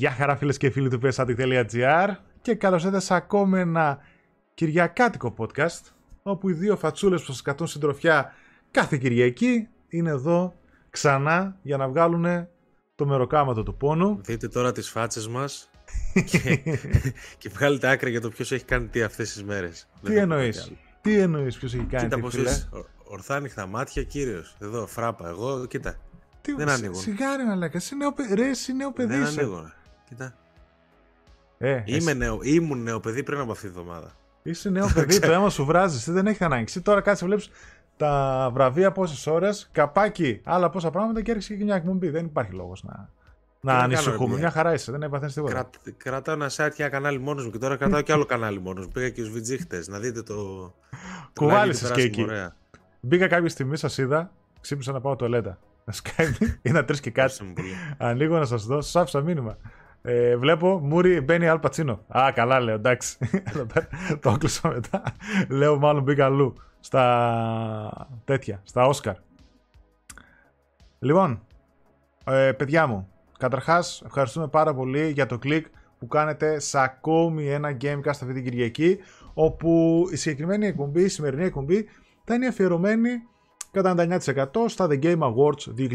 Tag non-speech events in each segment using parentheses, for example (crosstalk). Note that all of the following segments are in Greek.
Γεια χαρά φίλες και φίλοι του PSATIC.gr και καλώς ήρθατε σε ακόμα ένα κυριακάτικο podcast όπου οι δύο φατσούλες που σας κατούν συντροφιά κάθε Κυριακή είναι εδώ ξανά για να βγάλουν το μεροκάματο του πόνου. Δείτε τώρα τις φάτσες μας (laughs) και, και βγάλετε άκρη για το ποιος έχει κάνει τι αυτές τις μέρες. Τι εννοείς, τι εννοείς ποιος έχει κάνει Κοίτα τι πως φίλε. είσαι ορθά ανοιχτά μάτια κύριος. Εδώ φράπα εγώ, κοίτα. Τι, δεν ανοίγουν. Σιγάρι μαλάκα, εσύ νέο, παι- ρε, εσύ νέο παιδί δεν είσαι. ανοίγω. Ρε. Κοίτα. Ε, Είμαι νέο, ήμουν νέο παιδί πριν από αυτή τη βδομάδα. Είσαι νέο παιδί, (laughs) το αίμα σου βράζεις. Εσύ δεν έχει ανάγκη. Εσύ τώρα κάτσε βλέπεις τα βραβεία πόσες ώρες, καπάκι, άλλα πόσα πράγματα και έρχεσαι και μια εκπομπή. Δεν υπάρχει λόγος να, να να κάνω, ανησυχούμε. ρε, Μια χαρά είσαι, δεν έπαθες τίποτα. Κρα, κρατάω ένα site και ένα κανάλι μόνος μου και τώρα κρατάω και άλλο κανάλι μόνος μου. Πήγα και στους VG χτες, να δείτε το... το live Κουβάλισες γιατί και περάσαμε εκεί. ωραία. Μπήκα κάποια στιγμή, σας είδα, ξύπνησα να πάω τουαλέτα. Skype, (laughs) είναι τρεις και κάτι. Ευχαριστώ πολύ. Ανοίγω να σας δω, σας άφησα μήνυμα. Ε, βλέπω, Μούρι μπαίνει Αλ Πατσίνο. Α, καλά λέω, εντάξει. (laughs) Εδώ πέρα, το έκλεισα μετά. λέω, μάλλον μπήκα αλλού. Στα τέτοια, στα Όσκαρ. Λοιπόν, ε, παιδιά μου, καταρχάς ευχαριστούμε πάρα πολύ για το κλικ που κάνετε σε ακόμη ένα Gamecast αυτή την Κυριακή, όπου η συγκεκριμένη εκπομπή, η σημερινή εκπομπή, θα είναι αφιερωμένη κατά 99% στα The Game Awards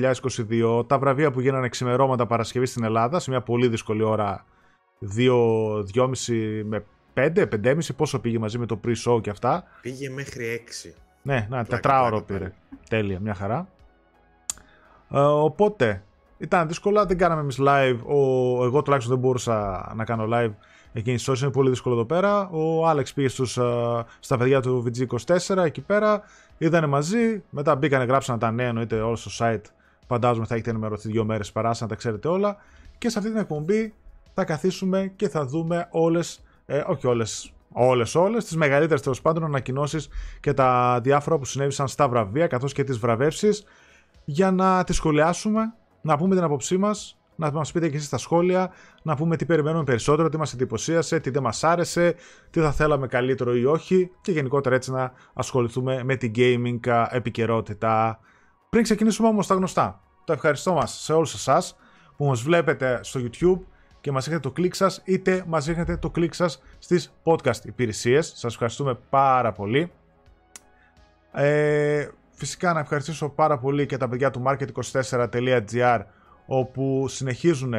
2022, τα βραβεία που γίνανε ξημερώματα Παρασκευή στην Ελλάδα, σε μια πολύ δύσκολη ώρα 2-2,5 με 5, 5,5, πόσο πήγε μαζί με το pre-show και αυτά. Πήγε μέχρι 6. Ναι, να, Πλάκα, τετράωρο πλάκα, πήρε. Τέλεια, μια χαρά. Ε, οπότε, ήταν δύσκολα, δεν κάναμε εμείς live. Ο, εγώ τουλάχιστον δεν μπορούσα να κάνω live εκείνη τη ώρα, είναι πολύ δύσκολο εδώ πέρα. Ο Άλεξ πήγε στους, ε, στα παιδιά του VG24 εκεί πέρα, είδανε μαζί, μετά μπήκανε, γράψανε τα νέα, εννοείται όλο στο site. Φαντάζομαι θα έχετε ενημερωθεί δύο μέρες παράσαν, τα ξέρετε όλα. Και σε αυτή την εκπομπή θα καθίσουμε και θα δούμε όλες, ε, όχι όλες, όλες όλες, τις μεγαλύτερες τέλος πάντων ανακοινώσεις και τα διάφορα που συνέβησαν στα βραβεία καθώς και τις βραβεύσεις για να τις σχολιάσουμε, να πούμε την απόψή μας, να μας πείτε και εσείς στα σχόλια, να πούμε τι περιμένουμε περισσότερο, τι μας εντυπωσίασε, τι δεν μας άρεσε, τι θα θέλαμε καλύτερο ή όχι και γενικότερα έτσι να ασχοληθούμε με την gaming α, επικαιρότητα. Πριν ξεκινήσουμε όμως τα γνωστά, το ευχαριστώ μας σε όλους εσάς που μας βλέπετε στο YouTube και μας έχετε το κλικ σας είτε μας έχετε το κλικ σας στις podcast υπηρεσίες. Σας ευχαριστούμε πάρα πολύ. Ε, φυσικά να ευχαριστήσω πάρα πολύ και τα παιδιά του market24.gr όπου συνεχίζουν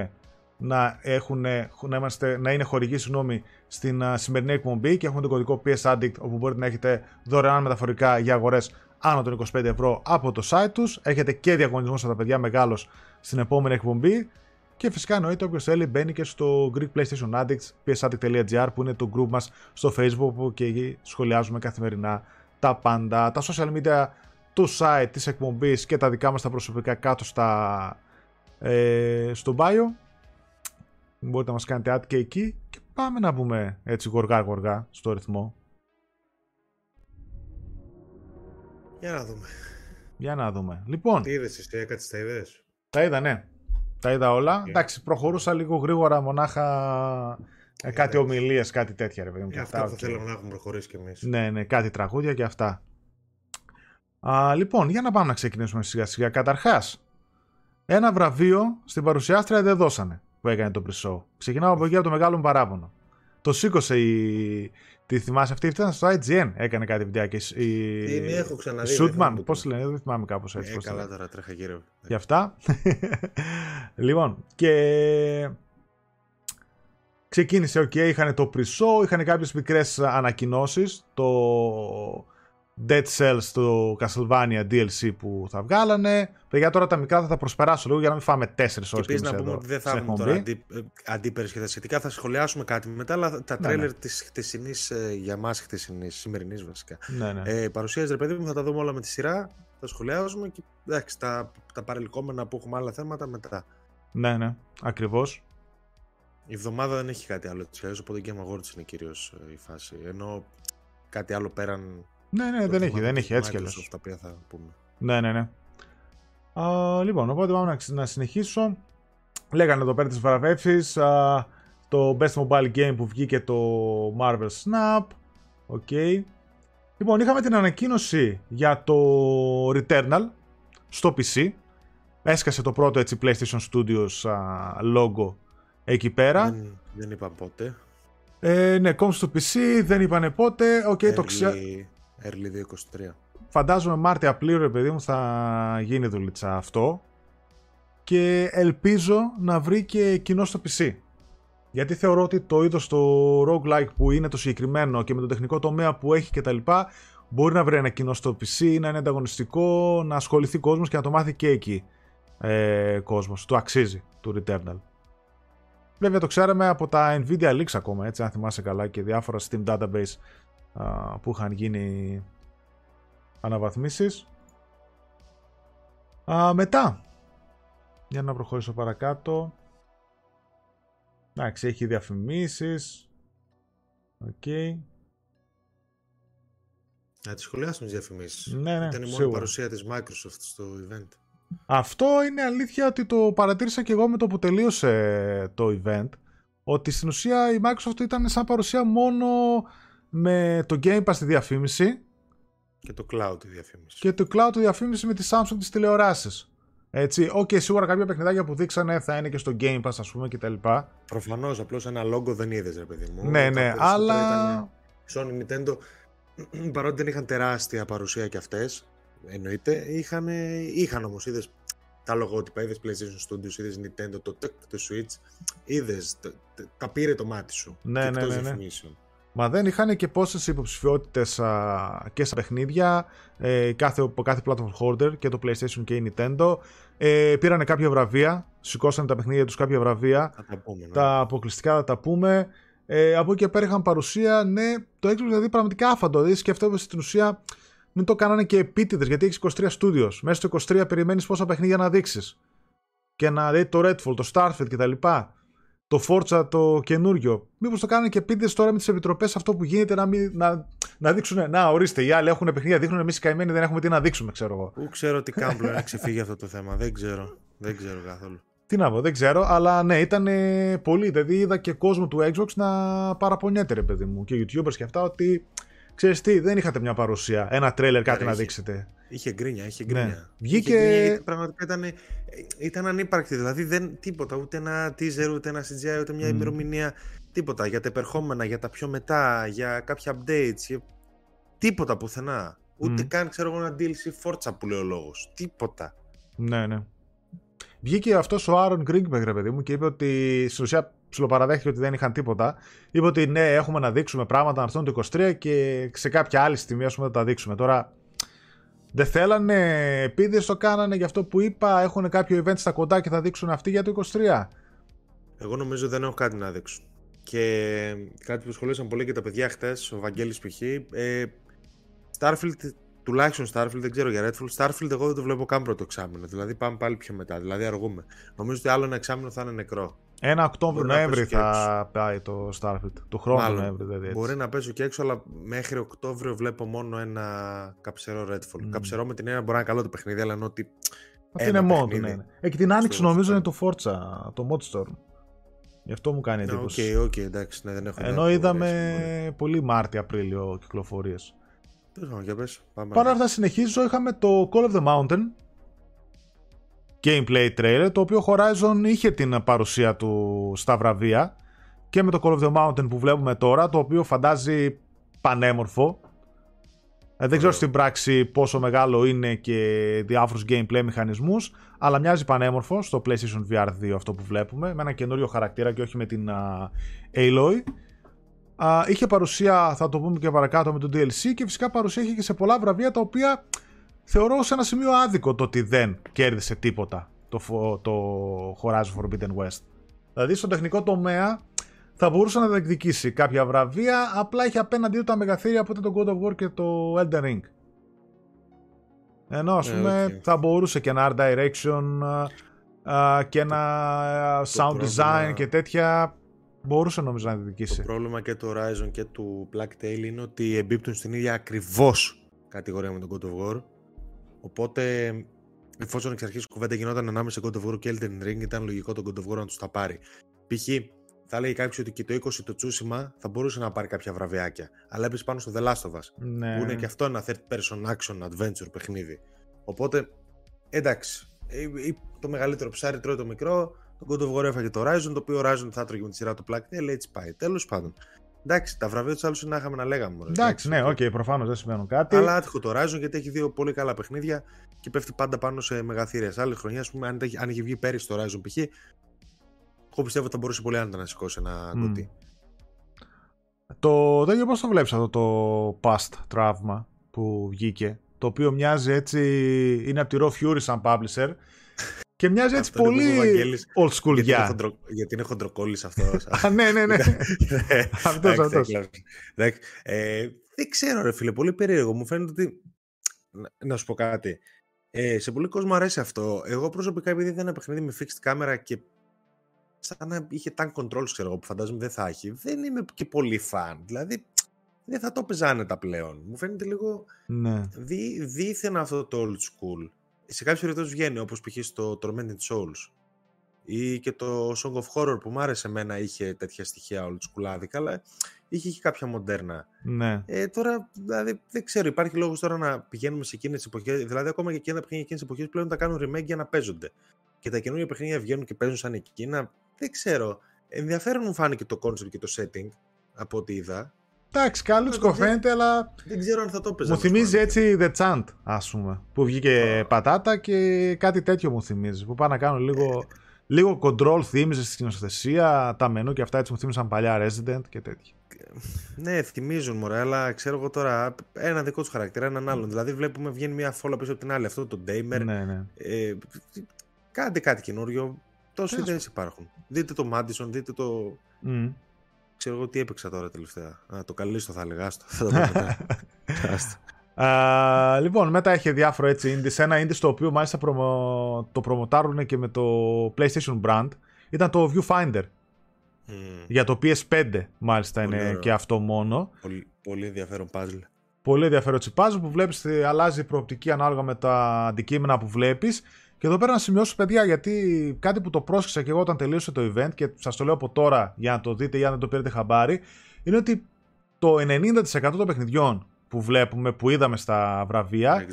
να, έχουν, να, είμαστε, να είναι χορηγοί συγγνώμη, στην α, σημερινή εκπομπή και έχουν τον κωδικό PS Addict όπου μπορείτε να έχετε δωρεάν μεταφορικά για αγορές άνω των 25 ευρώ από το site τους. Έχετε και διαγωνισμό στα παιδιά μεγάλος στην επόμενη εκπομπή και φυσικά εννοείται όποιος θέλει μπαίνει και στο Greek PlayStation Addicts, psaddict.gr που είναι το group μας στο facebook που και εκεί σχολιάζουμε καθημερινά τα πάντα, τα social media του site, της εκπομπής και τα δικά μας τα προσωπικά κάτω στα, ε, στο bio. Μπορείτε να μας κάνετε add και εκεί και πάμε να πούμε έτσι γοργά γοργά στο ρυθμό. Για να δούμε. Για να δούμε. Λοιπόν, Τι είδες εσύ, έκατσε τα είδες; τα είδα ναι. Τα είδα όλα. Εντάξει, προχωρούσα λίγο γρήγορα μονάχα ε, κάτι εντάξει. ομιλίες, κάτι τέτοια ρε παιδί μου. και Ε, αυτά, αυτό που οκ. θέλαμε να έχουμε προχωρήσει κι εμείς. Ναι, ναι, κάτι τραγούδια και αυτά. Α, λοιπόν, για να πάμε να ξεκινήσουμε σιγά σιγά. Καταρχάς, ένα βραβείο στην παρουσιάστρια δεν δώσανε που έκανε το pre-show. Ξεκινάω από εκεί από το μεγάλο μου παράπονο. Το σήκωσε η. Τη θυμάσαι αυτή, ήταν στο IGN. Έκανε κάτι βιντεάκι. Η... Τι, ναι, έχω ξαναδεί, η δεν Shootman, θυμάμαι πώς το λένε, δεν θυμάμαι κάπως έτσι. Ε, πώς τη καλά λένε. τώρα τρέχα γύρω. Γι' αυτά. (laughs) λοιπόν, και ξεκίνησε, οκ, είχαν το pre-show, είχαν κάποιες μικρές ανακοινώσεις, το Dead Cells, το Castlevania DLC που θα βγάλανε. Παιδιά, τώρα τα μικρά θα τα προσπεράσω λίγο για να μην φάμε 4 Και ώρες και επίση εμείς να πούμε εδώ ότι δεν θα στην έχουμε τώρα εκπομπή. αντί, ε, αντίπερες και τα σχετικά. Θα σχολιάσουμε κάτι μετά, αλλά τα Ναι, τρέλερ ναι. της χτεσινής, ε, για μας χτεσινής, σημερινής βασικά. Ναι, ναι. Ε, παρουσίαζε ρε παιδί μου, θα τα δούμε όλα με τη σειρά, θα σχολιάζουμε και εντάξει, τα, τα παρελκόμενα που έχουμε άλλα θέματα μετά. ναι, ναι, ακριβώς. Η εβδομάδα δεν έχει κάτι άλλο έτσι, αλλιώς, οπότε Game Awards είναι κυρίως ε, η φάση. Ενώ κάτι άλλο πέραν. Ναι, ναι, το δεν έχει, θέμα δεν του έχει, έτσι κι Microsoft, αλλιώς. Τα οποία θα πούμε. Ναι, ναι, ναι. Α, λοιπόν, οπότε πάμε να, ξε- να συνεχίσω. Λέγανε εδώ πέρα τις βραβεύσεις. α, το Best Mobile Game που βγήκε το Marvel Snap. Οκ. Λοιπόν, είχαμε την ανακοίνωση για το Returnal στο PC. Έσκασε το πρώτο έτσι PlayStation Studios α, logo εκεί πέρα. Δεν, δεν είπαν πότε. Ε, ναι, coming soon στο PC, δεν είπανε πότε. Okay, early, το ξε... early 2023. Φαντάζομαι Μάρτιο-Απρίλιο, ρε παιδί μου, θα γίνει δουλειά αυτό. Και ελπίζω να βρει και κοινό στο PC. Γιατί θεωρώ ότι το είδος το roguelike που είναι το συγκεκριμένο και με το τεχνικό τομέα που έχει κτλ. μπορεί να βρει ένα κοινό στο PC, να είναι ανταγωνιστικό, να ασχοληθεί κόσμος και να το μάθει και εκεί ε, κόσμος. Του αξίζει του Returnal. Βέβαια το ξέραμε από τα Nvidia Leaks ακόμα, έτσι, αν θυμάσαι καλά και διάφορα Steam Database α, που είχαν γίνει αναβαθμίσεις. Α, μετά, για να προχωρήσω παρακάτω. Εντάξει, έχει διαφημίσεις. OK. Okay. Να τις σχολιάσουμε τις διαφημίσεις. Ναι, ναι, Ήταν η μόνη σίγουρα. παρουσία της Microsoft στο event. Αυτό είναι αλήθεια ότι το παρατήρησα και εγώ με το που τελείωσε το event. Ότι στην ουσία η Microsoft ήταν σαν παρουσία μόνο με το Game Pass τη διαφήμιση Και το cloud η διαφήμιση. και το cloud τη διαφήμιση με τη Samsung τις τηλεοράσεις. Έτσι, οκ, σίγουρα κάποια παιχνιδάκια που δείξανε θα είναι και στο Game Pass ας πούμε κτλ. Προφανώς, απλώς ένα logo δεν είδες ρε παιδί μου. Ναι, Τα ναι, περισσότερα αλλά... ήταν Sony, Nintendo, (clears throat) παρότι δεν είχαν τεράστια παρουσία κι αυτές, εννοείται, είχαν, είχαν όμως, είδες τα λογότυπα, είδες PlayStation Studios, είδες Nintendo, το, το, το Switch, είδες, τα, τα πήρε το μάτι σου. Ναι, και ναι, εκτός ναι, ναι. Διαφημίσεων. Μα δεν είχαν και πόσες υποψηφιότητες και στα παιχνίδια, ε, κάθε, από κάθε platform holder και το PlayStation και η Nintendo. Ε, πήρανε κάποια βραβεία, σηκώσανε τα παιχνίδια τους κάποια βραβεία. Θα τα πούμε. Ναι. Τα αποκλειστικά θα τα πούμε. Ε, από εκεί και πέρα είχαν παρουσία, ναι, το Xbox δηλαδή πραγματικά άφαντο. Δηλαδή σκέφτομαι στην ουσία μην το κάνανε και επίτηδες γιατί έχεις 23 studios. Μέσα στο 23 περιμένεις πόσα παιχνίδια να δείξεις. Και να δει το Redfall, το Starfield κτλ. Το Forza το καινούριο. Μήπως το κάνανε και επίτηδες τώρα με τις επιτροπές αυτό που γίνεται να, μην, να, να δείξουν. Να, ορίστε, οι άλλοι έχουν παιχνίδια, δείχνουν εμείς οι καημένοι δεν έχουμε τι να δείξουμε, ξέρω εγώ. Πού ξέρω τι κάμπλο να ξεφύγει αυτό το θέμα. Δεν ξέρω. Δεν ξέρω καθόλου. Τι να πω, δεν ξέρω, αλλά ναι, ήταν ε, πολύ. Δηλαδή είδα και κόσμο του Xbox να παραπονιέται, ρε παιδί μου, και YouTubers και αυτά, ότι ξέρεις τι, δεν είχατε μια παρουσία, ένα τρέλερ, κάτι να είχε. δείξετε. Είχε γκρίνια, είχε Ναι. γκρίνια. Βγήκε- Είχε γκρίνια γιατί πραγματικά ήταν, ε, ήταν ανύπαρκτη. Δηλαδή δεν τίποτα, ούτε ένα teaser, ούτε ένα CGI, ούτε μια Μμμ. ημερομηνία. Τίποτα για τα επερχόμενα, για τα πιο μετά, για κάποια updates. Για... Τίποτα πουθενά. Ούτε Μμ. καν ξέρω εγώ ένα DLC Forza που λέει ο λόγος. Τίποτα. Ναι, ναι. Βγήκε αυτός ο Άρον Γκρίγκμπεκ, ρε παιδί μου, και είπε ότι στην ουσία ψιλοπαραδέχθηκε ότι δεν είχαν τίποτα. Είπε ότι ναι, έχουμε να δείξουμε πράγματα να έρθουν το 23 και σε κάποια άλλη στιγμή, ας πούμε, θα τα δείξουμε. Τώρα δεν θέλανε, επειδή το κάνανε για αυτό που είπα, έχουν κάποιο event στα κοντά και θα δείξουν αυτοί για το 23. Εγώ νομίζω δεν έχω κάτι να δείξουν. Και κάτι που σχολίασαν πολύ και τα παιδιά χτες, ο Βαγγέλης π.χ. Ε, Starfield, τουλάχιστον Starfield, δεν ξέρω για Redfall. Starfield εγώ δεν το βλέπω καν πρώτο εξάμεινο. Δηλαδή πάμε πάλι πιο μετά. Δηλαδή αργούμε. Νομίζω ότι άλλο ένα εξάμεινο θα είναι νεκρό. Ένα Οκτώβριο-Νοέμβρη πέσει και θα πάει το Starfield. Του χρόνου Μάλλον. Νοέμβρη, δηλαδή. έτσι. Μπορεί να πέσω και έξω, αλλά μέχρι Οκτώβριο βλέπω μόνο ένα καψερό Redfall. Μμ. Καψερό με την έννοια μπορεί να είναι καλό το παιχνίδι, αλλά ενώ ότι. Αυτό ένα είναι μόνο του, παιχνίδι. ναι. ναι. Ε, και την άνοιξη Στο νομίζω Forza. είναι το Forza, το Modstorm. Γι' αυτό μου κάνει Ναι, εντύπωση. Οκ, οκ, εντάξει, ναι, δεν έχω Ενώ ιδέα του είδαμε Racing, πολύ Μάρτιο-Απρίλιο κυκλοφορίες. Τέλος πάντων, για πες, πάμε. Παρά αυτά συνεχίζω, είχαμε το Call of the Mountain gameplay trailer, το οποίο Horizon είχε την παρουσία του στα βραβεία και με το Call of the Mountain που βλέπουμε τώρα, το οποίο φαντάζει πανέμορφο. Ε, δεν ξέρω Ωραίο. στην πράξη πόσο μεγάλο είναι και διάφορους gameplay μηχανισμούς, αλλά μοιάζει πανέμορφο στο PlayStation VR 2 αυτό που βλέπουμε, με ένα καινούριο χαρακτήρα και όχι με την α, Aloy. Α, είχε παρουσία, θα το πούμε και παρακάτω, με το DLC και φυσικά παρουσία είχε και σε πολλά βραβεία τα οποία θεωρώ σε ένα σημείο άδικο το ότι δεν κέρδισε τίποτα το, φο- το Horizon Forbidden West. Δηλαδή στον τεχνικό τομέα θα μπορούσε να διεκδικήσει κάποια βραβεία, απλά είχε απέναντί του τα μεγαθύρια από το God of War και το Elden Ring. Ενώ ας Ε, πούμε οκ. θα μπορούσε και ένα Art Direction α, α, και ένα α, Sound πρόβλημα- Design και τέτοια μπορούσε νομίζω να Το διεκδικήσει. πρόβλημα και του Horizon και του Plague Tale είναι ότι εμπίπτουν στην ίδια ακριβώς κατηγορία με τον God of War. Οπότε, εφόσον εξ αρχής η κουβέντα γινόταν ανάμεσα σε God of War και Elden Ring, ήταν λογικό τον God of War να τους τα πάρει. Π.χ. θα λέει κάποιος ότι και το 20 το Tsushima θα μπορούσε να πάρει κάποια βραβιάκια. Αλλά έπεσε πάνω στο The Last of Us. Ναι. Που είναι και αυτό ένα third person action adventure παιχνίδι. Οπότε, εντάξει. ε, ε, Το μεγαλύτερο ψάρι τρώει το μικρό. Το God of War έφαγε το Horizon, το οποίο Horizon θα έτρωγε με τη σειρά του Plague Tale, έτσι πάει. Τέλος πάντων. Εντάξει, τα βραβεία τους άλλους είναι να είχαμε να λέγαμε. Μωρέ, εντάξει, ναι, OK, okay, προφανώς δεν σημαίνουν κάτι. Αλλά άτυχο το Horizon γιατί έχει δύο πολύ καλά παιχνίδια και πέφτει πάντα πάνω σε μεγαθύρια. Άλλη χρονιά, ας πούμε, αν, αν είχε βγει πέρυσι το Horizon π.χ., εγώ πιστεύω ότι θα μπορούσε πολύ άνετα να σηκώσει ένα mm. κουτί. Το τέτοιο πώς το βλέπεις αυτό το Post Trauma που βγήκε, το οποίο μοιάζει έτσι, είναι από τη Raw Fury σαν publisher και μοιάζει έτσι πολύ old school για. Γιατί είναι χοντροκόλλης αυτός. (laughs) ναι, ναι, ναι. αυτός, αυτός. Ε, δεν ξέρω ρε φίλε, πολύ περίεργο. Μου φαίνεται ότι... Να σου πω κάτι. Ε, σε πολύ κόσμο αρέσει αυτό. Εγώ προσωπικά επειδή δεν ένα παιχνίδι με fixed κάμερα και σαν να είχε tank controls ξέρω εγώ που φαντάζομαι δεν θα έχει, δεν είμαι και πολύ fan. Δηλαδή δεν θα το παίζανε πλέον. Μου φαίνεται λίγο ναι. δί, δίθεν αυτό το old school σε κάποιε περιπτώσει βγαίνει όπως π.χ. στο Tormented Souls ή και το Song of Horror που μου άρεσε εμένα είχε τέτοια στοιχεία όλου σκουλάδικα αλλά είχε και κάποια μοντέρνα. Ναι. Ε, τώρα δηλαδή δεν ξέρω υπάρχει λόγος τώρα να πηγαίνουμε σε εκείνες τις εποχές δηλαδή ακόμα και εκείνα παιχνίδια εκείνες τις εποχές πλέον τα κάνουν remake για να παίζονται και τα καινούργια παιχνίδια βγαίνουν και παίζουν σαν εκείνα δεν ξέρω ενδιαφέρον μου φάνηκε το concept και το setting από ό,τι είδα Εντάξει, καλό τη φαίνεται, αλλά. Δεν ξέρω αν θα το παίζα. Μου θυμίζει έτσι The Chant, ας πούμε. Που βγήκε πατάτα και κάτι τέτοιο μου θυμίζει. Που πάνε να κάνω λίγο. Ε. Λίγο control θύμιζε στην κοινοθεσία, τα μενού και αυτά έτσι μου θύμισαν παλιά Resident και τέτοια. Ναι, θυμίζουν μωρέ, αλλά ξέρω εγώ τώρα ένα δικό τους χαρακτήρα, έναν άλλον. Δηλαδή βλέπουμε βγαίνει μια φόλα πίσω από την άλλη. Αυτό το Damer. Ναι, ναι. Ε, κάντε κάτι καινούριο. Τόσοι ιδέε υπάρχουν. Δείτε το Madison, δείτε το. Mm. Ξέρω εγώ τι έπαιξα τώρα τελευταία. Α, το καλύστο θα έλεγα. Uh, (laughs) λοιπόν, μετά έχει διάφορα έτσι indies. Ένα indie στο οποίο μάλιστα προμο... το προμοτάρουν και με το PlayStation brand ήταν το Viewfinder. Mm. Για το PS5 μάλιστα πολύ είναι ωραίο. και αυτό μόνο. Πολύ, πολύ ενδιαφέρον puzzle. Πολύ ενδιαφέρον puzzle που βλέπεις αλλάζει η προοπτική ανάλογα με τα αντικείμενα που βλέπεις και εδώ πέρα να σημειώσω, παιδιά, γιατί κάτι που το πρόσεξα και εγώ όταν τελείωσε το event και σας το λέω από τώρα για να το δείτε ή αν δεν το πήρετε χαμπάρι, είναι ότι το 90% των παιχνιδιών που βλέπουμε, που είδαμε στα βραβεία,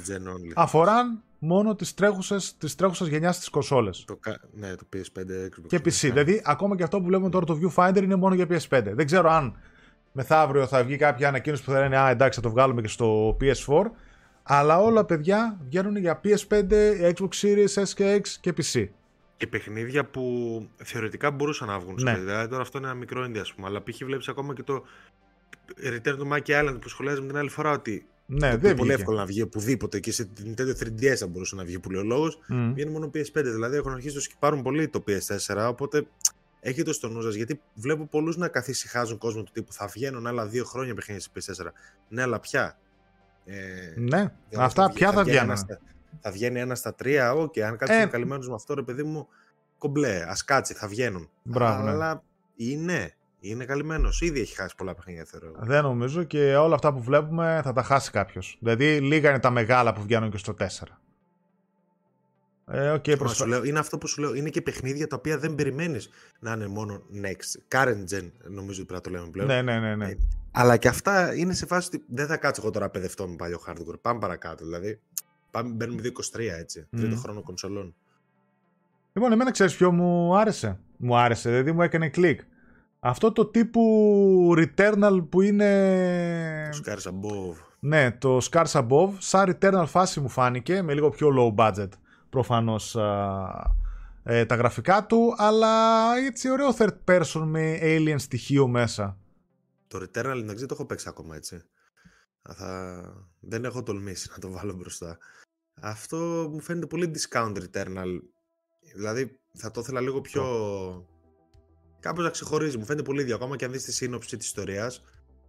αφοράν μόνο τις τρέχουσες, τις τρέχουσες γενιάς της κονσόλες. Το, ναι, το PS5, Xbox. Και PC. Δηλαδή, ακόμα και αυτό που βλέπουμε τώρα το Viewfinder είναι μόνο για PS5. Δεν ξέρω αν μεθαύριο θα βγει κάποια ανακοίνωση που θα λένε «Α, εντάξει, θα το βγάλουμε και στο PS4». Αλλά όλα παιδιά βγαίνουν για PS5, Xbox Series, S και X και PC. Και παιχνίδια που θεωρητικά μπορούσαν να βγουν. Ναι. Δηλαδή τώρα αυτό είναι ένα μικρό indie, ας πούμε. Αλλά π.χ. βλέπεις ακόμα και το Return to Monkey Island που σχολιάζουμε την άλλη φορά ότι. Ναι, δεν πολύ εύκολο να βγει οπουδήποτε και σε Nintendo 3DS θα μπορούσε να βγει που λέει ο λόγος. Mm. Βγαίνει μόνο PS5. Δηλαδή έχουν αρχίσει να σκιπάρουν πολύ το PS4. Οπότε έχετε το στο νου σας γιατί βλέπω πολλούς να καθησυχάζουν κόσμο του τύπου θα βγαίνουν άλλα δύο χρόνια παιχνίδια σε PS4. Ναι, αλλά πια. Ε, ναι, αυτά πια θα, βγαίνουν. Θα βγαίνει ένα στα τρία, OK. Okay, αν κάτι ε, καλυμμένο με αυτό, ρε παιδί μου, κομπλέ. Α κάτσει, θα βγαίνουν. Μπράβο, ναι. Αλλά είναι. Είναι καλυμμένος. Ήδη έχει χάσει πολλά παιχνίδια, θεωρώ. Δεν νομίζω και όλα αυτά που βλέπουμε θα τα χάσει κάποιος. Δηλαδή, λίγα είναι τα μεγάλα που βγαίνουν και στο 4. Ε, okay, προς... λέω, είναι αυτό που σου λέω. Είναι και παιχνίδια τα οποία δεν περιμένεις να είναι μόνο next. Current gen, νομίζω ότι πρέπει να το λέμε πλέον. Ναι, ναι, ναι. ναι. Ε, αλλά και αυτά είναι σε φάση ότι δεν θα κάτσω εγώ τώρα παιδευτώ με παλιό hardcore. Πάμε παρακάτω. Δηλαδή, πάμε, μπαίνουμε 23 έτσι. Mm. Τρίτο χρόνο κονσολών. Λοιπόν, εμένα ξέρεις ποιο μου άρεσε; Μου άρεσε, δηλαδή μου έκανε κλικ. Αυτό το τύπου Returnal που είναι. Το Scars Above. Ναι, το Scars Above. Σαν Returnal φάση μου φάνηκε με λίγο πιο low budget προφανώς ε, τα γραφικά του, αλλά έτσι ωραίο third person με alien στοιχείο μέσα. Το Returnal εντάξει το έχω παίξει ακόμα έτσι. Θα... Δεν έχω τολμήσει να το βάλω μπροστά. Αυτό μου φαίνεται πολύ discount Returnal. Δηλαδή θα το ήθελα λίγο πιο... Κάπως να ξεχωρίζει. Μου φαίνεται πολύ ίδιο. Ακόμα και αν δεις τη σύνοψη της ιστορίας,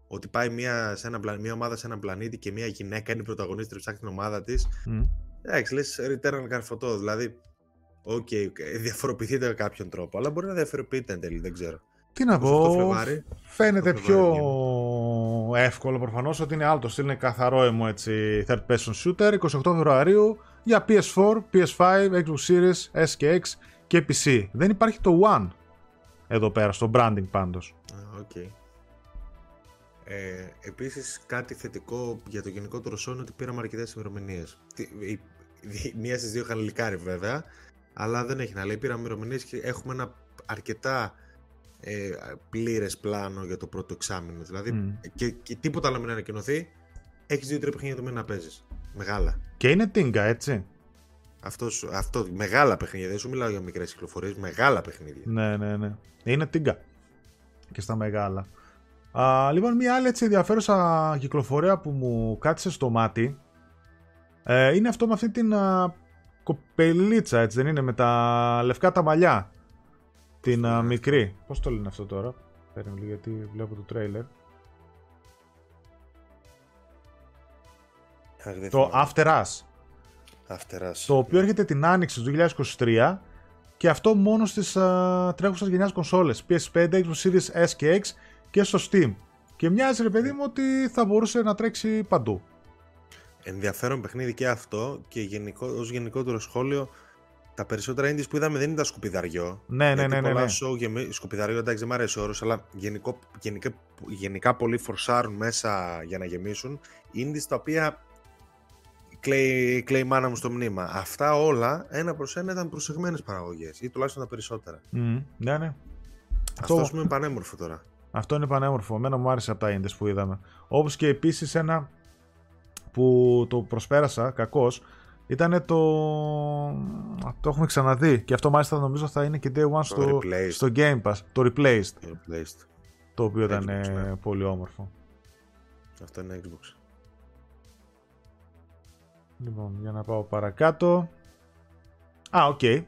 ότι πάει μια, σε ένα, μια ομάδα σε έναν πλανήτη και μια γυναίκα είναι η πρωταγωνίστρια ψάχνει την ομάδα της. Εντάξει, λες Returnal καρφωτό. Δηλαδή, OK, okay, διαφοροποιηθείτε με κάποιον τρόπο, αλλά μπορεί να διαφοροποιείται εν τέλει, δεν ξέρω. Τι να πω, φαίνεται πιο εύκολο προφανώς ότι είναι άλλο το στυλ, είναι καθαρό εμού έτσι third person shooter 28 Φεβρουαρίου για PS4, PS5, Xbox Series, S και X και PC. Δεν υπάρχει το One εδώ πέρα στο branding πάντως. Okay. Ε, Επίσης, κάτι θετικό για το γενικότερο Sony ότι πήραμε αρκετές ημερομηνίες. (laughs) Μία στις δύο είχαν λικάρει βέβαια. αλλά δεν έχει να λέει. Πήραμε ημερομηνίες και έχουμε ένα αρκετά ε, πλήρες πλάνο για το πρώτο εξάμεινο. Δηλαδή, και, και τίποτα άλλο μην ανακοινωθεί, έχεις δύο-τρία παιχνίδια το μήνα να παίζεις. Μεγάλα. Και είναι τίνγκα, έτσι. Αυτός, αυτό, μεγάλα παιχνίδια. Δεν σου μιλάω για μικρές κυκλοφορίες, μεγάλα παιχνίδια. Ναι, ναι, ναι. Είναι τίνγκα. Και στα μεγάλα. Α, λοιπόν, μια άλλη έτσι ενδιαφέρουσα κυκλοφορία που μου κάτισε στο μάτι ε, είναι αυτό με αυτή την α, κοπελίτσα, έτσι δεν είναι, με τα λευκά τα μαλλιά. Την α, μικρή. Πώς το λένε αυτό τώρα; Παίρνω λίγο γιατί βλέπω το τρέιλερ. το After Us. After Us. Το οποίο έρχεται την άνοιξη του 2023 και αυτό μόνο στις uh, τρέχουσες γενιάς κονσόλες. PS5, Xbox Series S και X και στο Steam. Και μοιάζει ρε παιδί μου ότι θα μπορούσε να τρέξει παντού. Ενδιαφέρον παιχνίδι και αυτό και γενικό, ως γενικότερο σχόλιο τα περισσότερα indies που είδαμε δεν ήταν σκουπιδαριό. Ναι, ναι, ναι. ναι, ναι. Show, γεμί... σκουπιδαριό, εντάξει, δεν μου αρέσει ο όρος, αλλά γενικό, γενικά, γενικά πολλοί φορσάρουν μέσα για να γεμίσουν. Indies τα οποία κλαίει, κλαίει η μάνα μου στο μνήμα. Αυτά όλα ένα προς ένα ήταν προσεγμένες παραγωγές ή τουλάχιστον τα περισσότερα. Mm, ναι, ναι. Αυτό, Αυτό είναι πανέμορφο τώρα. Αυτό είναι πανέμορφο. Εμένα μου άρεσε από τα ίντε που είδαμε. Όπως και επίσης ένα που το προσπέρασα κακώς ήταν το. Το έχουμε ξαναδεί. Και αυτό μάλιστα νομίζω θα είναι και day one στο, στο Game Pass. Το Replaced. Το, replaced. το οποίο ήταν ναι. πολύ όμορφο. Αυτό είναι Xbox. Λοιπόν, για να πάω παρακάτω. Α, οκ. Okay.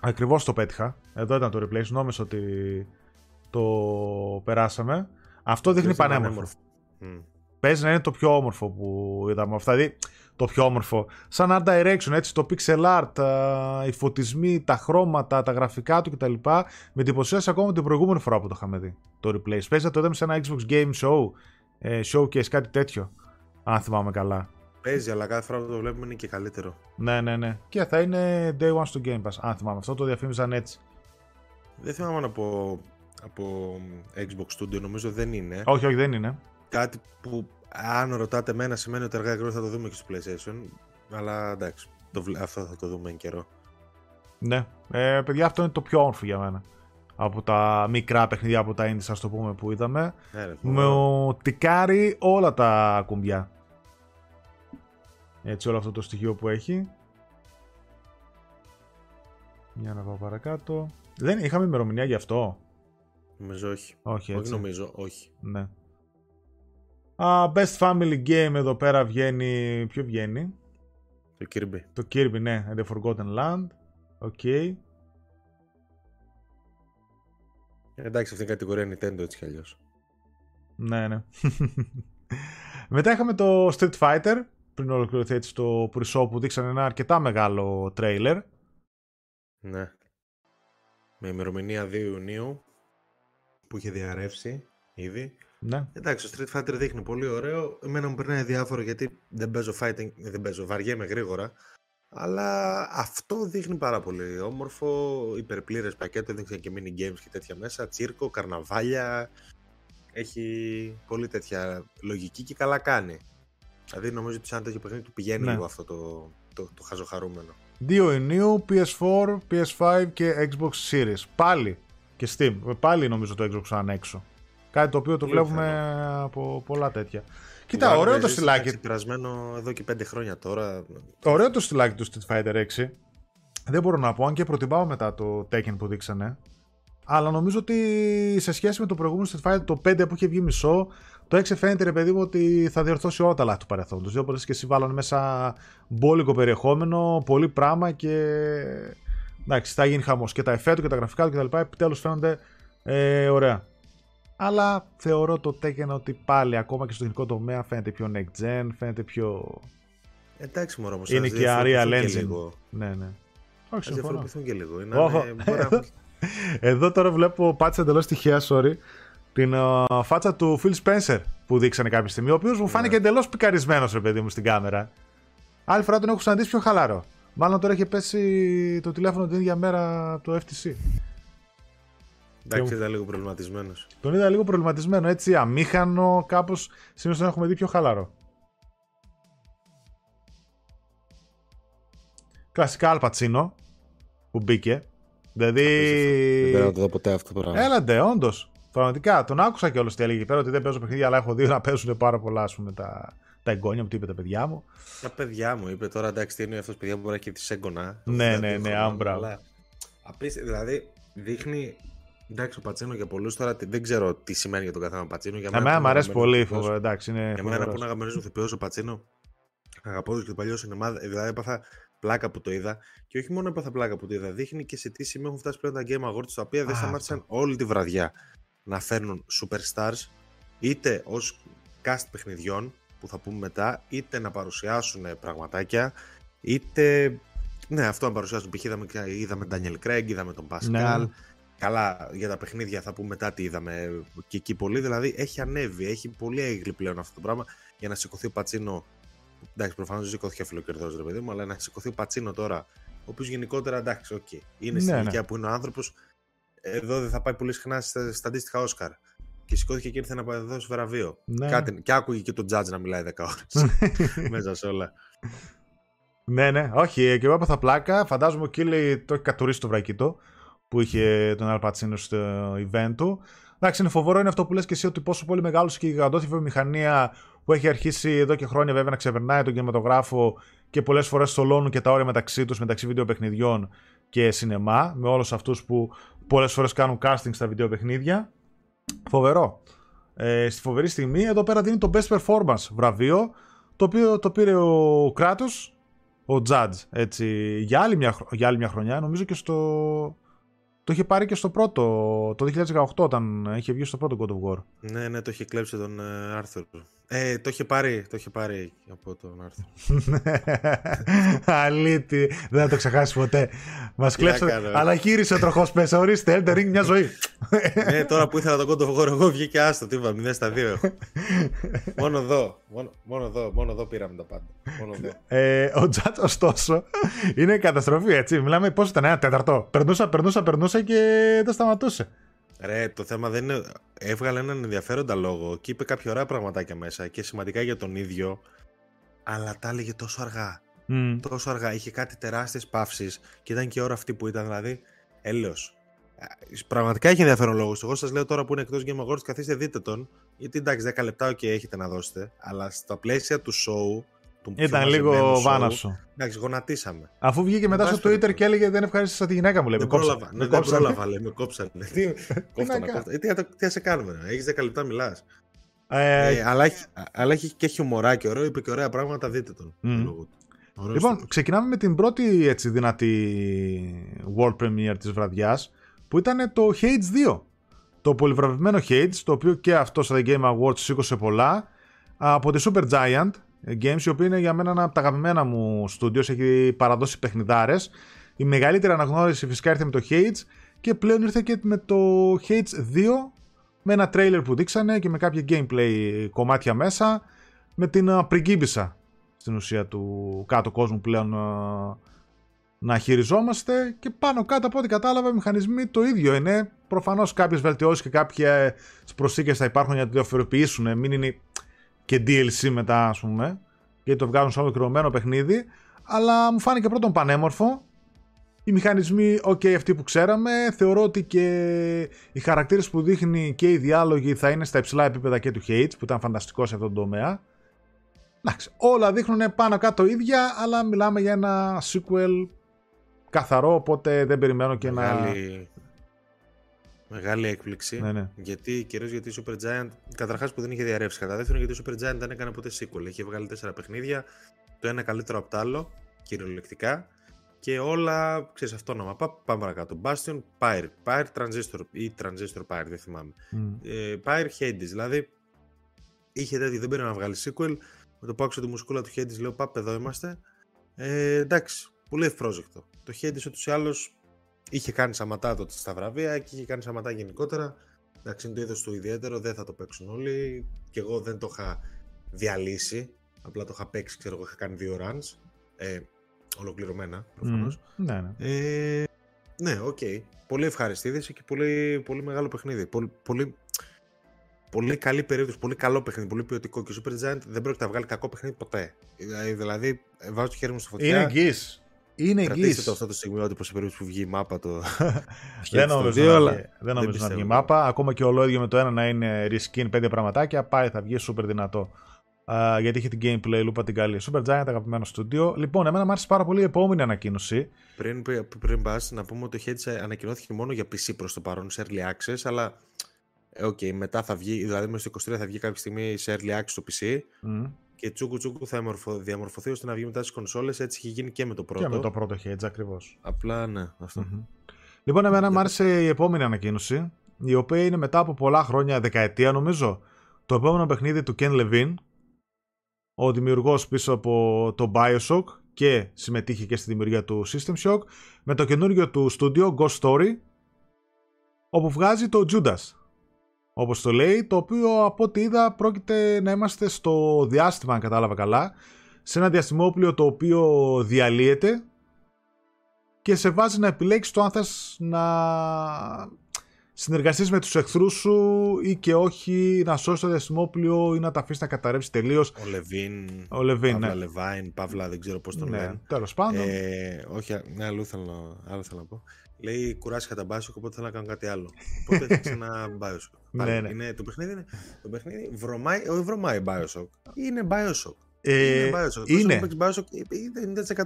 Ακριβώς το πέτυχα. Εδώ ήταν το replay. Νόμιζα ότι το περάσαμε. Αυτό δείχνει πανέμορφο. Mm. Παίζει να είναι το πιο όμορφο που είδαμε. Αυτά δηλαδή το πιο όμορφο. Σαν art direction, έτσι, το pixel art, οι φωτισμοί, τα χρώματα, τα γραφικά του κτλ. Με εντυπωσίασε ακόμα την προηγούμενη φορά που το είχαμε δει. Το replay. Παίζει να το είδαμε σε ένα Xbox Game Show, ε, showcase, κάτι τέτοιο. Αν θυμάμαι καλά. Παίζει, αλλά κάθε φορά που το βλέπουμε είναι και καλύτερο. Ναι, ναι, ναι. Και θα είναι day one στο Game Pass. Αν θυμάμαι, αυτό το διαφήμιζαν έτσι. Δεν θυμάμαι από, από Xbox Studio, νομίζω δεν είναι. Όχι, όχι, δεν είναι. Κάτι που αν ρωτάτε εμένα σημαίνει ότι αργά θα το δούμε και στο PlayStation. Αλλά εντάξει, το, αυτό θα το δούμε εν καιρό. Ναι, ε, παιδιά, αυτό είναι το πιο όμορφο για μένα. Από τα μικρά παιχνίδια από τα indies, ας το πούμε, που είδαμε. Ναι, με τικάρει όλα τα κουμπιά. Έτσι όλο αυτό το στοιχείο που έχει. Για να πάω παρακάτω. Δεν είχαμε ημερομηνία γι' αυτό; Νομίζω όχι. Όχι, έτσι. όχι νομίζω, όχι. Ναι. Uh, best Family Game εδώ πέρα βγαίνει... Ποιο βγαίνει; Το Kirby. Το Kirby, ναι. The Forgotten Land. Οκ. Okay. Εντάξει, αυτή η κατηγορία Nintendo έτσι κι αλλιώς. Ναι, ναι. (laughs) Μετά είχαμε το Street Fighter πριν ολοκληρωθεί έτσι το pre που δείξανε ένα αρκετά μεγάλο τρέιλερ. Ναι. Με ημερομηνία 2 Ιουνίου που είχε διαρρεύσει ήδη. Ναι. Εντάξει, το Street Fighter δείχνει πολύ ωραίο. Εμένα μου περνάει διάφορο γιατί δεν παίζω fighting, δεν παίζω, βαριέμαι γρήγορα. Αλλά αυτό δείχνει πάρα πολύ όμορφο, υπερπλήρες πακέτο, έδειξε και mini games και τέτοια μέσα, τσίρκο, καρναβάλια. Έχει πολύ τέτοια λογική και καλά κάνει. Δηλαδή νομίζω ότι σαν τέτοιο παιχνίδι του πηγαίνει ναι. λίγο αυτό το, το, το χαζοχαρούμενο. 2 Ιουνίου, PS4, PS5 και Xbox Series. Πάλι και Steam. Πάλι νομίζω το Xbox One έξω. Κάτι το οποίο το βλέπουμε από πολλά τέτοια. Κοίτα, ωραίο το στυλάκι. περασμένο εδώ και 5 χρόνια τώρα. Ωραίο το στυλάκι του Street Fighter 6. Δεν μπορώ να πω, αν και προτιμάω μετά το Tekken που δείξανε. Αλλά νομίζω ότι σε σχέση με το προηγούμενο Street Fighter, το 5 που είχε βγει μισό, το 6 φαίνεται ρε παιδί μου ότι θα διορθώσει όλα τα λάθη του παρελθόντος. Δύο φορέ και εσύ βάλανε μέσα μπόλικο περιεχόμενο, πολύ πράγμα και. Εντάξει, θα γίνει χαμός. Και τα εφέ του και τα γραφικά του κτλ. Επιτέλους φαίνονται ε, ωραία. Αλλά θεωρώ το Tekken ότι πάλι ακόμα και στο τεχνικό τομέα φαίνεται πιο next gen, φαίνεται πιο. Εντάξει, μωρό, όμως, Είναι και Unreal Engine. Ναι, ναι. Όχι, συμφωνώ. και λίγο. Είναι, (laughs) Εδώ τώρα βλέπω, πάτησα εντελώς τυχαία, sorry, την uh, φάτσα του Phil Spencer που δείξανε κάποια στιγμή, ο οποίος μου φάνηκε yeah. εντελώς πικαρισμένος, ρε παιδί μου, στην κάμερα. Άλλη φορά τον έχω συναντήσει πιο χαλαρό. Μάλλον τώρα είχε πέσει το τηλέφωνο την ίδια μέρα το FTC. Εντάξει, ήταν λίγο προβληματισμένος. Τον είδα λίγο προβληματισμένο, έτσι αμήχανο, κάπως. Σήμερα τον έχουμε δει πιο χαλαρό. Κλασικά Αλπατσίνο. που μπήκε. Δηλαδή. Δεν πέρα να το δω ποτέ αυτό το πράγμα. Έλαντε, όντως. Πραγματικά. Τον άκουσα κιόλας τι έλεγε πέρα ότι δεν παίζω παιχνίδια, αλλά έχω δει να παίζουν πάρα πολλά ας πούμε, τα, τα εγγόνια μου. Τι είπε τα παιδιά μου. Τα παιδιά μου είπε τώρα εντάξει, τι είναι αυτός παιδιά που μπορεί να έχει τη έγκονα. Ναι, ναι, ναι, άμπρα. Απίστευτο. Δηλαδή δείχνει Εντάξει, ο Πατσίνο για πολλούς τώρα δεν ξέρω τι σημαίνει για τον καθένα Πατσίνο. Για μένα μου αρέσει πολύ. Φοβε, εντάξει, είναι για μένα που είναι αγαπημένος μου θεπιό ο Πατσίνο. Αγαπώ και το παλιό σινεμά. Δηλαδή έπαθα πλάκα που το είδα. Και όχι μόνο έπαθα πλάκα που το είδα. Δείχνει και σε τι σημείο έχουν φτάσει πλέον τα Game Awards τα οποία δεν σταμάτησαν όλη τη βραδιά να φέρνουν superstars είτε ως cast παιχνιδιών που θα πούμε μετά, είτε να παρουσιάσουν πραγματάκια, είτε. Ναι, αυτό να παρουσιάσουν. Π.χ. είδαμε, είδαμε τον Daniel Craig, είδαμε τον Pascal. Ναι. Καλά, για τα παιχνίδια θα πούμε μετά τι είδαμε και εκεί πολύ. Δηλαδή έχει ανέβει, έχει πολύ έγκλη πλέον αυτό το πράγμα για να σηκωθεί ο Πατσίνο. Εντάξει, προφανώς δεν σηκώθηκε αφιλοκερδώς ρε παιδί μου, αλλά να σηκωθεί ο Πατσίνο τώρα, ο οποίος γενικότερα εντάξει, οκ. Okay, είναι στην ναι, ηλικία ναι. που είναι ο άνθρωπος. Εδώ δεν θα πάει πολύ συχνά στα, στα αντίστοιχα Όσκαρ. Και σηκώθηκε και ήρθε να δώσει βραβείο. Ναι. Κάτι, και άκουγε και τον Judge να μιλάει 10 ώρες (laughs) μέσα σε όλα. Ναι, ναι, όχι, και εγώ έπαθα πλάκα. Φαντάζομαι ο Keighley το έχει κατουρήσει το βρακί του που είχε τον Αλ Πατσίνο στο event του. Εντάξει, είναι φοβερό είναι αυτό που λες και εσύ ότι πόσο πολύ μεγάλος και η γιγαντώθη βιομηχανία που έχει αρχίσει εδώ και χρόνια βέβαια να ξεπερνάει τον κινηματογράφο και πολλές φορές στολώνουν και τα όρια μεταξύ τους, μεταξύ βιντεοπαιχνιδιών και σινεμά, με όλους αυτούς που πολλές φορές κάνουν casting στα βιντεοπαιχνίδια. Φοβερό. Ε, στη φοβερή στιγμή, εδώ πέρα δίνει το Best Performance βραβείο, το οποίο το πήρε ο κράτος, ο Judge, έτσι, για άλλη, μια, για άλλη μια χρονιά, νομίζω και στο, το είχε πάρει και στο πρώτο, το 2018 όταν είχε βγει στο πρώτο God of War. Ναι, ναι, το είχε κλέψει τον Άρθουρ. Ε, το είχε πάρει, το είχε πάρει από τον Άρθουρ. (laughs) Αλήτη, δεν θα το ξεχάσεις ποτέ. Μας κλέψε. Αλλά γύρισε τροχός πέσα. Ορίστε, Elden Ring μια ζωή. (laughs) ναι, τώρα που ήθελα τον God of War, εγώ βγήκε άστο. Τι είπα, 0 στα 2 έχω. (laughs) μόνο εδώ, μόνο, μόνο εδώ, μόνο εδώ πήραμε τα πάντα. Μόνο εδώ. Ε, ο Τζάτ, ωστόσο, είναι καταστροφή, έτσι. Μιλάμε πώς ήταν, ένα τέταρτο. Περνούσα, περνούσα, περνούσα και δεν σταματούσε. Ρε, το θέμα δεν είναι. Έβγαλε έναν ενδιαφέροντα λόγο και είπε κάποια ωραία πραγματάκια μέσα και σημαντικά για τον ίδιο, αλλά τα έλεγε τόσο αργά. Mm. Τόσο αργά. Είχε κάτι τεράστιες παύσεις και ήταν και η ώρα αυτή που ήταν, δηλαδή, έλεος. Πραγματικά έχει ενδιαφέρον λόγος. Εγώ σας λέω τώρα που είναι εκτός Game Awards, καθίστε δείτε τον. Γιατί εντάξει, 10 λεπτά και έχετε να δώσετε. Αλλά στα πλαίσια του show ήταν λίγο βάνασο. Εντάξει, γονατίσαμε. Αφού βγήκε μετά στο Twitter και έλεγε Δεν ευχαρίστησα τη γυναίκα μου, λέει. Δεν πρόλαβα. Ναι, δεν πρόλαβα, λέει. Με κόψανε. Τι, τι, τι, σε κάνουμε, έχεις 10 λεπτά μιλάς. Ε, ε, αλλά, έχει, αλλά έχει και χιουμοράκι ωραίο, είπε και ωραία πράγματα, δείτε τον. Mm. Λοιπόν, ξεκινάμε με την πρώτη έτσι δυνατή World Premiere της βραδιάς που ήταν το Hades 2. Το πολυβραβευμένο Hades, το οποίο και αυτός στα The Game Awards σήκωσε πολλά από τη Super Giant Games, η οποία είναι για μένα ένα από τα αγαπημένα μου studios, έχει παραδώσει παιχνιδάρες. Η μεγαλύτερη αναγνώριση φυσικά ήρθε με το Hades και πλέον ήρθε και με το Hades 2 με ένα trailer που δείξανε και με κάποια gameplay κομμάτια μέσα με την πριγκίμπισσα στην ουσία του κάτω κόσμου πλέον να χειριζόμαστε και πάνω κάτω από ό,τι κατάλαβα οι μηχανισμοί το ίδιο είναι. Προφανώς κάποιες βελτιώσεις και κάποιες προσθήκες θα υπάρχουν για να το διαφοροποιήσουν, μην είναι και DLC μετά, ας πούμε, γιατί το βγάζουν σε ολοκληρωμένο παιχνίδι. Αλλά μου φάνηκε πρώτον πανέμορφο. Οι μηχανισμοί, ok, αυτοί που ξέραμε. Θεωρώ ότι και οι χαρακτήρες που δείχνει και οι διάλογοι θα είναι στα υψηλά επίπεδα και του Hades, που ήταν φανταστικός σε αυτόν τον τομέα. Εντάξει, όλα δείχνουν πάνω κάτω ίδια, αλλά μιλάμε για ένα sequel καθαρό, οπότε δεν περιμένω και Μεγάλη... να Μεγάλη έκπληξη. Ναι, ναι. Γιατί, κυρίως γιατί η Super Giant, καταρχάς που δεν είχε διαρρεύσει. Κατά δεύτερον, γιατί η Super Giant δεν έκανε ποτέ sequel. Είχε βγάλει τέσσερα παιχνίδια, το ένα καλύτερο από το άλλο, κυριολεκτικά. Και όλα, ξέρεις, αυτόνομα. Πά, πάμε παρακάτω. Bastion, Pyre, Pyre Transistor ή Transistor Pyre, δεν θυμάμαι. Mm. Ε, Pyre Hades, δηλαδή είχε τέτοιο, δεν πήρε να βγάλει sequel. Με το που άκουσα τη μουσικούλα του Hades, λέω Πάπ, εδώ είμαστε. Ε, εντάξει, πολύ ευπρόσδεκτο. Το Hades ούτως ή άλλως είχε κάνει σαματά τότε στα βραβεία και είχε κάνει σαματά γενικότερα. Εντάξει, είναι το είδος του ιδιαίτερο, δεν θα το παίξουν όλοι. Και εγώ δεν το είχα διαλύσει. Απλά το είχα παίξει, ξέρω εγώ, είχα κάνει δύο runs. Ε, ολοκληρωμένα, προφανώς. Mm, ναι, ναι. Ε, ναι, οκ. Okay. Πολύ ευχάριστη είδηση και πολύ, πολύ μεγάλο παιχνίδι. Πολύ, πολύ, πολύ καλή περίπτωση, πολύ καλό παιχνίδι, πολύ ποιοτικό. Και ο Super Giant δεν πρόκειται να βγάλει κακό παιχνίδι ποτέ. Δηλαδή, βάζω το χέρι μου στη φωτιά. Είναι εγγύηση. Είναι εγγύηση. το αυτό το στιγμή ότι σε περίπτωση που βγει η μάπα το. (laughs) δεν νομίζω, να, βγει, δεν νομίζω να βγει η μάπα. Ακόμα και ολόιδιο με το ένα να είναι reskin πέντε πραγματάκια, πάει, θα βγει super δυνατό. Uh, γιατί είχε την gameplay loopα την καλή. Super Giant, αγαπημένο στούντιο. Λοιπόν, εμένα μου άρεσε πάρα πολύ η επόμενη ανακοίνωση. Πριν, πριν πας, να πούμε ότι ο Hades ανακοινώθηκε μόνο για PC προς το παρόν σε early access, αλλά. Ε, οκ, okay, μετά θα βγει, δηλαδή μέσα στο 23 θα βγει κάποια στιγμή σε early access το PC. Mm και τσούκου τσούκου θα διαμορφωθεί ώστε να βγει μετά στις κονσόλες. Έτσι έχει γίνει και με το πρώτο. Και με το πρώτο Hedge ακριβώς. Απλά ναι, αυτό. Mm-hmm. Λοιπόν, εμένα μου άρεσε η επόμενη ανακοίνωση, η οποία είναι μετά από πολλά χρόνια, δεκαετία νομίζω, το επόμενο παιχνίδι του Ken Levine, ο δημιουργός πίσω από το Bioshock και συμμετείχε και στη δημιουργία του System Shock, με το καινούργιο του στούντιο Ghost Story, όπου βγάζει το Judas όπως το λέει, το οποίο από ό,τι είδα πρόκειται να είμαστε στο διάστημα, αν κατάλαβα καλά, σε ένα διαστημόπλιο το οποίο διαλύεται και σε βάζει να επιλέξεις το αν θες να συνεργαστείς με τους εχθρούς σου ή και όχι να σώσεις το διαστημόπλιο ή να τα αφήσεις να καταρρεύσει τελείως. Ο Λεβίν, ο Λεβίν Παύλα ναι. Λεβάιν, Παύλα δεν ξέρω πώς τον ναι, λένε. Τέλος πάντων. Ε, όχι, ναι, άλλο θέλω, άλλο θέλω να πω. Λέει κουράστηκα τα Bioshock, οπότε θέλω να κάνω κάτι άλλο. Οπότε έφτιαξε ένα Bioshock. (laughs) ναι, ναι. Είναι, το παιχνίδι είναι. Το παιχνίδι βρωμάει, όχι βρωμάει Bioshock. Είναι Bioshock. Ε, είναι Bioshock. Είναι. Bioshock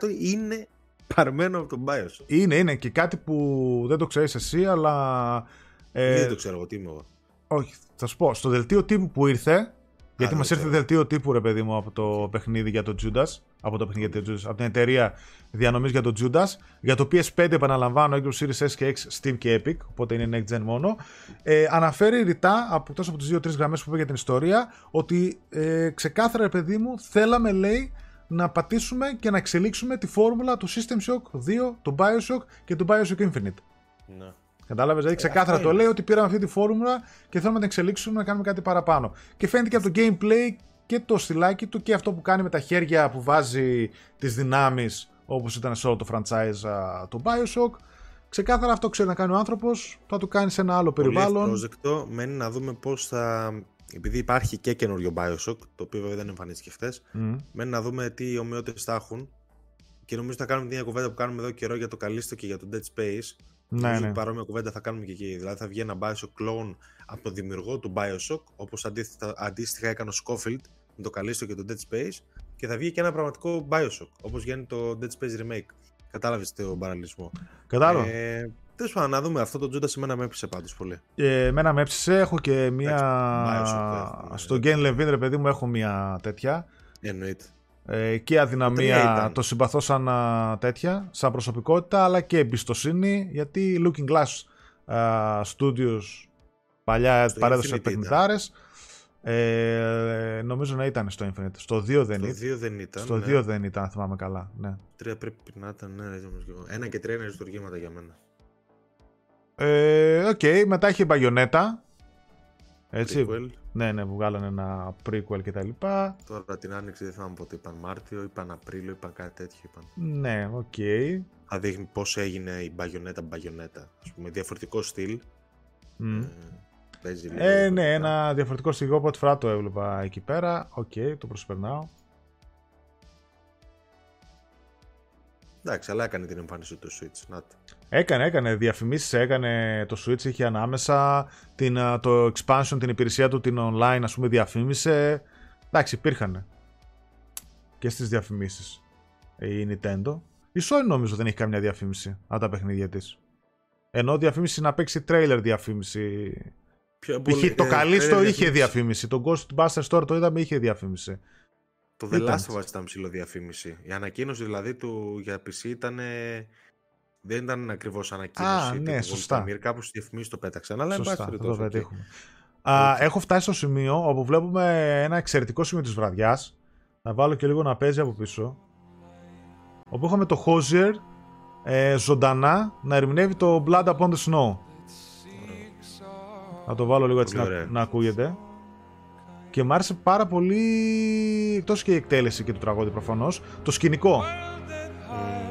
90% είναι παρμένο από τον Bioshock. Είναι, είναι. Και κάτι που δεν το ξέρεις εσύ, αλλά. Ε, δεν το ξέρω εγώ, τι είμαι εγώ. Όχι, θα σου πω. Στο δελτίο τύπου που ήρθε, γιατί μας ήρθε δελτίο τύπου, ρε παιδί μου, από το παιχνίδι για το Judas. Από το παιχνίδι για το Judas. Από την εταιρεία διανομής για το Judas. Για το PS5, επαναλαμβάνω, Xbox Series S και X, Steam και Epic. Οπότε είναι next gen μόνο. Ε, αναφέρει ρητά, από, τόσο από τις δύο-τρεις γραμμές που είπε για την ιστορία, ότι ε, ξεκάθαρα, ρε παιδί μου, θέλαμε, λέει, να πατήσουμε και να εξελίξουμε τη φόρμουλα του System Shock 2, του Bioshock και του Bioshock Infinite. Ναι. Κατάλαβες, δηλαδή ξεκάθαρα το λέει ότι πήραμε αυτή τη φόρμουλα και θέλουμε να την εξελίξουμε να κάνουμε κάτι παραπάνω. Και φαίνεται και από το gameplay και το στυλάκι του και αυτό που κάνει με τα χέρια που βάζει τις δυνάμεις όπως ήταν σε όλο το franchise του Bioshock. Ξεκάθαρα αυτό ξέρει να κάνει ο άνθρωπος, θα του κάνει σε ένα άλλο περιβάλλον. Πολύ πρόσδεκτο. Μένει να δούμε πώς θα. Επειδή υπάρχει και καινούριο Bioshock, το οποίο βέβαια δεν εμφανίστηκε χθες, mm. μένει να δούμε τι ομοιότητες θα έχουν. Και νομίζω θα κάνουμε την κουβέντα που κάνουμε εδώ καιρό για το Καλίστο και για το Dead Space ναι, ναι. Παρόμοια κουβέντα θα κάνουμε και εκεί. Δηλαδή θα βγει ένα Bioshock clone από τον δημιουργό του Bioshock, όπως αντίστοιχα έκανε ο Scofield με το Callisto και το Dead Space, και θα βγει και ένα πραγματικό Bioshock, όπως βγαίνει το Dead Space Remake. Κατάλαβες τον παραλληλισμό. Κατάλαβα. Ε, Τέλος πάντων, να δούμε αυτό το Τζούντας εμένα με έπεισε πάντως πολύ. Ε, εμένα με έψησε. Έχω και μία. Bioshock, Στο Game Levine, ρε παιδί μου, έχω μία τέτοια. Εννοείται ε, και αδυναμία το συμπαθώ σαν τέτοια, σαν προσωπικότητα, αλλά και εμπιστοσύνη, γιατί Looking Glass uh, Studios παλιά παρέδωσε παιχνιδάρες, ε, νομίζω να ήταν στο Infinite. Στο 2 δεν, στο 2 δεν ήταν. Στο 2 ναι. δεν ήταν, αν θυμάμαι καλά. Ναι. 3 πρέπει να ήταν, ναι, Ένα και τρία είναι λειτουργήματα για μένα. Ε, Οκ, okay, μετά έχει Bayonetta. Έτσι. Ναι, ναι, βγάλανε ένα prequel και τα λοιπά. Τώρα την άνοιξη δεν θυμάμαι πότε είπαν Μάρτιο, είπαν Απρίλιο, είπαν κάτι τέτοιο. Είπαν. Ναι, οκ. Okay. Θα δείχνει πώς έγινε η Bayonetta Bayonetta. Α πούμε, διαφορετικό στυλ. Mm. Ε, ε ναι, ένα διαφορετικό στυλ. Εγώ πρώτη φορά το έβλεπα εκεί πέρα. Οκ, okay, το προσπερνάω. Εντάξει, αλλά έκανε την εμφάνιση του Switch. Να Έκανε, έκανε διαφημίσεις, έκανε το Switch, είχε ανάμεσα την, το expansion, την υπηρεσία του, την online, ας πούμε, διαφήμισε. Εντάξει, υπήρχαν και στις διαφημίσεις η Nintendo. Η Sony νομίζω δεν έχει καμιά διαφήμιση από τα παιχνίδια της. Ενώ διαφήμιση να παίξει trailer διαφήμιση. Πιο πολύ, το ε, καλύστο είχε διαφήμιση. Το Ghostbusters τώρα το είδαμε είχε διαφήμιση. Το The Last of Us ήταν ψηλό διαφήμιση. Η ανακοίνωση δηλαδή του για PC ήταν. Δεν ήταν ακριβώς ανακοίνωση. Α, ναι, σωστά. Κάπου στη διαφημίσει το πέταξαν. Αλλά σωστά, θα το πετύχουμε. Α, έχω φτάσει στο σημείο όπου βλέπουμε ένα εξαιρετικό σημείο της βραδιάς. Να βάλω και λίγο να παίζει από πίσω. Όπου είχαμε το Hosier ε, ζωντανά να ερμηνεύει το Blood Upon the Snow. Να το βάλω λίγο έτσι να, να ακούγεται και μου άρεσε πάρα πολύ εκτός και η εκτέλεση και του τραγούδι προφανώς, το σκηνικό.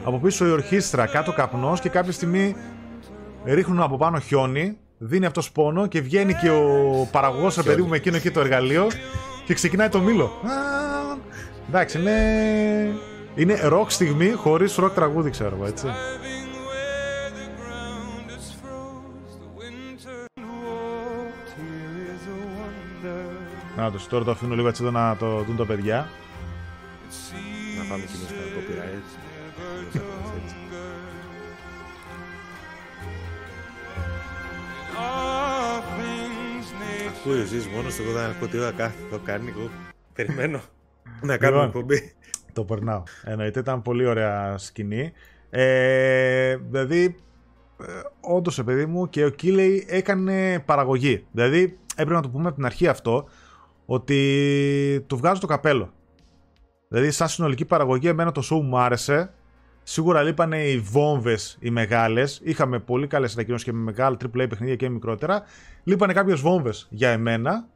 Από πίσω η ορχήστρα, κάτω καπνός και κάποια στιγμή ρίχνουν από πάνω χιόνι, δίνει αυτός πόνο και βγαίνει και ο παραγωγός, ρε παιδί μου, με εκείνο εκεί το εργαλείο και ξεκινάει το μήλο. Εντάξει, είναι. Είναι ροκ στιγμή χωρίς ροκ τραγούδι, ξέρω εγώ, έτσι. Να το τώρα το αφήνω λίγο έτσι εδώ να το δουν τα παιδιά. Να πάμε κι εμείς Ακούει ο Ζης μόνος του, εγώ δεν ακούω τι ώρα κάθε το κάνει, εγώ περιμένω (laughs) να κάνουμε Λοιπόν. εκπομπή. Το περνάω. Εννοείται, ήταν πολύ ωραία σκηνή. Ε, δηλαδή, ε, όντως, παιδί μου, και ο Κίλεϊ έκανε παραγωγή. Δηλαδή, έπρεπε να το πούμε από την αρχή αυτό, ότι του βγάζω το καπέλο. Δηλαδή, σαν συνολική παραγωγή, εμένα το show μου άρεσε. Σίγουρα λείπανε οι βόμβες οι μεγάλες. Είχαμε πολύ καλές ανακοινώσεις και με μεγάλα AAA παιχνίδια και μικρότερα. Λείπανε κάποιες βόμβες για εμένα.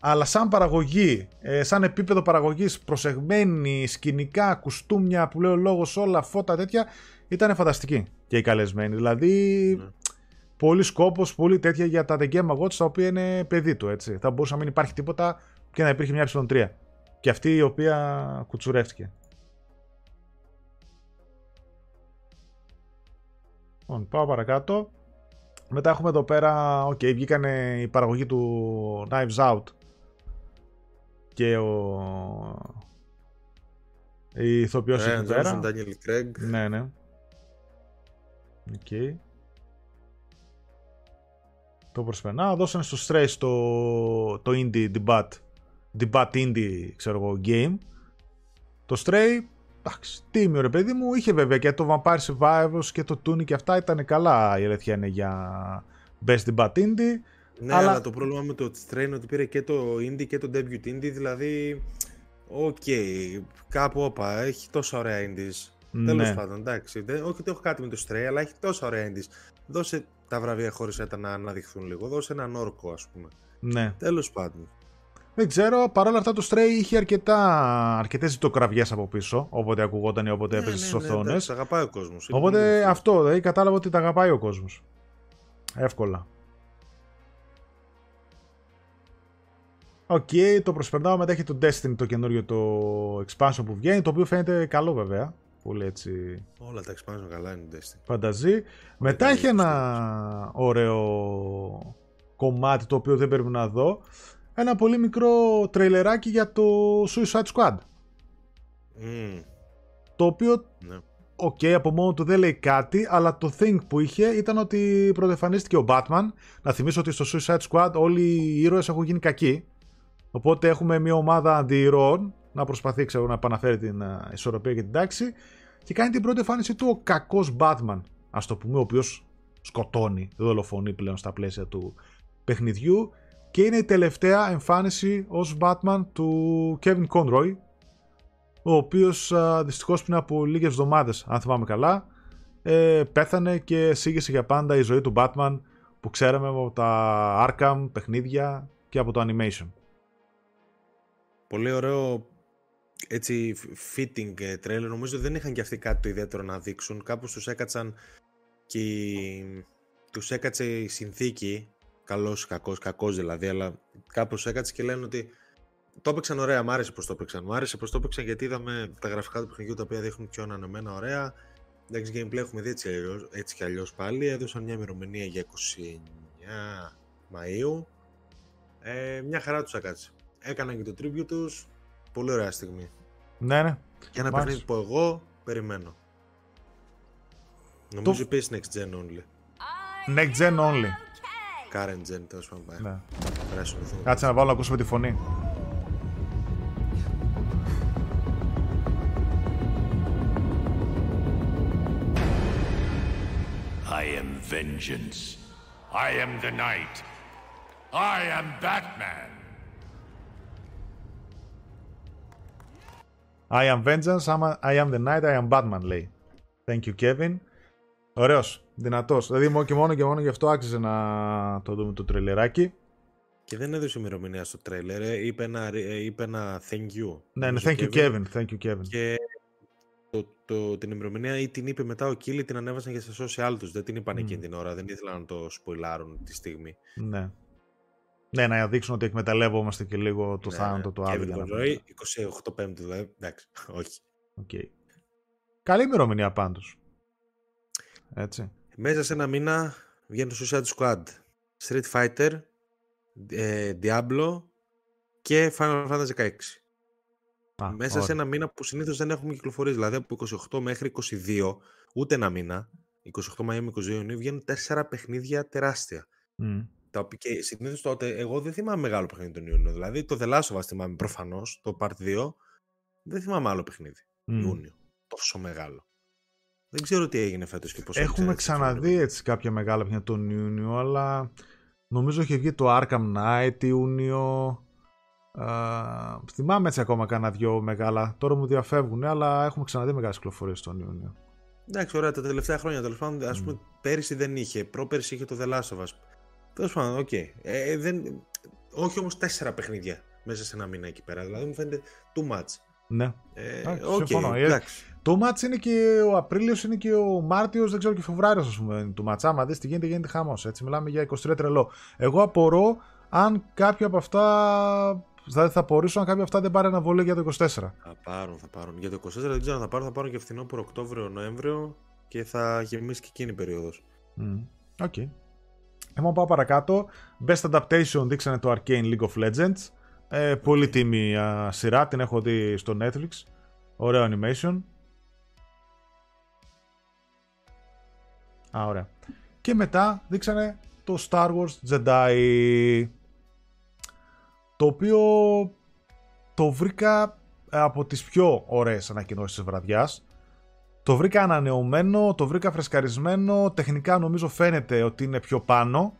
Αλλά σαν παραγωγή, ε, σαν επίπεδο παραγωγής προσεγμένη, σκηνικά, κουστούμια που λέω λόγος, όλα φώτα τέτοια, ήταν φανταστική και οι καλεσμένοι. Δηλαδή, Ναι. πολύ σκόπος, πολύ τέτοια για τα The Game Awards, τα οποία είναι παιδί του, έτσι. Θα μπορούσε να μην υπάρχει τίποτα και να υπήρχε μια ε3. Και αυτή η οποία κουτσουρεύτηκε. Λοιπόν, πάω παρακάτω. Μετά έχουμε εδώ πέρα, οκ, βγήκανε η παραγωγή του Knives Out και ο... η ηθοποιός Rian εκεί πέρα. Johnson, Daniel Craig. Ναι, ναι. Οκ. Το προσπερνάω. Δώσανε στο Stray το, το indie debut. Debut indie, ξέρω εγώ, game. Το Stray, εντάξει, τίμιο ρε παιδί μου. Είχε βέβαια και το Vampire Survivors και το Tunic και αυτά ήταν καλά η αλήθεια είναι για Best Debut Indie. Ναι, Αλλά- αλλά... το πρόβλημα με το Stray είναι ότι πήρε και το indie και το debut indie, δηλαδή... Οκ, κάπου όπα, έχει τόσα ωραία indies. Ναι. Τέλος πάντων, εντάξει. Δεν, όχι ότι έχω κάτι με το Stray, αλλά έχει τόσα ωραία indies. Δώσε τα βραβεία χωρίς έτα να αναδειχθούν λίγο. Δώσε έναν όρκο, ας πούμε. Ναι. Τέλος πάντων. Δεν ξέρω, παρόλα αυτά το Stray είχε αρκετά, αρκετές ζητωκραυγές από πίσω, όποτε ακουγόταν ή όποτε έπαιζε στις οθόνες. Ναι, εντάξει, αγαπάει ο κόσμος. Οπότε αυτό, δηλαδή κατάλαβα ότι τα αγαπάει ο κόσμος. Εύκολα. Οκ, το προσπερνάω μετά έχει το Destiny το καινούριο το expansion που βγαίνει, το οποίο φαίνεται καλό βέβαια. Πολύ έτσι Όλα τα expansion καλά είναι Destiny. φαντεζί. Μετά καλή έχει ένα ωραίο κομμάτι το οποίο δεν πρέπει να δω. Ένα πολύ μικρό trailerάκι για το Suicide Squad. Μμμ, Το οποίο ναι. Οκ, από μόνο του δεν λέει κάτι, αλλά το thing που είχε ήταν ότι πρωτοεμφανίστηκε ο Batman. Να θυμίσω ότι στο Suicide Squad όλοι οι ήρωες έχουν γίνει κακοί. Οπότε έχουμε μια ομάδα αντιηρώων να προσπαθεί ξέρω, να επαναφέρει την α, ισορροπία και την τάξη. Και κάνει την πρώτη εμφάνιση του ο κακός Batman, ας το πούμε, ο οποίος σκοτώνει, δολοφονεί πλέον στα πλαίσια του παιχνιδιού. Και είναι η τελευταία εμφάνιση ως Batman του Kevin Conroy, ο οποίος α, δυστυχώς πριν από λίγες εβδομάδες, αν θυμάμαι καλά, ε, πέθανε και σήγησε για πάντα η ζωή του Batman που ξέραμε από τα Arkham παιχνίδια και από το animation. Πολύ ωραίο έτσι fitting ε, trailer. Νομίζω δεν είχαν και αυτοί κάτι το ιδιαίτερο να δείξουν. Κάπως τους έκατσαν και η- τους έκατσε η συνθήκη. Καλός, κακός, κακός δηλαδή, αλλά κάπως έκατσε και λένε ότι το έπαιξαν ωραία, μ' άρεσε πως το έπαιξαν. Μ' άρεσε πως το έπαιξαν γιατί είδαμε τα γραφικά του παιχνιδιού τα οποία δείχνουν πιο ανανεμένα ωραία. Εντάξει, gameplay έχουμε δει έτσι, αλλιώς- έτσι κι αλλιώς πάλι. Έδωσαν μια ημερομηνία για 29 Μαΐου. Ε, μια χαρά τους έκατσε. Έκαναν και το tribute τους. Πολύ ωραία στιγμή. Ναι, ναι. Και ένα Μάλιστα. παιχνίδι που εγώ περιμένω. Νομίζω επίσης next gen only. Next gen only. Current gen, τέλος πάντων. πάει. Ναι. Πρέπει να ασχοληθούμε. Κάτσε να βάλω να ακούσουμε τη φωνή. I am vengeance. I am the night. I am Batman. I am vengeance, I'm- I am the night, I am Batman, λέει. Thank you, Kevin. Ωραίος, δυνατός. Δηλαδή μόνο και μόνο και μόνο γι' αυτό άξιζε να το δούμε το τρελεράκι. Και δεν έδωσε ημερομηνία στο τρέλερ, ε. είπε, ένα, ε, είπε ένα thank you. Ναι, ναι, νομίζω, thank you, Kevin. Thank you, Kevin. Και το, το, την ημερομηνία ή την είπε μετά ο Κίλι, την ανέβασαν και στα social τους. Δεν την είπαν Μμ. εκείνη την ώρα, δεν ήθελαν να το σποιλάρουν τη στιγμή. Ναι. Ναι, να δείξουν ότι εκμεταλλεύομαστε και λίγο το Ναι, θάνατο ναι. του άλλου. Kevin για να Conroy, 28 Πέμπτου δηλαδή, εντάξει, όχι. Οκ. Καλή ημερομηνία πάντως. Έτσι. Μέσα σε ένα μήνα βγαίνει το Suicide Squad, Street Fighter, ε, Diablo και Final Fantasy 16. Α, Μέσα ωραία. σε ένα μήνα που συνήθως δεν έχουμε κυκλοφορίες, δηλαδή από 28 μέχρι 22, ούτε ένα μήνα, 28 Μαΐου με 22 Ιουνίου, βγαίνουν τέσσερα παιχνίδια τεράστια. Μμ. Τα οποία και συνήθως τότε, εγώ δεν θυμάμαι μεγάλο παιχνίδι τον Ιούνιο. Δηλαδή το The Last of Us θυμάμαι προφανώς, το Part 2. Δεν θυμάμαι άλλο παιχνίδι. Μμ. Ιούνιο. Τόσο μεγάλο. Δεν ξέρω τι έγινε φέτος και πώς Έχουμε ξαναδεί έτσι κάποια μεγάλα παιχνίδια τον Ιούνιο, αλλά νομίζω είχε βγει το Arkham Knight Ιούνιο. Α, θυμάμαι έτσι ακόμα κάνα δυο μεγάλα. Τώρα μου διαφεύγουν, αλλά έχουμε ξαναδεί μεγάλες κυκλοφορίες τον Ιούνιο. Εντάξει, ωραία, τα τελευταία χρόνια τέλος πάντων, ας πούμε, πέρυσι δεν είχε. Πρόπερσι είχε το The Last of Us. Τέλος πάντων, οκ. Ε, δεν... Όχι όμως τέσσερα παιχνίδια μέσα σε ένα μήνα εκεί πέρα. Δηλαδή μου φαίνεται too much. Ναι. Ε, Εντάξει, οκ, συμφωνώ. Ε, εντάξει. Too much είναι και ο Απρίλιος, είναι και ο Μάρτιος, δεν ξέρω και Φεβρουάριο, ας πούμε. είναι Too much. Άμα δεις τι γίνεται, γίνεται χαμός. Έτσι, μιλάμε για 23 τρελό. Εγώ απορώ αν κάποιο από αυτά. Δηλαδή θα απορήσω αν κάποιο από αυτά δεν πάρει αναβολή για το 24. Θα πάρουν, θα πάρουν. Για το 24 δεν ξέρω αν θα πάρουν, θα πάρουν και φθινόπωρο Οκτώβριο, Νοέμβριο και θα γεμίσει και εκείνη η περίοδος. Μμ, Οκ. Εγώ πάω παρακάτω. Best Adaptation δείξανε το Arcane League of Legends. Ε, πολύ τίμια, σειρά, την έχω δει στο Netflix. Ωραίο animation. Α, ωραία. Και μετά δείξανε το Star Wars Jedi. Το οποίο το βρήκα από τις πιο ωραίες ανακοινώσεις της βραδιάς. Το βρήκα ανανεωμένο, το βρήκα φρεσκαρισμένο, τεχνικά νομίζω φαίνεται ότι είναι πιο πάνω.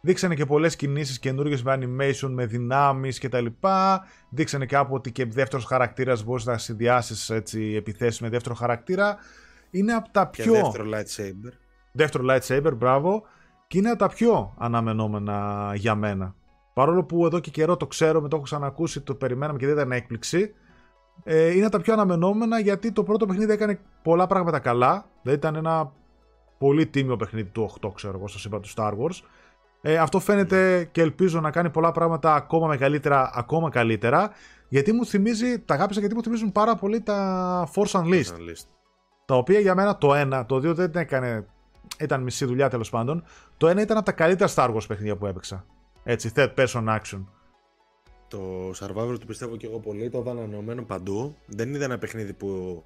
Δείξανε και πολλές κινήσεις καινούργιες με animation, με δυνάμεις κτλ. Δείξανε κάπου ότι και δεύτερος χαρακτήρας μπορείς να συνδυάσεις έτσι, επιθέσεις με δεύτερο χαρακτήρα. Είναι από τα Και πιο... δεύτερο lightsaber. Δεύτερο lightsaber, μπράβο. Και είναι από τα πιο αναμενόμενα για μένα. Παρόλο που εδώ και καιρό το ξέρω, με το έχω ξανακούσει, το περιμέναμε και δεν ήταν έκπληξη. Ε, είναι από τα πιο αναμενόμενα γιατί το πρώτο παιχνίδι έκανε πολλά πράγματα καλά. Δηλαδή ήταν ένα πολύ τίμιο παιχνίδι του 8, ξέρω εγώ, σα είπα του Star Wars. Ε, αυτό φαίνεται και ελπίζω να κάνει πολλά πράγματα ακόμα μεγαλύτερα, ακόμα καλύτερα. Γιατί μου θυμίζει, τα αγάπησα γιατί μου θυμίζουν πάρα πολύ τα Force Unleashed. Unleashed. Τα οποία για μένα το ένα, το δύο δεν έκανε. Ήταν μισή δουλειά τέλος πάντων. Το ένα ήταν από τα καλύτερα Star Wars παιχνίδια που έπαιξα. Έτσι, third person action. Το Survivor του πιστεύω και εγώ πολύ. Το είδα ανανεωμένο παντού. Δεν είδα ένα παιχνίδι που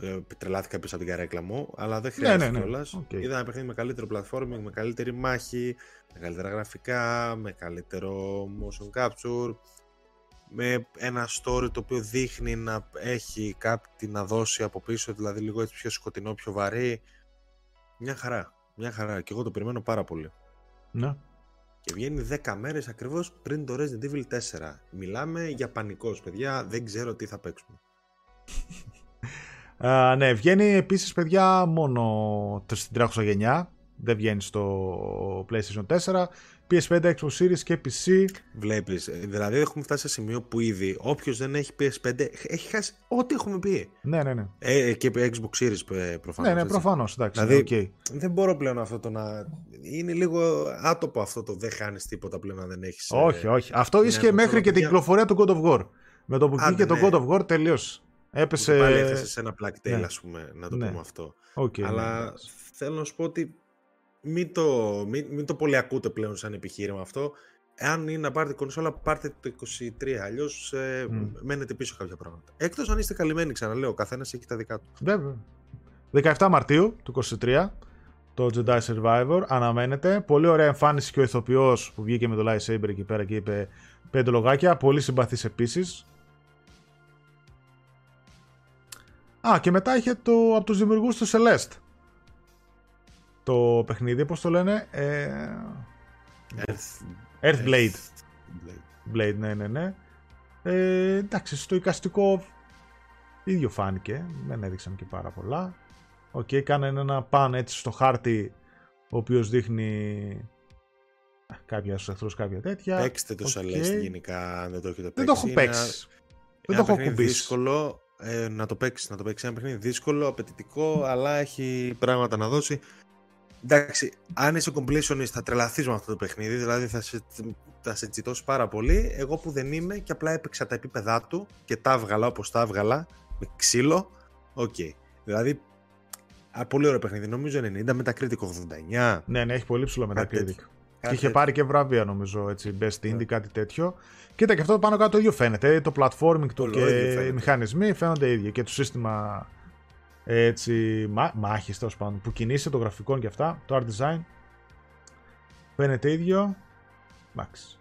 ε, τρελάθηκα πίσω από την καρέκλα μου, αλλά δεν χρειάζεται ναι, ναι. κιόλας. Οκ. Είδα ένα παιχνίδι με καλύτερο platforming, με καλύτερη μάχη, με καλύτερα γραφικά, με καλύτερο motion capture, με ένα story το οποίο δείχνει να έχει κάτι να δώσει από πίσω, δηλαδή λίγο έτσι πιο σκοτεινό, πιο βαρύ. Μια χαρά. Μια χαρά. Και εγώ το περιμένω πάρα πολύ. Ναι. Και βγαίνει 10 μέρες ακριβώς πριν το Resident Evil 4. Μιλάμε για πανικός, παιδιά. Δεν ξέρω τι θα παίξουμε. (laughs) Α, ναι, βγαίνει επίσης παιδιά μόνο στην τρέχουσα γενιά. Δεν βγαίνει στο PlayStation 4, PS5, Xbox Series και PC. Βλέπεις, ε, δηλαδή έχουμε φτάσει σε σημείο που ήδη όποιος δεν έχει PS5 έχει χάσει ό,τι έχουμε πει. Ναι, ναι, ναι. Ε, και Xbox Series ε, προφανώς. ναι, ναι, έτσι. προφανώς, εντάξει, Δηλαδή- ναι, οκ. Δεν μπορώ πλέον αυτό το να... Είναι λίγο άτοπο αυτό το δεν χάνεις τίποτα πλέον αν δεν έχεις... ε, Όχι, όχι. Αυτό ναι, ίσχυε αυτό μέχρι το και την παιδιά- κυκλοφορία του God of War. Με το που Άντε, βγήκε το ναι. God of War τελείωσε. Ούτε Έπεσε. πάλι έφτασε σε ένα Plague Tale, ναι. ας πούμε, να το Ναι. πούμε αυτό. Οκ, ναι, Αλλά εντάξει. θέλω να σου πω ότι μην το, μην, μην το πολύ ακούτε πλέον σαν επιχείρημα αυτό. Εάν είναι να πάρετε κονσόλα, πάρτε το 23. Αλλιώς ε, Μμ. μένετε πίσω κάποια πράγματα. Εκτός αν είστε καλυμμένοι, ξαναλέω, ο καθένας έχει τα δικά του. Βέβαια. 17 Μαρτίου του 23 το Jedi Survivor αναμένεται. Πολύ ωραία εμφάνιση και ο ηθοποιός που βγήκε με το lightsaber εκεί πέρα και είπε πέντε λογάκια. Πολύ συμπαθής επίσης. Α, και μετά είχε το από τους δημιουργούς του Celeste. Το παιχνίδι, πώς το λένε, ε, Earth, Earthblade. Blade. Blade, ναι, ναι, ναι. Ε, εντάξει, στο εικαστικό ίδιο φάνηκε. Δεν έδειξαν και πάρα πολλά. Οκ, κάνανε ένα παν έτσι στο χάρτη ο οποίος δείχνει α, κάποια στους εχθρούς, κάποια τέτοια. Παίξτε το Οκ. Celeste γενικά, αν δεν το έχετε παίξει. Δεν το έχω Είναι παίξει. Δεν ένα το έχω παιχνίδι κουμπίσει. δύσκολο ε, να το παίξεις. Να το παίξεις. Ένα παιχνίδι δύσκολο, απαιτητικό, αλλά έχει πράγματα να δώσει. Εντάξει, αν είσαι completionist θα τρελαθείς με αυτό το παιχνίδι, δηλαδή θα σε, θα σε τσιτώσεις πάρα πολύ. Εγώ που δεν είμαι και απλά έπαιξα τα επίπεδά του και τα έβγαλα όπως τα έβγαλα, με ξύλο, οκ. Δηλαδή, α, πολύ ωραίο παιχνίδι. Νομίζω 90, Metacritic 89. Ναι, ναι, έχει πολύ ψηλό Κάτι Metacritic. τέτοιο. Και Κάτι είχε τέτοιο. πάρει και βραβεία νομίζω, έτσι, Best Indie, Ναι. κάτι τέτοιο. Κοίτα και αυτό πάνω κάτω το ίδιο φαίνεται. Το platforming του Όλο και ίδιο οι φαίνεται. μηχανισμοί φαίνονται ίδια. Και το σύστημα έτσι, μα, μάχης τέλος πάντων, που κινείσαι των γραφικών και αυτά, το art design φαίνεται ίδιο. Εντάξει.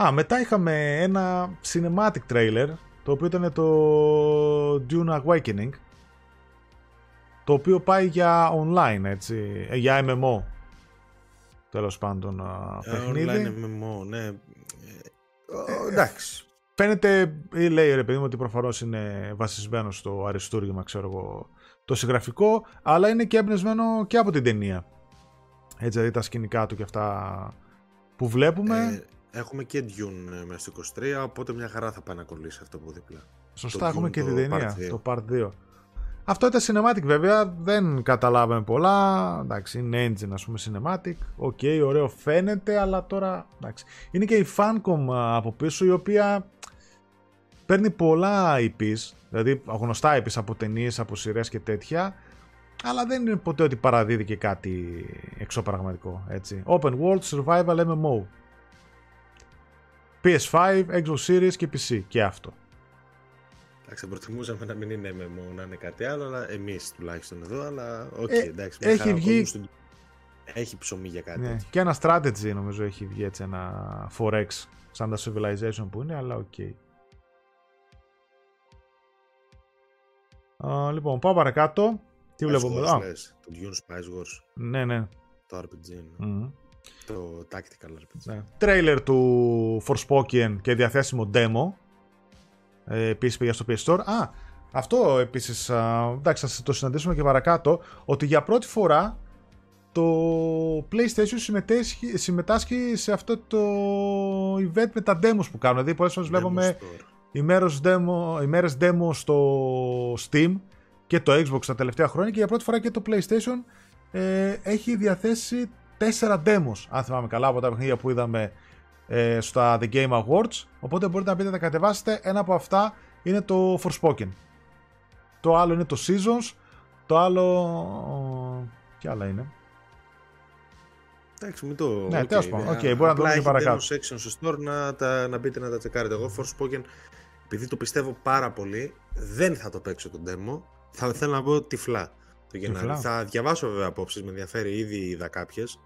Α, μετά είχαμε ένα cinematic trailer, το οποίο ήταν το Dune Awakening, το οποίο πάει για online, έτσι, ε, για MMO. Τέλος πάντων, α, Ε, παιχνίδι. Online MMO, ναι. Ε, ο, εντάξει. Φαίνεται, ή λέει ρε παιδί μου ότι προφανώς είναι βασισμένος στο αριστούργημα, ξέρω εγώ, τους γραφικό, αλλά είναι και εμπνευσμένο και από την ταινία. Έτσι, δηλαδή τα σκηνικά του και αυτά που βλέπουμε. Ε, έχουμε και Dune ε, μέσα στο 23, οπότε μια χαρά θα πάει να κολλήσει αυτό από δίπλα. Σωστά, το έχουμε Dune και το την ταινία, Part 2. το Part 2. Αυτό ήταν cinematic βέβαια, δεν καταλάβαμε πολλά. Εντάξει, είναι engine ας πούμε cinematic. Οκ, ωραίο φαίνεται, αλλά τώρα εντάξει. Είναι και η Funcom α, από πίσω η οποία παίρνει πολλά IPs, δηλαδή γνωστά IPs από ταινίες, από σειρές και τέτοια, αλλά δεν είναι ποτέ ότι παραδίδει και κάτι εξωπραγματικό, έτσι. Open World Survival MMO. PS5, Xbox Series και PC και αυτό. Εντάξει, θα προτιμούσαμε να μην είναι MMO, να είναι κάτι άλλο, αλλά εμείς τουλάχιστον εδώ, αλλά οκ, Ε, εντάξει. μια έχει χαρά, ο βγει- κόσμος του- Έχει ψωμί για κάτι. Ναι. τέτοιο. Και ένα strategy νομίζω έχει βγει έτσι ένα Forex σαν τα Civilization που είναι, αλλά οκ. Α, λοιπόν, πάω παρακάτω. Τι Spice βλέπουμε Wars, εδώ. Α, λες, Το Dune Spice Wars, ναι, ναι. το RPG, ναι. Μμμ. το Tactical RPG. ναι. Τρέιλερ του Forspoken και διαθέσιμο demo. Ε, επίσης πήγα στο PS Store. Α, αυτό επίσης, α, εντάξει, θα το συναντήσουμε και παρακάτω, ότι για πρώτη φορά το PlayStation συμμετέσχει, συμμετάσχει σε αυτό το event με τα demos που κάνουν. Δηλαδή πολλές φορές βλέπουμε Demo Store. ημέρες demo, ημέρες demo στο Steam και το Xbox τα τελευταία χρόνια και για πρώτη φορά και το PlayStation ε, έχει διαθέσει 4 demos, αν θυμάμαι καλά, από τα παιχνίδια που είδαμε ε, στα The Game Awards. Οπότε μπορείτε να πείτε να τα κατεβάσετε. Ένα από αυτά είναι το Forspoken. Το άλλο είναι το Seasons. Το άλλο... Τι άλλα είναι. Εντάξει, μην το. Ναι, οκ, τέλος πάντων. ε, Οκ, μπορεί να το απλά δούμε και έχει παρακάτω. demo section στο store να, τα, να μπείτε να τα τσεκάρετε. Εγώ Forspoken, επειδή το πιστεύω πάρα πολύ, δεν θα το παίξω το demo. Θα θέλω να μπω τυφλά το Γενάρη. Τυφλά. Θα διαβάσω βέβαια απόψεις, με ενδιαφέρει, ήδη είδα κάποιες.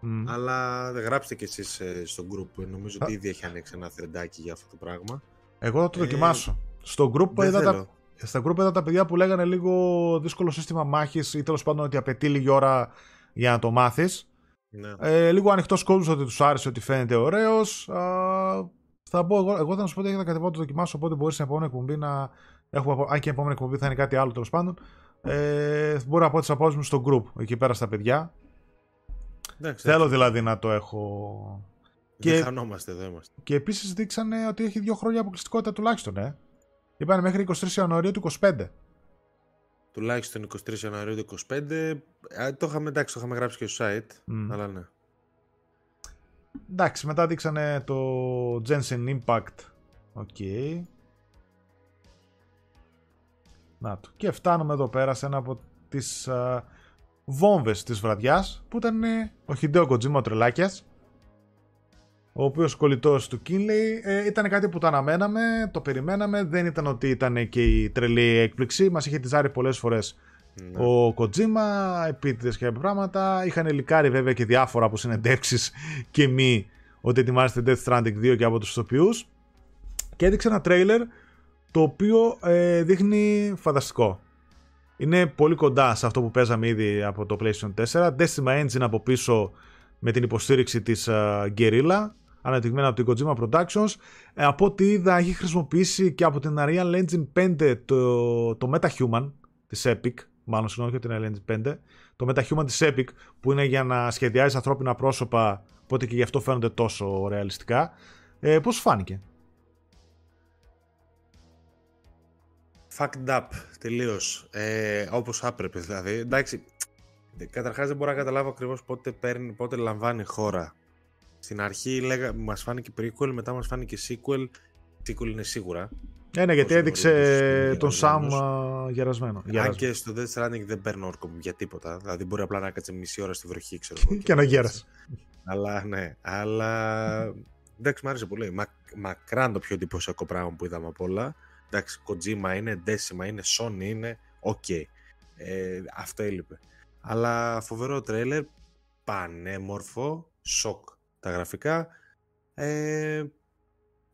Μμ. Αλλά γράψτε κι εσείς στο group. Νομίζω Α. ότι ήδη έχει ανοίξει ένα thread άκι για αυτό το πράγμα. Εγώ θα το Ε, δοκιμάσω. Στο group Δεν είδα τα, θέλω. Στα group είδα τα παιδιά που λέγανε λίγο δύσκολο σύστημα μάχης ή τέλος πάντων ότι απαιτεί λίγη ώρα για να το μάθεις. Ναι. Ε, λίγο ανοιχτός κόσμος ότι τους άρεσε, ότι φαίνεται ωραίος. Θα μπω εγώ, εγώ θα σου πω ότι θα κατεβάω να το δοκιμάσω. Οπότε μπορείς στην επόμενη εκπομπή να. Έχουμε, απο- αν και η επόμενη εκπομπή θα είναι κάτι άλλο τέλος πάντων. Ε, μπορώ να πω τι απόψει μου στο group εκεί πέρα στα παιδιά. Εντάξει, Θέλω εντάξει. δηλαδή να το έχω. Δεν και- χανόμαστε εδώ είμαστε. Και επίσης δείξανε ότι έχει δύο χρόνια αποκλειστικότητα τουλάχιστον, ε. Είπανε μέχρι 23 Ιανουαρίου του 25. Τουλάχιστον 23 Ιανουαρίου του 25. Α, το είχαμε εντάξει, το είχαμε γράψει και στο site. Μμ. Αλλά ναι. Εντάξει, μετά δείξανε το Genshin Impact. Οκ. Να το. Και φτάνουμε εδώ πέρα σε ένα από τις α, βόμβες της βραδιάς που ήταν ε, ο Hideo Kojima ο Τρελάκιας ο οποίος κολλητός του Kinley ε, ήταν κάτι που το αναμέναμε, το περιμέναμε δεν ήταν ότι ήταν και η τρελή έκπληξη μας είχε τυζάρει πολλές φορές ναι. ο Kojima, επίτηδες και πράγματα. Είχαν ελικάρει βέβαια και διάφορα από συνεντεύξεις και μη ότι ετοιμάζεται Death Stranding 2 και από τους ηθοποιούς. Και έδειξε ένα τρέιλερ το οποίο ε, δείχνει φανταστικό. Είναι πολύ κοντά σε αυτό που παίζαμε ήδη από το PlayStation 4. Decima Engine από πίσω με την υποστήριξη της uh, Guerrilla αναπτυγμένα από την Kojima Productions. Ε, από ό,τι είδα έχει χρησιμοποιήσει και από την Unreal Engine 5 το, το MetaHuman της Epic, μάλλον συγγνώμη και την Unreal Engine 5, το MetaHuman της Epic που είναι για να σχεδιάζει ανθρώπινα πρόσωπα, οπότε και γι' αυτό φαίνονται τόσο ρεαλιστικά. Ε, πώς σου φάνηκε; Fucked up, τελείως. Ε, Όπως άπρεπε δηλαδή. Εντάξει, καταρχάς δεν μπορώ να καταλάβω ακριβώς πότε, παίρνει, πότε λαμβάνει χώρα. Στην αρχή λέγα, μας φάνηκε prequel, μετά μας φάνηκε sequel. Sequel είναι σίγουρα. Ε, ναι, γιατί Όσο έδειξε μπορούσε, τον Σαμ γερασμένος. α, γερασμένο. Αν Γερασμένο. και στο Death Stranding δεν παίρνω όρκο μου για τίποτα. Δηλαδή μπορεί απλά να κάτσε μισή ώρα στη βροχή, ξέρω (laughs) εγώ. Και να γέρασε. Αλλά ναι, αλλά. Εντάξει, μου άρεσε πολύ. Μα, μακράν το πιο εντυπωσιακό πράγμα που είδαμε από όλα. Εντάξει, Kojima είναι, Decima είναι, Sony είναι, οκ. Ε, αυτό έλειπε. Αλλά φοβερό τρέλερ, πανέμορφο, σοκ τα γραφικά. Ε,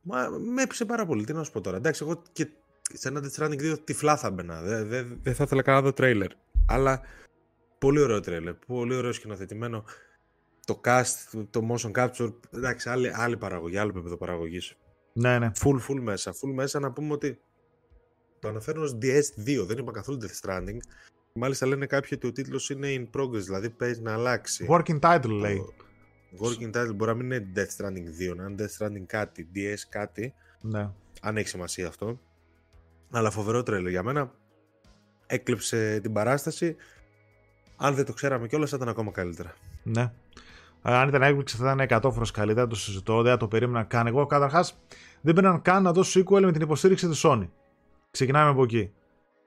μα, με έπεισε πάρα πολύ, τι να σου πω τώρα. Εντάξει, εγώ και σε ένα Death Stranding 2 τυφλά θα έμπαινα. Δεν δε, δεν θα ήθελα καν να δω τρέιλερ. Αλλά πολύ ωραίο τρέιλερ, πολύ ωραίο σκηνοθετημένο. Το cast, το motion capture, εντάξει, άλλη, άλλη παραγωγή, άλλο επίπεδο παραγωγής. Ναι, ναι. Full, full μέσα. Full μέσα να πούμε ότι το αναφέρω ως DS2, δεν είπα καθόλου Death Stranding. Μάλιστα λένε κάποιοι ότι ο τίτλος είναι in progress, δηλαδή παίζει να αλλάξει. Working title λέει. Το Working title μπορεί να μην είναι Death Stranding 2, να είναι Death Stranding κάτι, DS κάτι, Ναι. αν έχει σημασία αυτό. Αλλά φοβερό τρέλο για μένα. Έκλειψε την παράσταση. Αν δεν το ξέραμε κιόλας θα ήταν ακόμα καλύτερα. Ναι. Ε, Αν ήταν έκπληξη θα ήταν 100 φορές καλύτερα, το συζητώ, δεν θα το περίμενα καν. Εγώ καταρχάς δεν πήραν καν να δώσω sequel με την υποστήριξη της Sony. Ξεκινάμε από εκεί.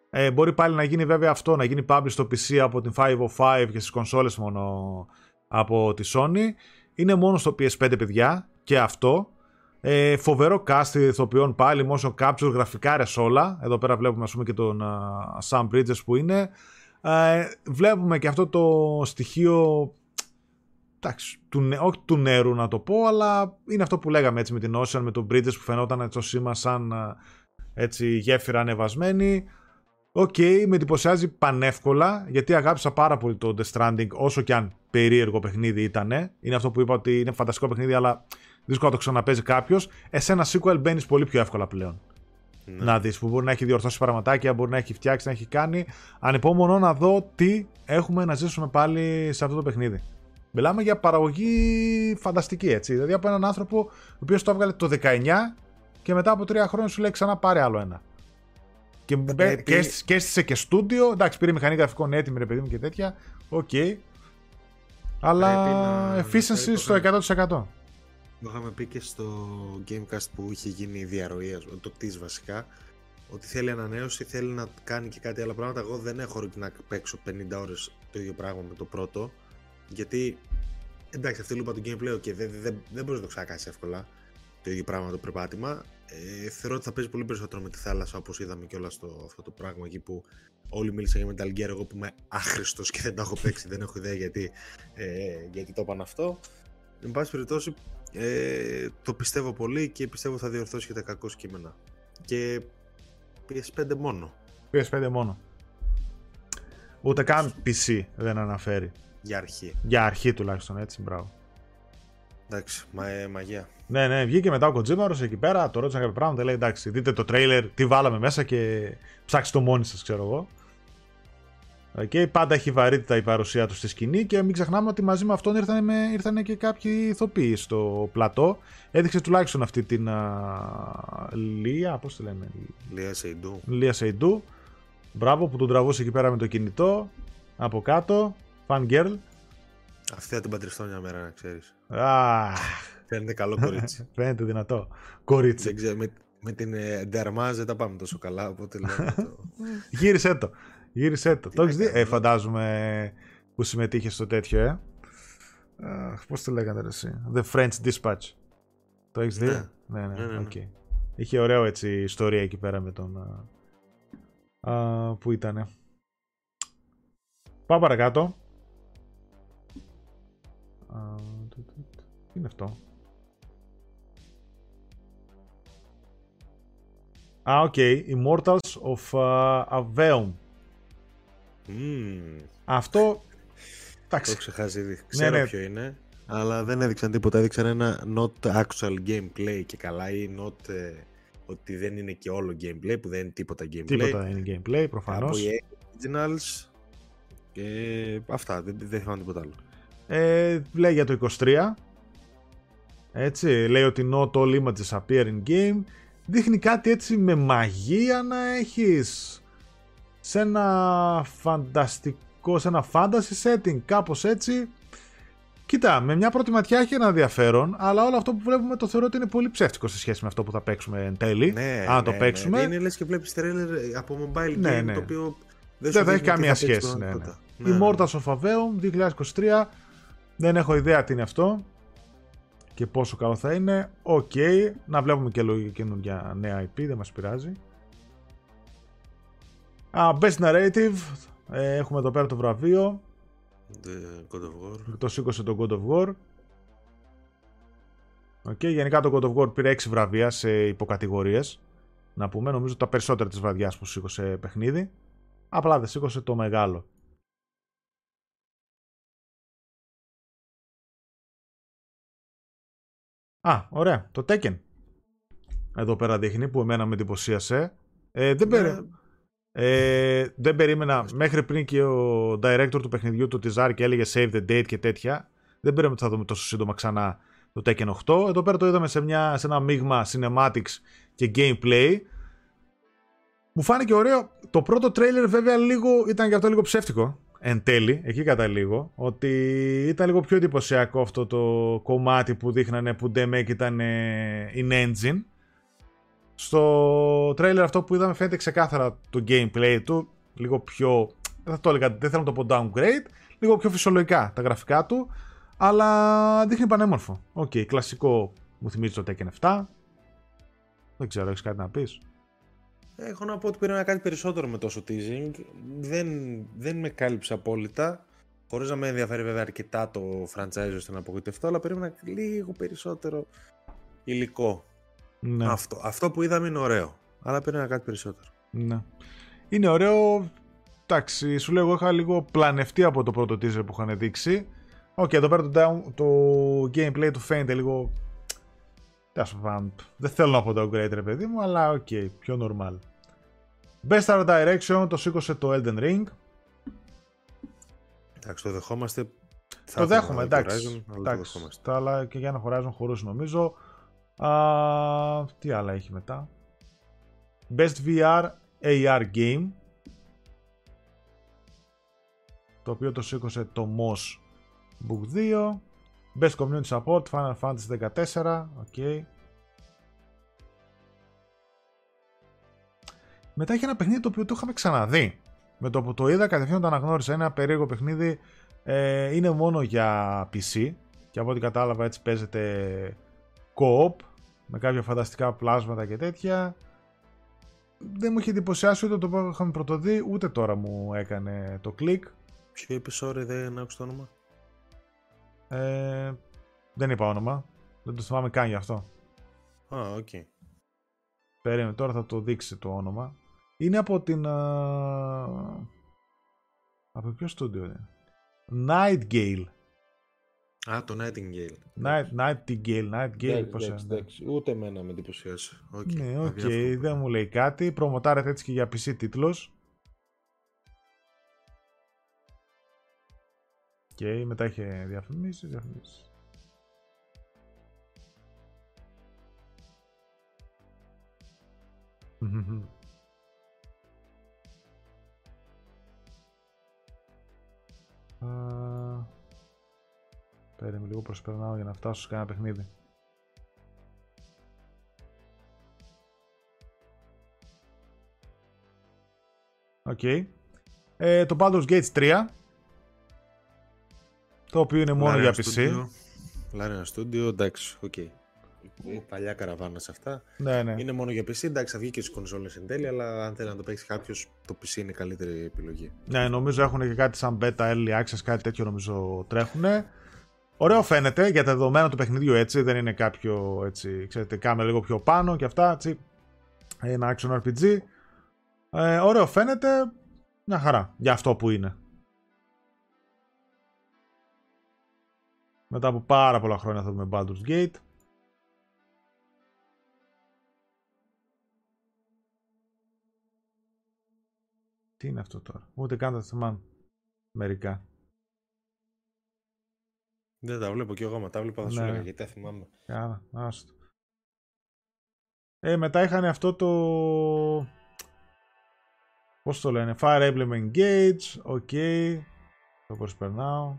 Ε, μπορεί πάλι να γίνει βέβαια αυτό, να γίνει publish στο PC από την 505 και στις κονσόλες μόνο από τη Sony. Είναι μόνο στο PS5 παιδιά και αυτό. Ε, φοβερό cast ηθοποιών πάλι, motion capture, γραφικά ρε όλα. Εδώ πέρα βλέπουμε ας πούμε και τον α, Sam Bridges που είναι. Ε, βλέπουμε και αυτό το στοιχείο εντάξει, του, νε- όχι του νερού να το πω, αλλά είναι αυτό που λέγαμε έτσι με την Ocean, με τον Bridges που φαινόταν έτσι το σήμα σαν α, έτσι γέφυρα ανεβασμένη. Οκ, με εντυπωσιάζει πανεύκολα, γιατί αγάπησα πάρα πολύ το Death Stranding, όσο και αν περίεργο παιχνίδι ήταν. Είναι αυτό που είπα ότι είναι φανταστικό παιχνίδι, αλλά δύσκολο να το ξαναπέζει κάποιος. Ε, σε ένα sequel μπαίνεις πολύ πιο εύκολα πλέον. Ναι. Να δεις που μπορεί να έχει διορθώσει πραγματάκια, μπορεί να έχει φτιάξει, να έχει κάνει. Ανυπομονώ να δω τι έχουμε να ζήσουμε πάλι σε αυτό το παιχνίδι. Μιλάμε για παραγωγή φανταστική έτσι. Δηλαδή από έναν άνθρωπο ο οποίος το έβγαλε το 19 και μετά από τρία χρόνια σου λέει ξανά πάρε άλλο ένα. Και, μπε- Πρέπει- και, έστησε- και έστησε και στούντιο. Εντάξει, πήρε μηχανή γραφικών έτοιμη, ρε παιδί μου και τέτοια. Οκ. Αλλά Πρέπει να- efficiency πρέπει στο να- 100%. Το είχαμε πει και στο Gamecast που είχε γίνει η διαρροή, ας πούμε, το κτής βασικά, ότι θέλει ανανέωση, θέλει να κάνει και κάτι άλλα πράγματα. Εγώ δεν έχω όρεξη να παίξω 50 ώρες το ίδιο πράγμα με το πρώτο, γιατί εντάξει αυτή η λούπα του gameplay, okay, δεν, δεν, δεν μπορείς να το ξανακάσεις εύκολα το ίδιο πράγμα το περπάτημα. Ε, θεωρώ ότι θα παίζει πολύ περισσότερο με τη θάλασσα όπως είδαμε και όλα στο αυτό το πράγμα εκεί που όλοι μίλησαν για Metal Gear, εγώ που είμαι άχρηστος και δεν το έχω παίξει, δεν έχω ιδέα γιατί, ε, γιατί το είπαν αυτό. Εν πάση περιπτώσει, ε, το πιστεύω πολύ και πιστεύω θα διορθώσει και τα κακό κείμενα. Και PS5 μόνο PS5 μόνο. Ούτε καν PC δεν αναφέρει. για αρχή. Για αρχή τουλάχιστον έτσι, μπράβο. Εντάξει, μα, ε, μαγεία. Ναι, ναι, βγήκε μετά ο Kojima εκεί πέρα, το ρώτησαν κάποια πράγματα. Λέει εντάξει, δείτε το τρέιλερ, τι βάλαμε μέσα και ψάξτε το μόνοι σας, ξέρω εγώ. Και πάντα έχει βαρύτητα η παρουσία του στη σκηνή και μην ξεχνάμε ότι μαζί με αυτόν ήρθαν, με, ήρθαν και κάποιοι ηθοποιοί στο πλατό. Έδειξε τουλάχιστον αυτή την α, Λία, πώς τη λένε, Λία Σεϊντού. Λία Σεϊντού. Μπράβο που τον τραβούσε εκεί πέρα με το κινητό. Από κάτω. Fan girl. Αυτή θα την παντρευτώ μια μέρα, να ξέρεις. Αχ, Φαίνεται καλό κορίτσι. (laughs) φαίνεται δυνατό. Κορίτσι. δεν ξέρω, με, με την ε, Ντερμάζ δεν τα πάμε τόσο καλά, οπότε λέω. (laughs) το... Γύρισε το. Γύρισε το. Το να έχει δει, κάνω. ε, φαντάζομαι που συμμετείχες στο τέτοιο, ε. Πώς το λέγανε ρε, εσύ; The French Dispatch. Το έχεις δει; Ναι. ναι, ναι. Ναι, ναι, ναι. οκ. Είχε ωραίο έτσι ιστορία εκεί πέρα με τον. α, α, που ήτανε. Πάμε παρακάτω. Α, είναι αυτό. Α, οκ. Immortals of, uh, Aveum. Μμμ, Αυτό. το Εντάξει. έχω ξεχάσει ήδη. Ξέρω ναι. ποιο είναι. Αλλά δεν έδειξαν τίποτα. Έδειξαν ένα not actual gameplay και καλά ή not ε, ότι δεν είναι και όλο gameplay που δεν είναι τίποτα gameplay. Τίποτα είναι gameplay, Από προφανώς. οι originals και αυτά. Δεν, δεν θυμάμαι τίποτα άλλο. Ε, λέει για το 23. Έτσι, λέει ότι not all images appear in game. Δείχνει κάτι έτσι με μαγεία να έχεις σε ένα φανταστικό, σε ένα fantasy setting, κάπως έτσι. Κοίτα, με μια πρώτη ματιά έχει ένα ενδιαφέρον, αλλά όλο αυτό που βλέπουμε το θεωρώ ότι είναι πολύ ψεύτικο σε σχέση με αυτό που θα παίξουμε εν τέλει. Ναι, αν ναι, το ναι. παίξουμε. Είναι λες και βλέπεις τρέλερ από mobile Ναι, game ναι. το οποίο Δεν σου θα έχει δείχνει τι καμία παίξει σχέση. στην Ναι, ναι. πραγματικότητα. Η Immortals of Aveum 2023. Δεν έχω ιδέα τι είναι αυτό και πόσο καλό θα είναι. Οκ. Να βλέπουμε και λίγο καινούργια νέα IP, δεν μας πειράζει. Α, Best Narrative. Ε, έχουμε εδώ πέρα το βραβείο. The God of War. Το σήκωσε το God of War. Οκ, γενικά το God of War πήρε 6 βραβεία σε υποκατηγορίες. Να πούμε, νομίζω τα περισσότερα της βραδιάς που σήκωσε παιχνίδι. Απλά δεν σήκωσε το μεγάλο. Α, ωραία, το Tekken. Εδώ πέρα δείχνει που εμένα με εντυπωσίασε. Ε, δεν, περί... Ναι, ε, δεν περίμενα μέχρι πριν και ο director του παιχνιδιού του Tizar και έλεγε save the date και τέτοια. Δεν περίμενα ότι θα δούμε τόσο σύντομα ξανά το Tekken 8. Εδώ πέρα το είδαμε σε, μια, σε ένα μείγμα cinematics και gameplay. Μου φάνηκε ωραίο. Το πρώτο trailer βέβαια λίγο, ήταν και αυτό λίγο ψεύτικο. Εν τέλει, εκεί κατά λίγο. Ότι ήταν λίγο πιο εντυπωσιακό αυτό το κομμάτι που δείχνανε που Demek ήταν ε, in engine. Στο τρέιλερ αυτό που είδαμε φαίνεται ξεκάθαρα το gameplay του. Λίγο πιο. Δεν θα το έλεγα, δεν θέλω να το πω downgrade. Λίγο πιο φυσιολογικά τα γραφικά του. Αλλά δείχνει πανέμορφο. Οκ, κλασικό μου θυμίζει το Tekken 7. Δεν ξέρω, έχεις κάτι να πεις; Έχω να πω ότι πήρα να κάτι περισσότερο με τόσο teasing. Δεν, δεν με κάλυψε απόλυτα. Χωρίς να με ενδιαφέρει βέβαια αρκετά το franchise ώστε να απογοητευτώ, αλλά περίμενα λίγο περισσότερο υλικό. Ναι. Αυτό, αυτό που είδαμε είναι ωραίο. Αλλά πήρα κάτι περισσότερο. Ναι. Είναι ωραίο. Εντάξει, σου λέω, εγώ είχα λίγο πλανευτεί από το πρώτο teaser που είχαν δείξει. Οκ, εδώ πέρα το, down, το gameplay του φαίνεται λίγο. Τέλος πάντων, Δεν θέλω να πω downgrade, ρε παιδί μου, αλλά οκ, πιο normal. Best Art Direction το σήκωσε το Elden Ring. Εντάξει, το δεχόμαστε. Θα το ήθελα δέχομαι, να δω το εντάξει. Horizon, αλλά το εντάξει. δεχόμαστε. Τα άλλα και για να Horizon χωρούσε νομίζω. Α, τι άλλα έχει μετά. Best VR AR Game. Το οποίο το σήκωσε το Moss Book 2. Best Community Support Final Fantasy 14. Οκ. Μετά έχει ένα παιχνίδι το οποίο το είχαμε ξαναδεί. Με το που το είδα κατευθείαν το αναγνώρισα. Ένα περίεργο παιχνίδι. Ε, είναι μόνο για PC. Και από ό,τι κατάλαβα έτσι παίζεται co-op. Με κάποια φανταστικά πλάσματα και τέτοια. Δεν μου είχε εντυπωσιάσει ούτε το που είχαμε πρωτοδεί, ούτε τώρα μου έκανε το κλικ. Ποιο είπε, sorry, δεν άκουσα το όνομα. Ε, δεν είπα όνομα. Δεν το θυμάμαι καν γι' αυτό. Α, οκ. Περίμενε, τώρα θα το δείξει το όνομα. Είναι από την... α, Από ποιο στούντιο είναι; Nightgale. Α, το Nightingale. Night, Nightingale, Nightgale, Εντάξει, πώς εντάξει, είναι. εντάξει. Ούτε εμένα με εντυπωσίασε. Οκ, Ναι, οκ, αδιάφορο. δεν μου λέει κάτι. Προμοτάρεται έτσι και για PC τίτλος. Και μετά είχε διαφημίσεις, διαφημίσεις. Μμμ. (laughs) Α, Περίμενε λίγο προσπερνάω για να φτάσω σε κανένα παιχνίδι. Οκ. Ε, το Baldur's Gate 3. Το οποίο είναι μόνο για PC. Larian Studio, εντάξει, οκ. Παλιά καραβάνα σε αυτά. Ναι, ναι. Είναι μόνο για PC, εντάξει, θα βγει και στις κονσόλες εν τέλει, αλλά αν θέλει να το παίξει κάποιος, το PC είναι η καλύτερη επιλογή. Ναι, νομίζω έχουν και κάτι σαν beta, early access, κάτι τέτοιο νομίζω τρέχουν. Ωραίο φαίνεται για τα δεδομένα του παιχνιδιού έτσι, δεν είναι κάποιο έτσι, ξέρετε, κάμε λίγο πιο πάνω και αυτά, έτσι. Ένα action RPG. Ε, ωραίο φαίνεται, μια χαρά για αυτό που είναι. Μετά από πάρα πολλά χρόνια θα δούμε Baldur's Gate. Τι είναι αυτό τώρα, ούτε καν τα θυμάμαι. Μερικά. Δεν τα βλέπω κι εγώ, μα τα βλέπω θα σου Ναι. έλεγα γιατί τα θυμάμαι. Άρα, άστο. Ε, μετά είχαν αυτό το... Πώς το λένε, Fire Emblem Engage, οκ. Το προσπερνάω.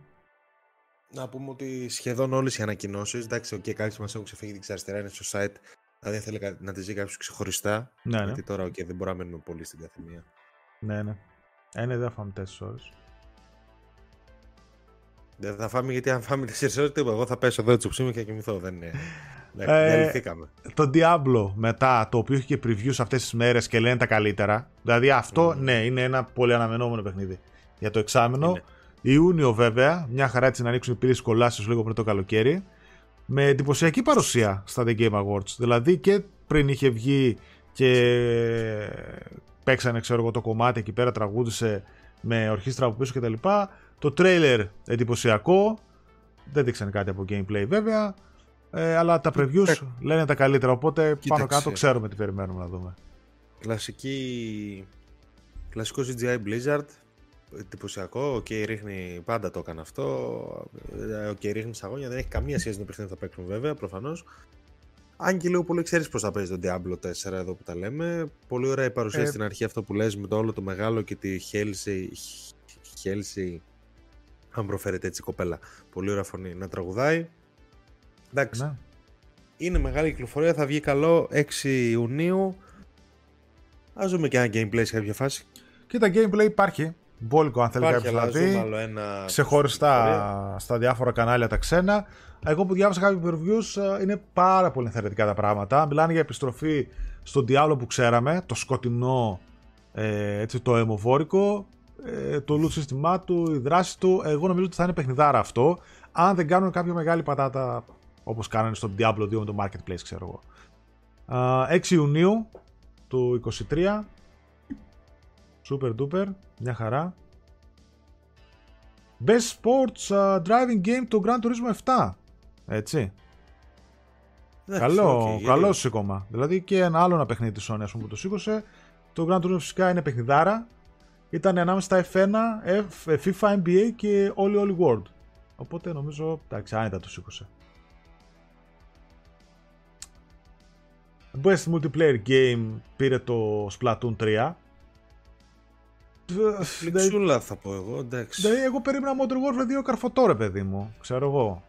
Να πούμε ότι σχεδόν όλες οι ανακοινώσεις, εντάξει, okay, κάποιες μας έχουν ξεφύγει δεξιά αριστερά, είναι στο site. Δηλαδή θέλει να τις δει κάποιος ξεχωριστά. Ναι, ναι. Γιατί τώρα, okay, δεν μπορούμε να μένουμε πολύ στην καθεμία. Ναι, ναι. Ε, ναι, δεν θα φάμε 4 ώρες. Δεν θα φάμε γιατί αν φάμε 4 ώρες, τίποτα. Εγώ θα πέσω εδώ έτσι ψήμι και κοιμηθώ. Δεν είναι. (laughs) Ε, το Diablo μετά, το οποίο έχει και previews αυτές τις μέρες και λένε τα καλύτερα. Δηλαδή αυτό, mm. ναι, είναι ένα πολύ αναμενόμενο παιχνίδι για το εξάμεινο. Είναι. Ιούνιο βέβαια, μια χαρά έτσι να ανοίξουν οι πύλες κολάσεως λίγο πριν το καλοκαίρι. Με εντυπωσιακή παρουσία στα The Game Awards. Δηλαδή και πριν είχε βγει και παίξανε ξέρω εγώ το κομμάτι εκεί πέρα, τραγούδισε με ορχήστρα από πίσω κτλ. Το τρέιλερ εντυπωσιακό. Δεν δείξανε κάτι από gameplay βέβαια. Ε, αλλά τα previews λένε τα καλύτερα. Οπότε Κοίταξε. πάνω κάτω ξέρουμε τι περιμένουμε να δούμε. Κλασική... Κλασικό CGI Blizzard. Εντυπωσιακό. Ο okay, ρίχνει πάντα το έκανε αυτό. Ο okay, ρίχνει αγώνια. Δεν έχει καμία σχέση με το παιχνίδι που θα παίξουν βέβαια προφανώς. Αν και λίγο πολύ ξέρεις πώς θα παίζει το Diablo 4 εδώ που τα λέμε. Πολύ ωραία η παρουσία ε... στην αρχή αυτό που λες με το όλο το μεγάλο και τη Χέλση. Χέλση. Αν προφέρεται έτσι η κοπέλα. Πολύ ωραία φωνή να τραγουδάει. Εντάξει. Ναι. Είναι μεγάλη κυκλοφορία, θα βγει καλό 6 Ιουνίου. Α δούμε και ένα gameplay σε κάποια φάση. Και τα gameplay υπάρχει. Μπόλικο αν θέλει κάποιος να δει. Ξεχωριστά στα διάφορα κανάλια τα ξένα. Εγώ που διάβασα κάποια reviews ε, είναι πάρα πολύ ενθαρρυντικά τα πράγματα. Μιλάνε για επιστροφή στον Diablo που ξέραμε, το σκοτεινό, ε, έτσι, το αιμοβόρικο, ε, το loot σύστημά του, η δράση του. Εγώ νομίζω ότι θα είναι παιχνιδάρα αυτό. Αν δεν κάνουν κάποια μεγάλη πατάτα όπως κάνανε στο Diablo 2 με το Marketplace ξέρω εγώ. 6 Ιουνίου του 23 Super duper, μια χαρά. Best Sports uh, Driving Game το Gran Turismo 7. Έτσι. καλό, okay, καλό σήκωμα. Δηλαδή και ένα άλλο ένα παιχνίδι της Sony ας πούμε, που το σήκωσε. Το Gran Turismo φυσικά είναι παιχνιδάρα. Ήταν ανάμεσα στα F1, F, FIFA, NBA και All All World. Οπότε νομίζω, εντάξει, άνετα το σήκωσε. Best Multiplayer Game πήρε το Splatoon 3. Κλεψούλα θα πω εγώ, εντάξει. Δηλαδή, εγώ περίμενα Modern Warfare 2 καρφωτό ρε παιδί μου, ξέρω εγώ.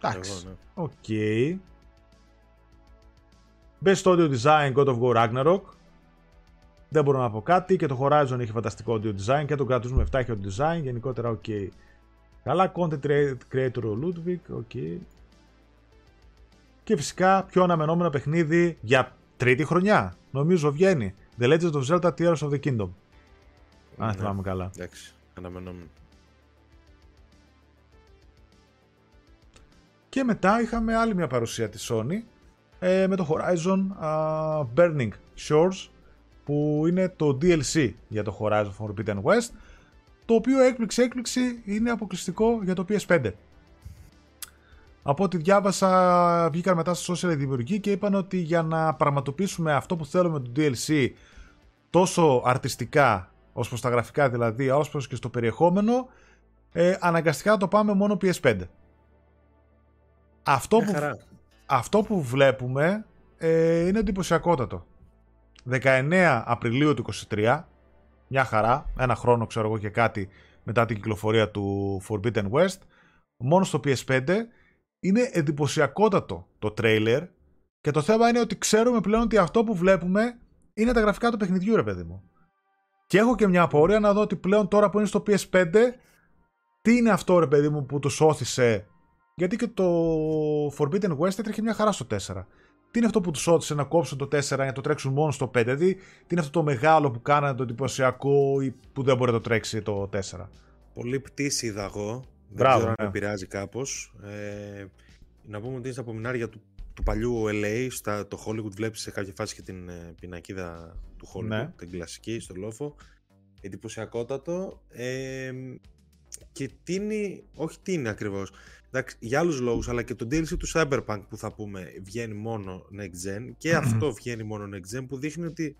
Εντάξει, ναι. οκ. Okay. Best Audio Design God of War Ragnarok. Δεν μπορώ να πω κάτι και το Horizon έχει φανταστικό audio design και το Gran Turismo 7 έχει audio design, γενικότερα οκ. Okay. Καλά, content creator ο Ludwig, οκ. Okay. Και φυσικά πιο αναμενόμενο παιχνίδι για τρίτη χρονιά. Νομίζω βγαίνει. The Legend of Zelda Tears of the Kingdom. Αν ναι, θυμάμαι καλά. Εντάξει, αναμενόμενο. Και μετά είχαμε άλλη μια παρουσία της Sony ε, με το Horizon uh, Burning Shores που είναι το DLC για το Horizon Forbidden West το οποίο έκπληξη έκπληξη είναι αποκλειστικό για το PS5. Από ό,τι διάβασα, βγήκαν μετά στα social δημιουργοί και είπαν ότι για να πραγματοποιήσουμε αυτό που θέλουμε το DLC τόσο αρτιστικά, ως προς τα γραφικά δηλαδή, ως προς και στο περιεχόμενο, ε, αναγκαστικά το πάμε μόνο PS5. Αυτό, που, αυτό που βλέπουμε ε, είναι εντυπωσιακότατο. 19 Απριλίου του 23, μια χαρά, ένα χρόνο ξέρω εγώ και κάτι μετά την κυκλοφορία του Forbidden West, μόνο στο PS5 είναι εντυπωσιακότατο το τρέιλερ και το θέμα είναι ότι ξέρουμε πλέον ότι αυτό που βλέπουμε είναι τα γραφικά του παιχνιδιού, ρε παιδί μου. Και έχω και μια απορία να δω ότι πλέον τώρα που είναι στο PS5, τι είναι αυτό, ρε παιδί μου, που του όθησε. Γιατί και το Forbidden West έτρεχε μια χαρά στο 4. Τι είναι αυτό που του όθησε να κόψουν το 4 για να το τρέξουν μόνο στο 5, δηλαδή τι είναι αυτό το μεγάλο που κάνανε το εντυπωσιακό ή που δεν μπορεί να το τρέξει το 4. Πολύ πτήση είδα εγώ. Δεν ξέρω αν ναι. επηρεάζει κάπως. Ε, να πούμε ότι είναι στα απομεινάρια του, του παλιού LA, στα, το Hollywood βλέπεις σε κάποια φάση και την ε, πινακίδα του Hollywood, ναι. την κλασική στο λόφο. Εντυπωσιακότατο. Ε, και τίνει, όχι τίνει ακριβώς, εντάξει, για άλλους λόγους, αλλά και το DLC του Cyberpunk που θα πούμε βγαίνει μόνο Next Gen και αυτό βγαίνει μόνο Next Gen που δείχνει ότι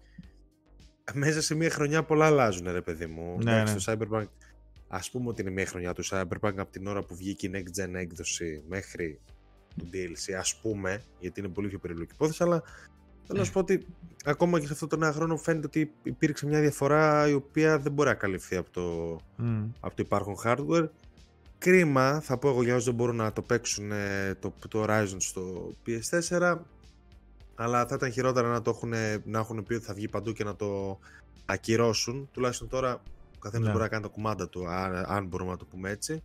μέσα σε μια χρονιά πολλά αλλάζουν ρε παιδί μου. Ναι, εντάξει, ναι. Το Cyberpunk Α πούμε ότι είναι μια χρονιά του Cyberpunk από την ώρα που βγήκε η Next Gen έκδοση μέχρι το DLC, ας πούμε, γιατί είναι πολύ πιο περίπλοκη υπόθεση, αλλά θέλω να σου πω ότι ακόμα και σε αυτό το ένα χρόνο φαίνεται ότι υπήρξε μια διαφορά η οποία δεν μπορεί να καλυφθεί από το, mm. από το υπάρχον hardware. κρίμα, θα πω εγώ για όσους δεν μπορούν να το παίξουν ε, το, το Horizon στο PS4, αλλά θα ήταν χειρότερα να, το έχουν, να έχουν πει ότι θα βγει παντού και να το ακυρώσουν. Τουλάχιστον τώρα ο καθένας Ναι. μπορεί να κάνει τα κουμάντα του, αν, αν μπορούμε να το πούμε έτσι.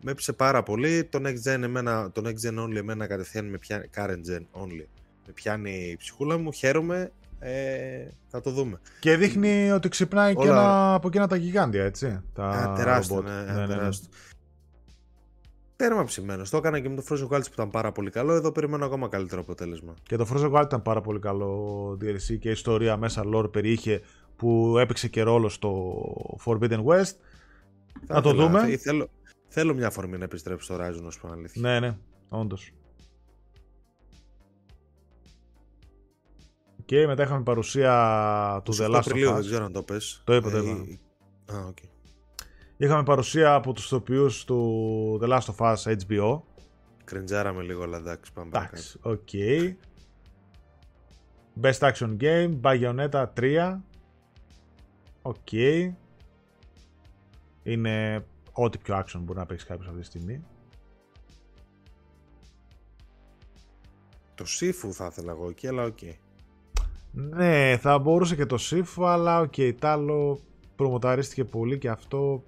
Με έπεισε πάρα πολύ. Το Next Gen, εμένα, το next gen Only εμένα κατευθείαν με πιάνει, current Gen Only, με πιάνει η ψυχούλα μου. Χαίρομαι. Ε, θα το δούμε. Και δείχνει ότι ξυπνάει και Όλα- ένα από εκείνα τα γιγάντια, έτσι. Τα Α, τεράστιο, ρομπότ. ναι, τεράστιο. Τέρμα ψημένο. Το έκανα και με το Frozen Wilds που ήταν πάρα πολύ καλό. Εδώ περιμένω ακόμα καλύτερο αποτέλεσμα. Και το Frozen Wild ήταν πάρα πολύ καλό DLC και ιστορία μέσα lore περιείχε που έπαιξε και ρόλο στο Forbidden West. Θα Να το ήθελα- δούμε. θε- Θέλω, θέλω μια αφορμή να επιστρέψει στο Horizon, όσο πω αλήθεια. Ναι, ναι, όντως. Και μετά είχαμε παρουσία του The 28 Last Απριλίου, of δεν Us. ξέρω αν το 'πες. Το είπα, το Ε, είπα. η- Α, οκ. Είχαμε παρουσία από τους ηθοποιούς του The Last of Us HBO. Κριντζάραμε λίγο, αλλά εντάξει, πάμε παρακάτω. Εντάξει, οκ. Best Action Game, Bayonetta 3. Οκ. Είναι ό,τι πιο action μπορεί να παίξει κάποιος αυτή τη στιγμή. Το Sifu θα ήθελα εγώ εκεί, αλλά οκ. Ναι, θα μπορούσε και το Sifu, αλλά οκ, τ' άλλο προμοταρίστηκε πολύ και αυτό.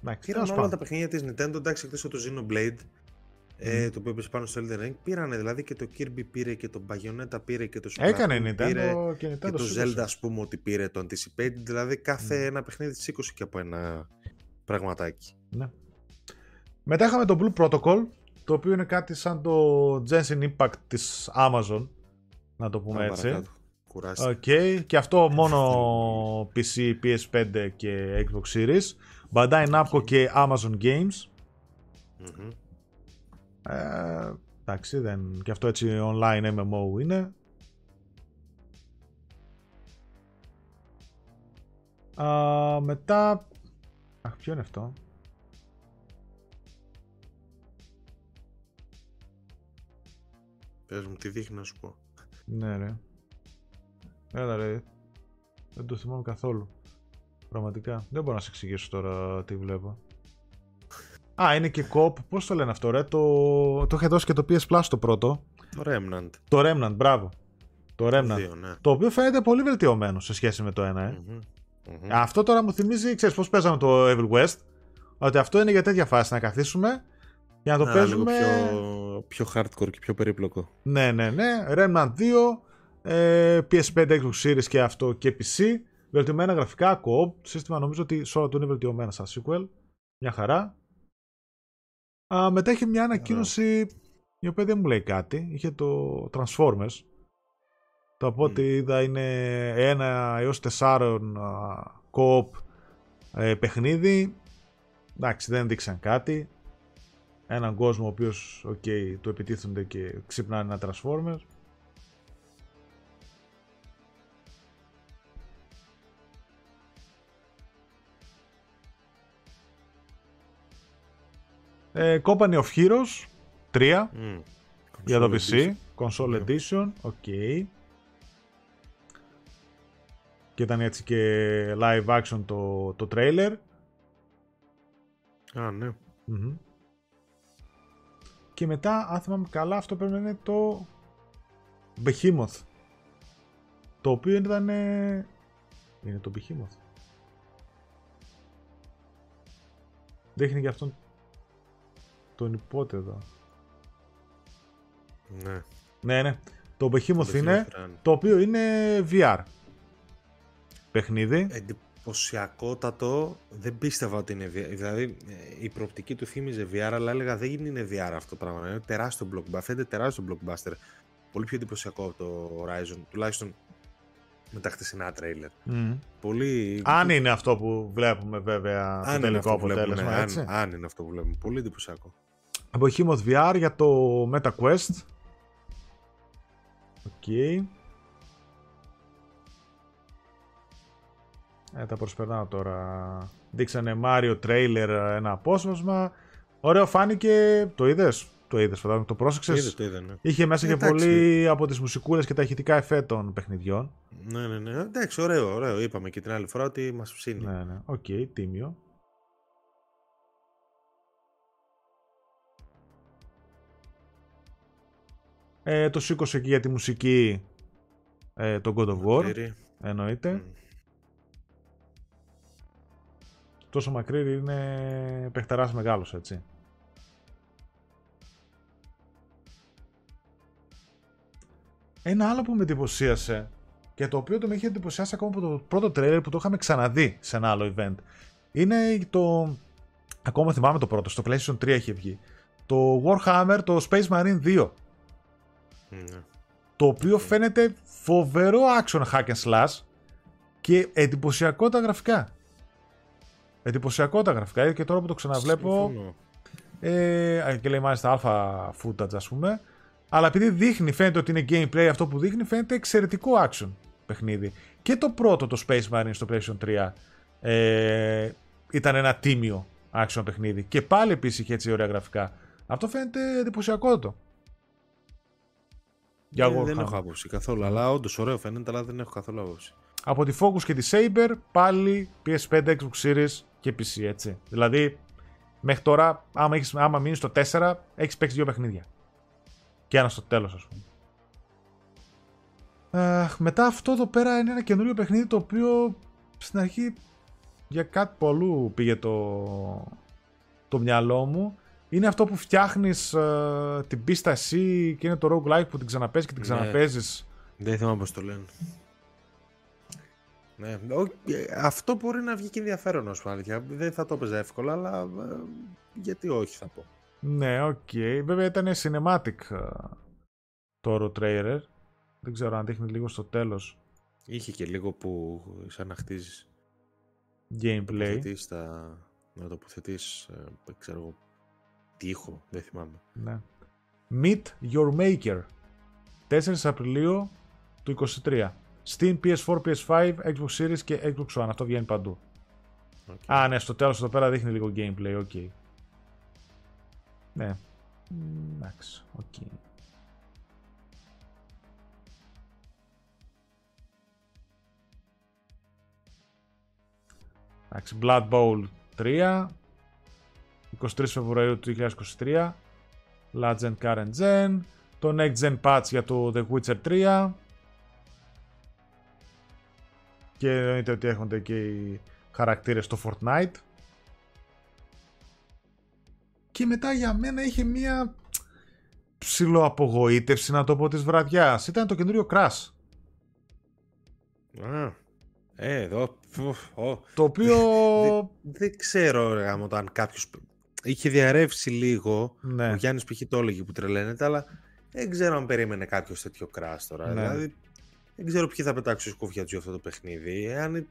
Εντάξει, Πήραν τέλος όλα πάντων. τα παιχνίδια της Nintendo, εντάξει, εκτός από το Xenoblade, ε, το οποίο έπεσε πάνω στο Elden Ring. Πήρανε δηλαδή και το Kirby πήρε και το Bayonetta πήρε και το Splatoon Έκανε η πήρε Nintendo και η και Nintendo το σήκωσε. Zelda ας πούμε ότι πήρε το Anticipated, δηλαδή κάθε ένα παιχνίδι της σήκωσε και από ένα πραγματάκι. Ναι. Μετά είχαμε το Blue Protocol, το οποίο είναι κάτι σαν το Genshin Impact της Amazon, να το πούμε Πάμε έτσι. παρακάτω. Κουράστηκα. Οκ, και αυτό μόνο PC, PS5 και Xbox Series. Bandai Namco και Amazon Games. Μμμ. Ε, εντάξει, δεν... και αυτό έτσι online MMO είναι. Α, μετά... Αχ, ποιο είναι αυτό; Πες μου τι δείχνει να σου πω. Ναι, ρε. Έλα, ρε. Δεν το θυμάμαι καθόλου. Πραγματικά. Δεν μπορώ να σε εξηγήσω τώρα τι βλέπω. Α, είναι και κοπ. Πώς το λένε αυτό, ρε; Το, το είχε δώσει και το PS Plus το πρώτο. Το Remnant. Το Remnant, μπράβο. Το Remnant. Δύο, ναι. Το οποίο φαίνεται πολύ βελτιωμένο σε σχέση με το ένα, ε. Μμμ. Μμμ. Αυτό τώρα μου θυμίζει, ξέρεις πώς παίζαμε το Evil West. Ότι αυτό είναι για τέτοια φάση να καθίσουμε για να το Να, παίζουμε. λίγο πιο, πιο hardcore και πιο περίπλοκο. Ναι, ναι, ναι. Remnant 2, ε, PS5, Xbox Series και αυτό και PC. Βελτιωμένα γραφικά, co-op. Το σύστημα νομίζω ότι σε όλα του είναι βελτιωμένα στα sequel. Μια χαρά. Α, μετά είχε μια ανακοίνωση η οποία δεν μου λέει κάτι. Είχε το Transformers. Το από ό,τι είδα είναι ένα έως τεσσάρων α, co-op ε, παιχνίδι. Εντάξει, δεν δείξαν κάτι. Έναν κόσμο ο οποίος okay, του επιτίθενται και ξυπνάνε ένα Transformers. Ε, Company of Heroes 3 Μμ. για το Console PC. edition. Console Ναι. Edition. Οκ. Και ήταν έτσι και live action το, το trailer. Α, ναι. Μμμ. Και μετά, αν θυμάμαι καλά, αυτό πρέπει να είναι το Behemoth. Το οποίο ήταν... ε, Είναι το Behemoth. Δείχνει και αυτόν τον υπότεδο. ναι. Ναι, ναι. Το Behemoth Το είναι, Behemoth Run. το οποίο είναι VR. Παιχνίδι. Εντυπωσιακότατο. Δεν πίστευα ότι είναι VR. Δηλαδή ε, η προοπτική του θύμιζε VR, αλλά έλεγα δεν είναι VR αυτό το πράγμα. Είναι τεράστιο blockbuster. Φαίνεται τεράστιο blockbuster. Πολύ πιο εντυπωσιακό από το Horizon. Τουλάχιστον με τα χτεσινά τρέιλερ. Μμ. Πολύ. Αν είναι αυτό που βλέπουμε βέβαια αν το είναι τελικό αυτό που βλέπουμε, αποτέλεσμα, ναι, έτσι. αν, αν είναι αυτό που βλέπουμε. Πολύ εντυπωσιακό. Behemoth VR για το MetaQuest. Οκ. Ε, τα προσπερνάω τώρα. Δείξανε Μάριο τρέιλερ ένα απόσπασμα. Ωραίο φάνηκε. Το είδες; Το είδες, φαντάζομαι. Το πρόσεξες; Ναι. Είχε μέσα και πολύ από τις μουσικούλες και τα ηχητικά εφέ των παιχνιδιών. Ναι, ναι, ναι. Εντάξει, ωραίο, ωραίο. Είπαμε και την άλλη φορά ότι μας ψήνει. Ναι, ναι. Οκ, τίμιο. Ε, το σήκωσε και για τη μουσική ε, το God of War. Εννοείται. Τόσο μακρύ είναι παιχτεράς μεγάλος, έτσι. Ένα άλλο που με εντυπωσίασε και το οποίο το με είχε εντυπωσιάσει ακόμα από το πρώτο τρailer που το είχαμε ξαναδεί σε ένα άλλο event είναι το... Ακόμα θυμάμαι το πρώτο, στο PlayStation 3 είχε βγει. Το Warhammer, το Space Marine 2. Ναι. Το οποίο φαίνεται φοβερό action hack and slash και εντυπωσιακό τα γραφικά. Εντυπωσιακό τα γραφικά και τώρα που το ξαναβλέπω Συμφωνώ. ε, και λέει μάλιστα αλφα footage ας πούμε αλλά επειδή δείχνει, φαίνεται ότι είναι gameplay αυτό που δείχνει φαίνεται εξαιρετικό action παιχνίδι. Και το πρώτο το Space Marine στο PlayStation 3 ε, ήταν ένα τίμιο action παιχνίδι και πάλι επίσης είχε έτσι ωραία γραφικά. Αυτό φαίνεται εντυπωσιακό το. Για Ε, δεν Warhammer. έχω άποψη καθόλου. Αλλά όντως ωραίο φαίνεται, αλλά δεν έχω καθόλου άποψη. Από τη Focus και τη Saber πάλι PS5, Xbox Series και PC έτσι. Δηλαδή μέχρι τώρα άμα, έχεις, άμα μείνεις στο 4 έχεις παίξει δύο παιχνίδια. Και ένα στο τέλος ας πούμε. Ε, μετά αυτό εδώ πέρα είναι ένα καινούριο παιχνίδι το οποίο στην αρχή για κάτι πολύ αλλού πήγε το, το μυαλό μου. Είναι αυτό που φτιάχνεις ε, την πίστα εσύ και είναι το roguelike που την ξαναπαίζεις και την Ναι. ξαναπαίζεις. Δεν θυμάμαι πώς το λένε. Ναι, ο- ε, αυτό μπορεί να βγει και ενδιαφέρον, η αλήθεια. Δεν θα το έπαιζα εύκολα, αλλά ε, γιατί όχι θα πω. Ναι, οκ. Βέβαια ήταν cinematic ε, το όλο trailer. Δεν ξέρω αν δείχνει λίγο στο τέλος Είχε και λίγο που σαν να χτίζεις. gameplay. τα... Να τοποθετείς, ε, ξέρω εγώ, τοίχο, δεν θυμάμαι. Ναι. Meet Your Maker. 4 Απριλίου του 23. Steam, PS4, PS5, Xbox Series και Xbox One. Αυτό βγαίνει παντού. Οκ. Α, ναι, στο τέλος εδώ πέρα δείχνει λίγο gameplay, οκ. Ναι. Μ, Εντάξει, οκ. Εντάξει, Blood Bowl 3. 23 Φεβρουαρίου του 2023. Last και Current Gen. Το Next Gen Patch για το The Witcher 3. Και εννοείται ότι έρχονται και οι χαρακτήρες στο Fortnite. Και μετά για μένα είχε μία ψιλοαπογοήτευση να το πω της βραδιάς. Ήταν το καινούριο Crash. Α, ε, εδώ. φου, ω. Το οποίο... Δεν, δεν ξέρω, ρε γάμο, το αν κάποιος. Είχε διαρρεύσει λίγο. ναι. Ο Γιάννης π.χ. το έλεγε που τρελαίνεται, αλλά δεν ξέρω αν περίμενε κάποιος τέτοιο crash τώρα. Ναι. Δηλαδή, δεν ξέρω ποιοι θα πετάξουν σκούφια τους για αυτό το παιχνίδι. Εάν...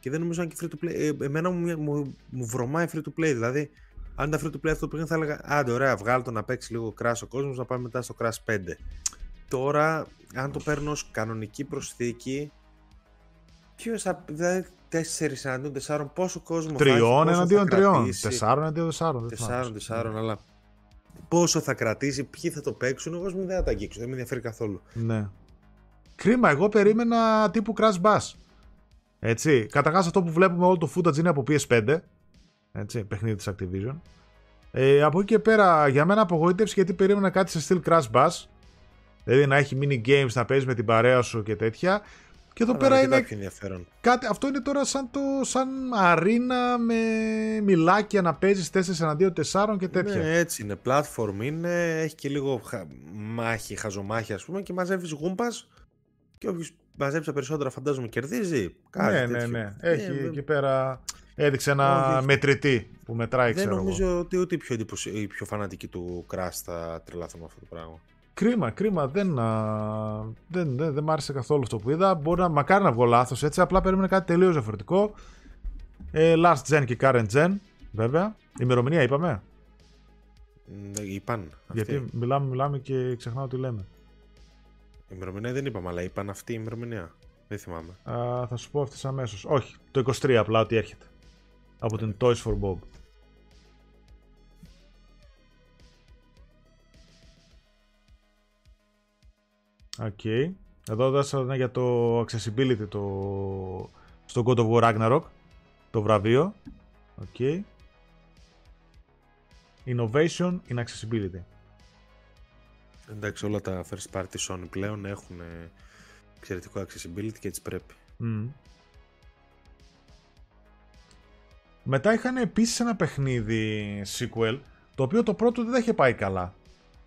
Και δεν νομίζω αν και free to play. Ε, εμένα μου, μου, μου βρωμάει free to play. Δηλαδή, αν ήταν free to play αυτό το παιχνίδι, θα έλεγα Άντε, ωραία, βγάλω το να παίξει λίγο crash ο κόσμος, να πάμε μετά στο crash 5. Τώρα, αν το παίρνω ως κανονική προσθήκη, ποιος θα. Δηλαδή, 4 εναντίον 4, πόσο κόσμο θα έχει, Τριών πόσο θα εναντίον τριών. κρατήσει. Τεσσάρων εναντίον τεσσάρων. δεν θυμάμαι. Τεσσάρων, τεσσάρων, αλλά πόσο θα κρατήσει, ποιοι θα το παίξουν, εγώ δεν θα τα αγγίξω, δεν με ενδιαφέρει καθόλου. Ναι. Κρίμα, εγώ περίμενα τύπου Crash Bass. Έτσι. Καταρχάς αυτό που βλέπουμε όλο το footage είναι από PS5. Έτσι, παιχνίδι της Activision. Ε, από εκεί και πέρα, για μένα απογοήτευση γιατί περίμενα κάτι σε στυλ Crash Bass. Δηλαδή να έχει mini games να παίζεις με την παρέα σου και τέτοια. Και εδώ Αλλά πέρα δεν είναι υπάρχει ενδιαφέρον. κάτι, αυτό είναι τώρα σαν, το, σαν αρίνα με μιλάκια να παίζεις 4 εναντίον 4 και τέτοια. Ναι, έτσι είναι. Platform είναι, έχει και λίγο χα... μάχη, χαζομάχη, ας πούμε, και μαζεύεις γούμπας. Και όποιος μαζέψει τα περισσότερα, φαντάζομαι, κερδίζει. Κάτι ναι, ναι, τέτοιο. ναι. Ε, Έχει δεν- εκεί πέρα. Έδειξε ένα Όχι, όχι. μετρητή που μετράει, Δεν ξέρω εγώ. νομίζω ότι ούτε οι πιο, εντυπωσι... οι πιο φανατικοί του Crash θα τρελαθούν με αυτό το πράγμα. Κρίμα, κρίμα. Δεν, α, δεν, δεν, δεν μ' άρεσε καθόλου αυτό που είδα. Μπορεί να μακάρι να βγω λάθος έτσι. Απλά περίμενα κάτι τελείως διαφορετικό. Ε, last gen και current gen, βέβαια. Ημερομηνία είπαμε. Ναι, είπαν. Αυτή. Γιατί μιλάμε, μιλάμε και ξεχνάω τι λέμε. Η ημερομηνία δεν είπαμε, αλλά είπαν αυτή η ημερομηνία. Δεν θυμάμαι. Α, θα σου πω ευθύς αμέσως. Όχι, το 23 απλά ότι έρχεται. Από την Toys for Bob. Οκ. Εδώ δώσανε για το accessibility το... στο God of War Ragnarok. Το βραβείο. Οκ. Innovation in accessibility. Εντάξει, όλα τα first party Sony πλέον έχουν ε, εξαιρετικό accessibility και έτσι πρέπει. Μμ. Μετά είχαν επίσης ένα παιχνίδι sequel, το οποίο το πρώτο δεν τα είχε πάει καλά.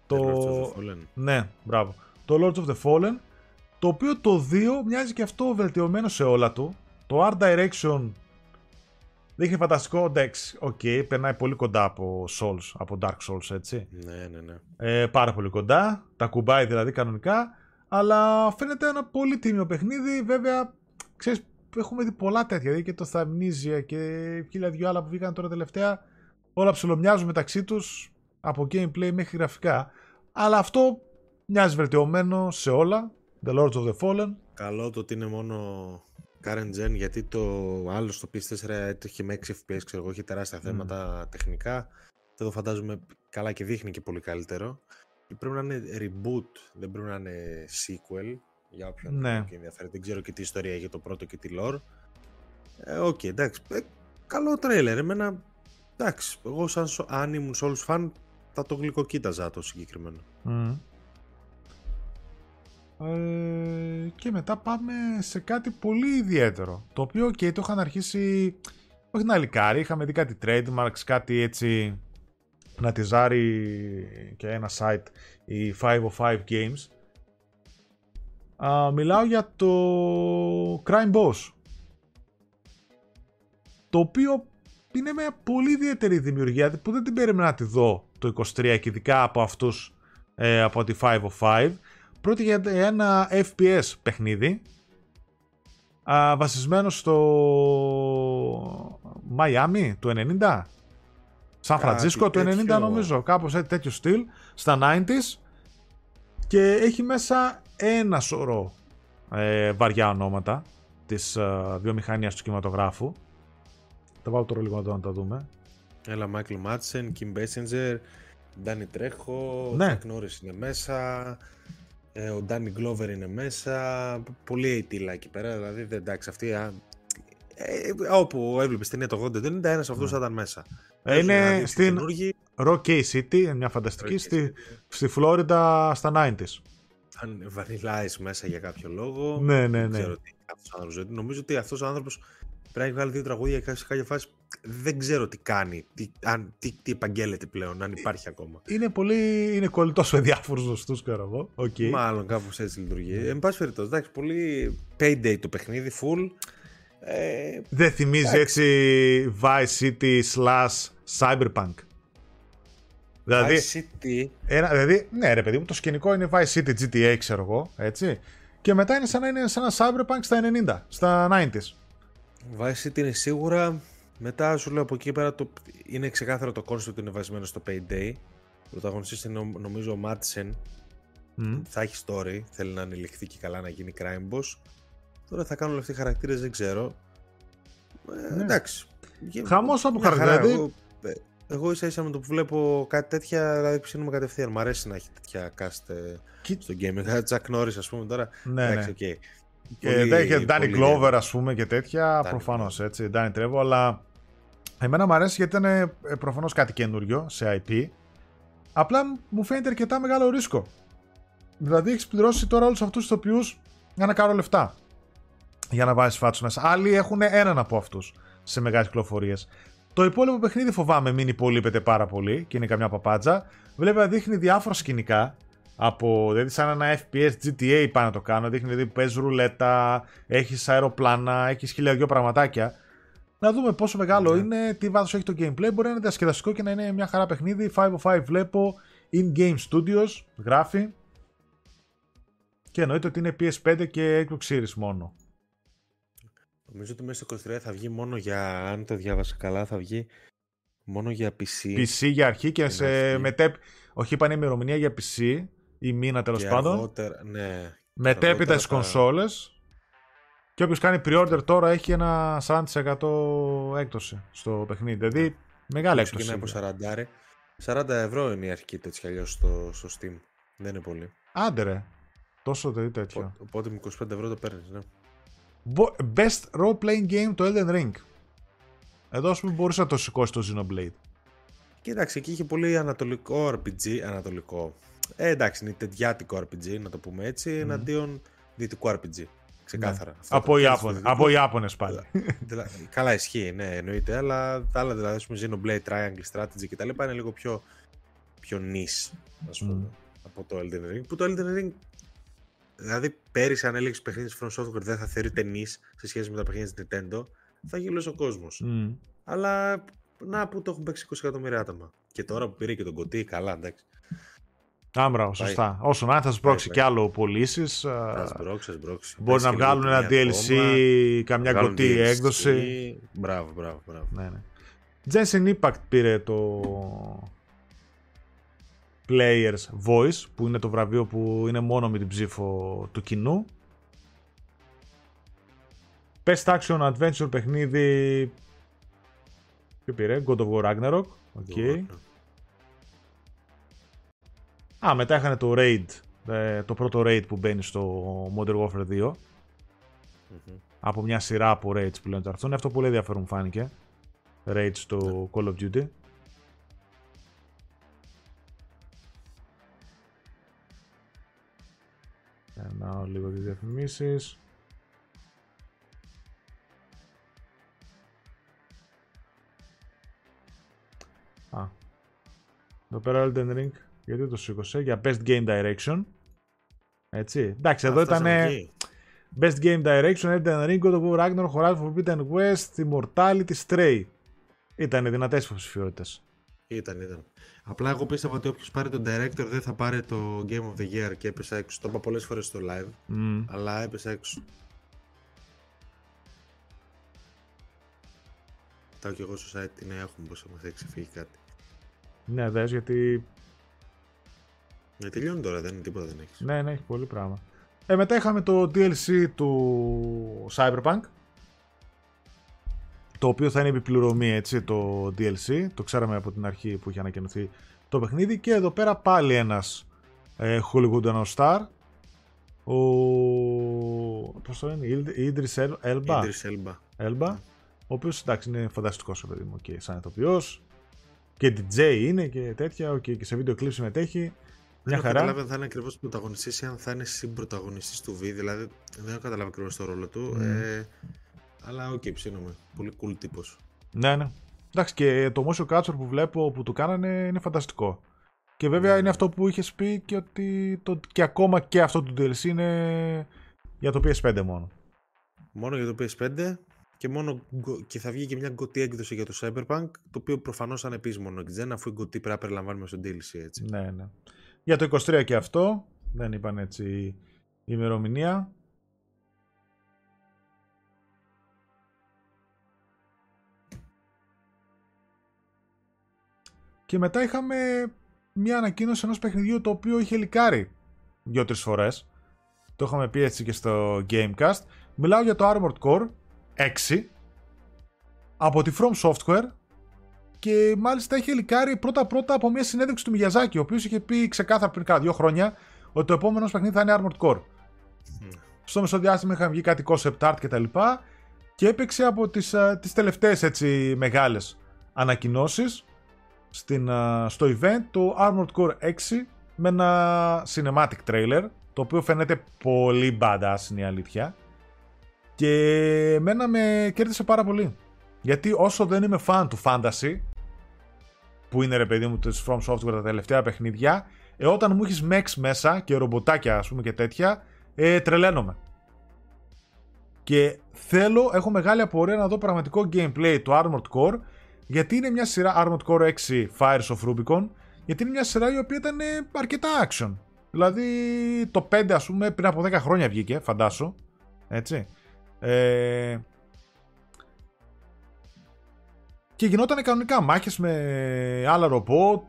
Το... Lords of the Fallen. Ναι, μπράβο. Το Lords of the Fallen, το οποίο το 2 μοιάζει και αυτό βελτιωμένο σε όλα του. Το Art Direction δείχνει φανταστικό, εντάξει, οκ, περνάει πολύ κοντά από Souls, από Dark Souls, έτσι. Ναι, ναι, ναι. Ε, πάρα πολύ κοντά, τα ακουμπάει δηλαδή κανονικά, αλλά φαίνεται ένα πολύ τίμιο παιχνίδι, βέβαια, ξέρεις, έχουμε δει πολλά τέτοια, δηλαδή και το Thymesia και χίλια δυο άλλα που βγήκαν τώρα τελευταία, όλα ψιλομοιάζουν μεταξύ τους, από gameplay μέχρι γραφικά, αλλά αυτό μοιάζει βελτιωμένο σε όλα, The Lords of the Fallen, Καλό το ότι είναι μόνο current gen γιατί το άλλο στο PS4 έτρεχε με 6 FPS, ξέρω εγώ, είχε τεράστια θέματα τεχνικά. Εδώ φαντάζομαι καλά και δείχνει και πολύ καλύτερο. Και πρέπει να είναι reboot, δεν πρέπει να είναι sequel. Για όποιον Ναι. και ενδιαφέρει. Δεν ξέρω και τι ιστορία έχει το πρώτο και τι lore. Ε, οκ, εντάξει. Ε, καλό τρέιλερ. Εμένα, εντάξει, εγώ σαν, σο- αν ήμουν Souls fan θα το γλυκοκοίταζα το συγκεκριμένο. Μμμ. Ε, και μετά πάμε σε κάτι πολύ ιδιαίτερο. Το οποίο και το είχαν αρχίσει. Όχι να λικάρει, είχαμε δει κάτι trademarks, κάτι έτσι να τη ζάρει και ένα site η 505 Games. Α, μιλάω για το Crime Boss. Το οποίο είναι μια πολύ ιδιαίτερη δημιουργία που δεν την περίμενα να τη δω το 23 και ειδικά από αυτούς ε, από τη 505. Πρόκειται για ένα FPS παιχνίδι α, βασισμένο στο Μαϊάμι του 90 Σαν Κάτι Φραντζίσκο του 90 τέτοιο. νομίζω. κάπως έτσι, τέτοιο στυλ στα 90s και έχει μέσα ένα σωρό ε, βαριά ονόματα της ε, βιομηχανίας του κινηματογράφου. Τα βάλω τώρα λίγο να τα δούμε. Έλα, Μάικλ Μάτσεν, Κιμ Μπέσεντζερ, Ντάνι Τρέχο, Ναι. Τσακ Νόρις είναι μέσα, ε, ο Ντάνι Γκλόβερ είναι μέσα, πολύ αιτήλα εκεί πέρα, δηλαδή δεν εντάξει αυτοί, α, ε, όπου έβλεπες ταινία το 80, δεν είναι ένας αυτούς θα ήταν μέσα. Ε, είναι Παίζουν αντίστοιχοι στην- καινούργοι, Rock City, μια φανταστική, Rock στη, στη Φλόριντα στα 90s. θα είναι Vanilla Ice μέσα για κάποιο λόγο. Ναι, ναι, Δεν ναι. ξέρω τι αυτός ο άνθρωπος, νομίζω ότι αυτός ο άνθρωπος πρέπει να έχει βγάλει δύο τραγούδια και σε κάποια φάση δεν ξέρω τι κάνει, τι, αν, τι, τι επαγγέλλεται πλέον, αν υπάρχει ακόμα. Είναι πολύ. είναι κολλητός με διάφορους γνωστούς, ξέρω εγώ. Οκ. Μάλλον κάπως έτσι λειτουργεί. Εν πάση περιπτώσει, εντάξει, πολύ Payday το παιχνίδι, full. Ε, Δεν θυμίζει Εντάξει. έτσι Vice City slash Cyberpunk. Δηλαδή, Vice City, ένα, δηλαδή, ναι, ρε παιδί μου, το σκηνικό είναι Vice City GTA, ξέρω εγώ, έτσι. Και μετά είναι σαν να είναι σαν ένα Cyberpunk στα 90, στα 90s. Vice City είναι σίγουρα. Μετά σου λέω από εκεί πέρα το, είναι ξεκάθαρο το concept ότι είναι βασισμένο στο payday. Ο πρωταγωνιστής είναι ο- νομίζω ο Madsen. Μμ. Θα έχει story, θέλει να ανελιχθεί και καλά να γίνει crime boss. Τώρα θα κάνουν όλοι αυτοί οι χαρακτήρες, δεν ξέρω. Ε, Ναι. εντάξει. Χαμός από Μια χαρά, χαρακτήρα, Εγώ, ε, εγώ ίσα ίσα με το που βλέπω κάτι τέτοια, δηλαδή ψήνουμε κατευθείαν. Μ' αρέσει να έχει τέτοια cast ε, Κι- στο gaming. Chuck Norris, ας πούμε τώρα. Ναι, εντάξει, ναι. οκ. Και Πολύ- δεν είχε Danny πολύ Glover, ας πούμε, και τέτοια. Danny Προφανώς Glover. έτσι. Danny Trejo, αλλά εμένα μου αρέσει γιατί ήταν προφανώς κάτι καινούριο σε IP. Απλά μου φαίνεται αρκετά μεγάλο ρίσκο. Δηλαδή έχεις πληρώσει τώρα όλους αυτούς τους ηθοποιού για να κάνω λεφτά. Για να βάζεις φάτσου μέσα. Άλλοι έχουν έναν από αυτούς σε μεγάλες κυκλοφορίες. Το υπόλοιπο παιχνίδι φοβάμαι μην υπολείπεται πάρα πολύ και είναι καμιά παπάντζα. Βέβαια δείχνει διάφορα σκηνικά. Από, δηλαδή σαν ένα FPS GTA πάνω να το κάνω. Δείχνει δηλαδή που παίζεις ρουλέτα, έχεις αεροπλάνα, έχεις χίλια δυο πραγματάκια. Να δούμε πόσο μεγάλο Ναι. είναι, τι βάθος έχει το gameplay. Μπορεί να είναι διασκεδαστικό και να είναι μια χαρά παιχνίδι. 505 βλέπω. In-game studios γράφει. Και εννοείται ότι είναι PS5 και Xbox Series μόνο. Νομίζω ότι μέσα στο 23 θα βγει μόνο για, αν το διάβασα καλά, θα βγει μόνο για PC. PC για αρχή και Είναι σε αυτή. μετέπ... Όχι, είπαν ημερομηνία για PC ή μήνα τέλος και πάντων. αργότερα- ναι. Μετέπειτα αργότερα στις θα- κονσόλες. Και όποιος κάνει pre-order τώρα έχει ένα 40% έκπτωση στο παιχνίδι. Δηλαδή μεγάλη το ξεκινάει έκπτωση. από 40. 40 ευρώ είναι η αρχική έτσι κι αλλιώς στο, στο Steam. Δεν είναι πολύ. Άντε ρε. Τόσο δηλαδή τέτοιο. Οπότε- Οπότε με 25 ευρώ το παίρνεις, ναι. Bo- Best role playing game το Elden Ring. Εδώ ας πούμε μπορούσε να το σηκώσεις το Xenoblade. Κοίταξε, εκεί είχε πολύ ανατολικό RPG, ανατολικό. ε, εντάξει, είναι τεντιάτικο RPG, να το πούμε έτσι, εναντίον δυτικού RPG. Ξεκάθαρα. Ναι. Αυτό Από, το Ιάπωνες, δυτικό- από Ιάπωνες πάλι. Δηλαδή, καλά, ισχύει, ναι, εννοείται, αλλά τα άλλα δηλαδή, ας πούμε, Xenoblade, Triangle Strategy κτλ. είναι λίγο πιο, πιο niche, ας πούμε, Μμ. από το Elden Ring. Που το Elden Ring, δηλαδή πέρυσι αν έλεγες παιχνίδι της From Software δεν θα θεωρείται niche σε σχέση με τα παιχνίδια της Nintendo, θα γελούσε ο κόσμος. Μμ. Αλλά να που το έχουν παίξει 20 εκατομμύρια άτομα. Και τώρα που πήρε και τον κωτή, καλά, εντάξει. Άμπρα, σωστά. Όσο να είναι, θα σπρώξει Πάει, κι άλλο πωλήσεις. Θα σμπρώξει, θα σμπρώξει. Μπορεί να Έχει και βγάλουν λίγο ένα τιμή DLC, ακόμα. καμιά Βγάλουν κωτή DLC. έκδοση. Μπράβο, μπράβο, μπράβο. Ναι, ναι. Genshin Impact πήρε το Players' Voice, που είναι το βραβείο που είναι μόνο με την ψήφο του κοινού. Best Action Adventure παιχνίδι. Ποιο πήρε, God of War Ragnarok. OK. Ναι. Α, μετά είχαν το Raid, ε, το πρώτο Raid που μπαίνει στο Modern Warfare 2. Μμμ. Από μια σειρά από Raids που λένε ότι θα έρθουν. Αυτό πολύ ενδιαφέρον μου φάνηκε. Raids στο Call of Duty. Περνάω λίγο τις διαφημίσεις. Α. Εδώ πέρα Elden Ring. Γιατί το σήκωσε. Για Best Game Direction. Έτσι. Εντάξει, εδώ Φτάσαμε ήταν εκεί. Best Game Direction, Elden Ring, God of War Ragnarok, Horizon Forbidden West, Immortality, Stray. Ήταν δυνατές υποψηφιότητες. Ήταν, ήταν. Απλά εγώ πίστευα ότι όποιος πάρει τον director δεν θα πάρει το Game of the Year και έπεσα έξω. Το είπα πολλές φορές στο live, αλλά έπεσα έξω. Κοιτάω και εγώ στο site τι νέα έχουμε, πως μας έχει ξεφύγει κάτι. Ναι, δες γιατί. Ναι, τελειώνει τώρα, δεν είναι τίποτα, δεν έχεις. Ναι, ναι, έχει πολύ πράγμα. Ε, μετά είχαμε το DLC του Cyberpunk. Το οποίο θα είναι επιπληρωμή, έτσι, το DLC. Το ξέραμε από την αρχή που είχε ανακοινωθεί το παιχνίδι. Και εδώ πέρα πάλι ένας ε, Hollywood Star. Ο... Πώς το λένε, Idris Elba. Idris Elba. Elba, ο οποίος εντάξει είναι φανταστικός ο παιδί μου και σαν ηθοποιός. Και DJ είναι και τέτοια, okay, και σε βίντεο κλιπ συμμετέχει. Μια Δεν έχω χαρά. καταλάβει αν θα είναι ακριβώς πρωταγωνιστής ή αν θα είναι συμπρωταγωνιστή του V. Δηλαδή δεν έχω καταλάβει ακριβώς το ρόλο του. Ε, αλλά OK, okay, ψήνομαι. Πολύ cool τύπος. Ναι, ναι. Εντάξει, και το motion capture που βλέπω που του κάνανε είναι φανταστικό. Και βέβαια είναι αυτό που είχες πει και ότι το, και ακόμα και αυτό το DLC είναι για το PS5 μόνο. Μόνο για το PS5 και, μόνο, γκο- και θα βγει και μια γκωτή έκδοση για το Cyberpunk, το οποίο προφανώς θα είναι επίση μόνο Gen, αφού η γκωτή πρέπει να περιλαμβάνουμε στο DLC έτσι. Ναι, ναι. Για το 23 και αυτό, δεν είπαν έτσι η ημερομηνία. Και μετά είχαμε μια ανακοίνωση ενός παιχνιδιού το οποίο είχε λικάρει δύο-τρεις φορές. Το είχαμε πει έτσι και στο Gamecast. Μιλάω για το Armored Core 6 από τη From Software και μάλιστα είχε λικάρει πρώτα-πρώτα από μια συνέντευξη του Μιγιαζάκη, ο οποίος είχε πει ξεκάθαρα πριν κάνα δύο χρόνια ότι το επόμενο παιχνίδι θα είναι Armored Core. Στο μεσοδιάστημα είχαν βγει κάτι concept art κτλ. Και έπαιξε από τις, α, τις τελευταίες έτσι μεγάλες ανακοινώσεις στην, α, στο event το Armored Core 6 με ένα cinematic trailer το οποίο φαίνεται πολύ badass είναι η αλήθεια και εμένα με κέρδισε πάρα πολύ γιατί όσο δεν είμαι fan του fantasy που είναι ρε παιδί μου της From Software τα τελευταία παιχνίδια ε, όταν μου έχεις mechs μέσα και ρομποτάκια ας πούμε και τέτοια ε, τρελαίνομαι. Και θέλω, έχω μεγάλη απορία να δω πραγματικό gameplay του Armored Core γιατί είναι μια σειρά Armored Core 6 Fires of Rubicon γιατί είναι μια σειρά η οποία ήταν ε, αρκετά action. Δηλαδή το 5 ας πούμε πριν από 10 χρόνια βγήκε φαντάσου έτσι. Ε, και γινόταν κανονικά μάχες με άλλα ρομπότ,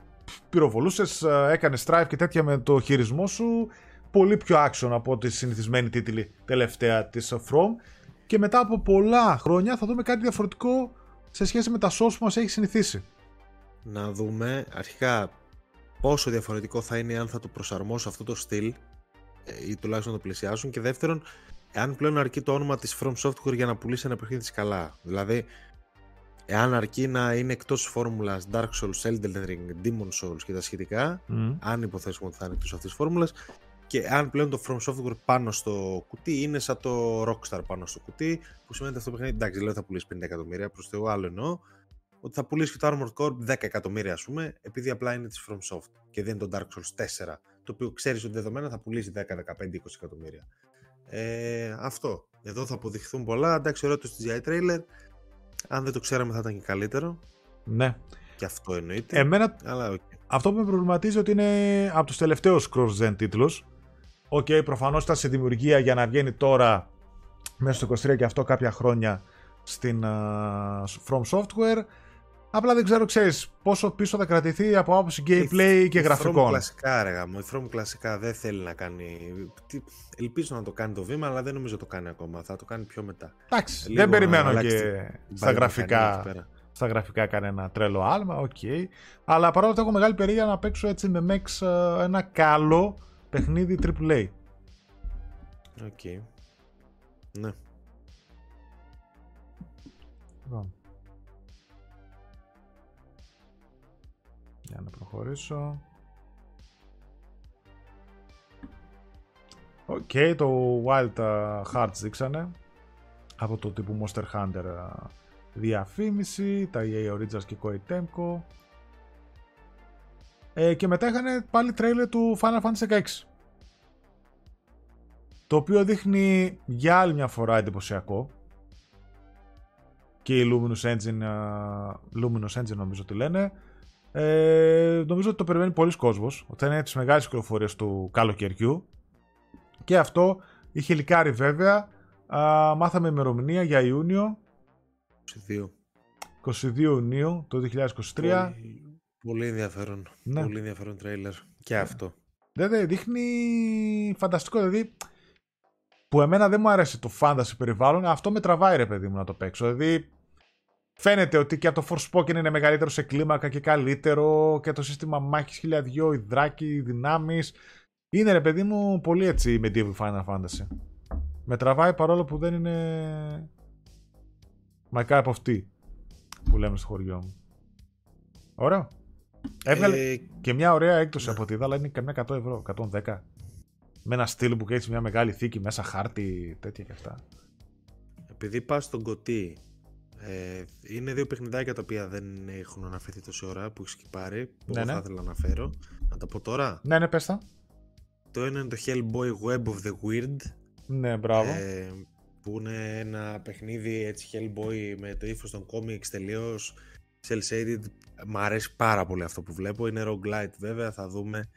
πυροβολούσες, ε, έκανες strife και τέτοια με το χειρισμό σου. Πολύ πιο action από τη συνηθισμένη τίτλη τελευταία της From. Και μετά από πολλά χρόνια θα δούμε κάτι διαφορετικό σε σχέση με τα shows που μας έχει συνηθίσει. Να δούμε αρχικά πόσο διαφορετικό θα είναι αν θα το προσαρμόσω αυτό το στυλ ε, ή τουλάχιστον να το πλησιάσουν και δεύτερον εάν πλέον αρκεί το όνομα της From Software για να πουλήσει ένα παιχνίδι της καλά. Δηλαδή Εάν αρκεί να είναι εκτός φόρμουλας Dark Souls, Elden Ring, Demon Souls και τα σχετικά, Μμ. αν υποθέσουμε ότι θα είναι εκτός αυτής της φόρμουλας, και αν πλέον το From Software πάνω στο κουτί είναι σαν το Rockstar πάνω στο κουτί, που σημαίνει ότι αυτό το παιχνίδι, εντάξει, λέω θα πουλήσει 50 εκατομμύρια, προς Θεού άλλο εννοώ, ότι θα πουλήσει και το Armored Core 10 εκατομμύρια, ας πούμε, επειδή απλά είναι της From Soft και δεν είναι το Dark Souls 4, το οποίο ξέρεις ότι δεδομένα θα πουλήσει 10, 15, 20 εκατομμύρια. Ε, αυτό. Εδώ θα αποδειχθούν πολλά. Εντάξει, ωραίο το CGI trailer. Αν δεν το ξέραμε θα ήταν και καλύτερο. Ναι. Και αυτό εννοείται. Εμένα Αλλά οκ. αυτό που με προβληματίζει ότι είναι από τους τελευταίους cross-gen τίτλους. Οκ, προφανώς ήταν σε δημιουργία για να βγαίνει τώρα μέσα στο 23 και αυτό κάποια χρόνια στην α, From Software. Απλά δεν ξέρω, ξέρεις, πόσο πίσω θα κρατηθεί από άποψη gameplay και Η From γραφικών. κλασικά, ρε γαμώ. Η From κλασικά δεν θέλει να κάνει. τι- Ελπίζω να το κάνει το βήμα, αλλά δεν νομίζω το κάνει ακόμα. Θα το κάνει πιο μετά. Εντάξει, Λίγο δεν να περιμένω αλλάξει και την στα biomηχανία εκεί γραφικά, πέρα. στα γραφικά κανένα τρελό άλμα, οκ. Αλλά παρόλα αυτά έχω μεγάλη περιέργεια να παίξω έτσι με mechs ε, ένα καλό παιχνίδι AAA. OK. Ναι. Λοιπόν. Για να προχωρήσω. Οκ, το Wild uh, Hearts δείξανε από το τύπου Monster Hunter uh, διαφήμιση, τα EA Originals και Koei Temco. Ε, και μετά είχαν πάλι τρέιλερ του Final Fantasy XVI. Το οποίο δείχνει για άλλη μια φορά εντυπωσιακό. Και η Luminous Engine, α, Luminous Engine νομίζω ότι λένε. Ε, νομίζω ότι το περιμένει πολλοί κόσμος. Ότι θα είναι τις μεγάλες κυκλοφορίες του καλοκαιριού. Και αυτό είχε λικάρει βέβαια. Α, μάθαμε ημερομηνία για Ιούνιο. 22. 22 Ιουνίου το 2023. Πολύ, πολύ ενδιαφέρον. Ναι. Πολύ ενδιαφέρον τρέιλερ. Και αυτό. Δηλαδή δείχνει φανταστικό. Δηλαδή που εμένα δεν μου αρέσει το fantasy περιβάλλον, αυτό με τραβάει ρε παιδί μου να το παίξω. Δηλαδή φαίνεται ότι και το Forspoken είναι μεγαλύτερο σε κλίμακα και καλύτερο και το σύστημα μάχης χιλιαδιό, οι δράκοι, οι δυνάμεις. Είναι ρε παιδί μου πολύ έτσι medieval Final Fantasy. Με τραβάει παρόλο που δεν είναι my cup of tea που λέμε στο χωριό μου. Ωραίο. Έβγαλε Ε, και μια ωραία έκπτωση από τη είδα, αλλά είναι καμιά 100 ευρώ, 110. Με ένα στυλ που έχει μια μεγάλη θήκη μέσα, χάρτη, τέτοια και αυτά. επειδή πας στον κωτή, ε, είναι δύο παιχνιδάκια τα οποία δεν έχουν αναφερθεί τόση ώρα που έχει πάρει. Που Ναι, εγώ ναι. θα ήθελα να αναφέρω. Να τα πω τώρα. Ναι, ναι, πες τα. Το ένα είναι το Hellboy Web of the Weird. Ναι, μπράβο. Ε, που είναι ένα παιχνίδι έτσι Hellboy με το ύφος των comics τελείως cel shaded. Μ' αρέσει πάρα πολύ αυτό που βλέπω. Είναι roguelite βέβαια, θα δούμε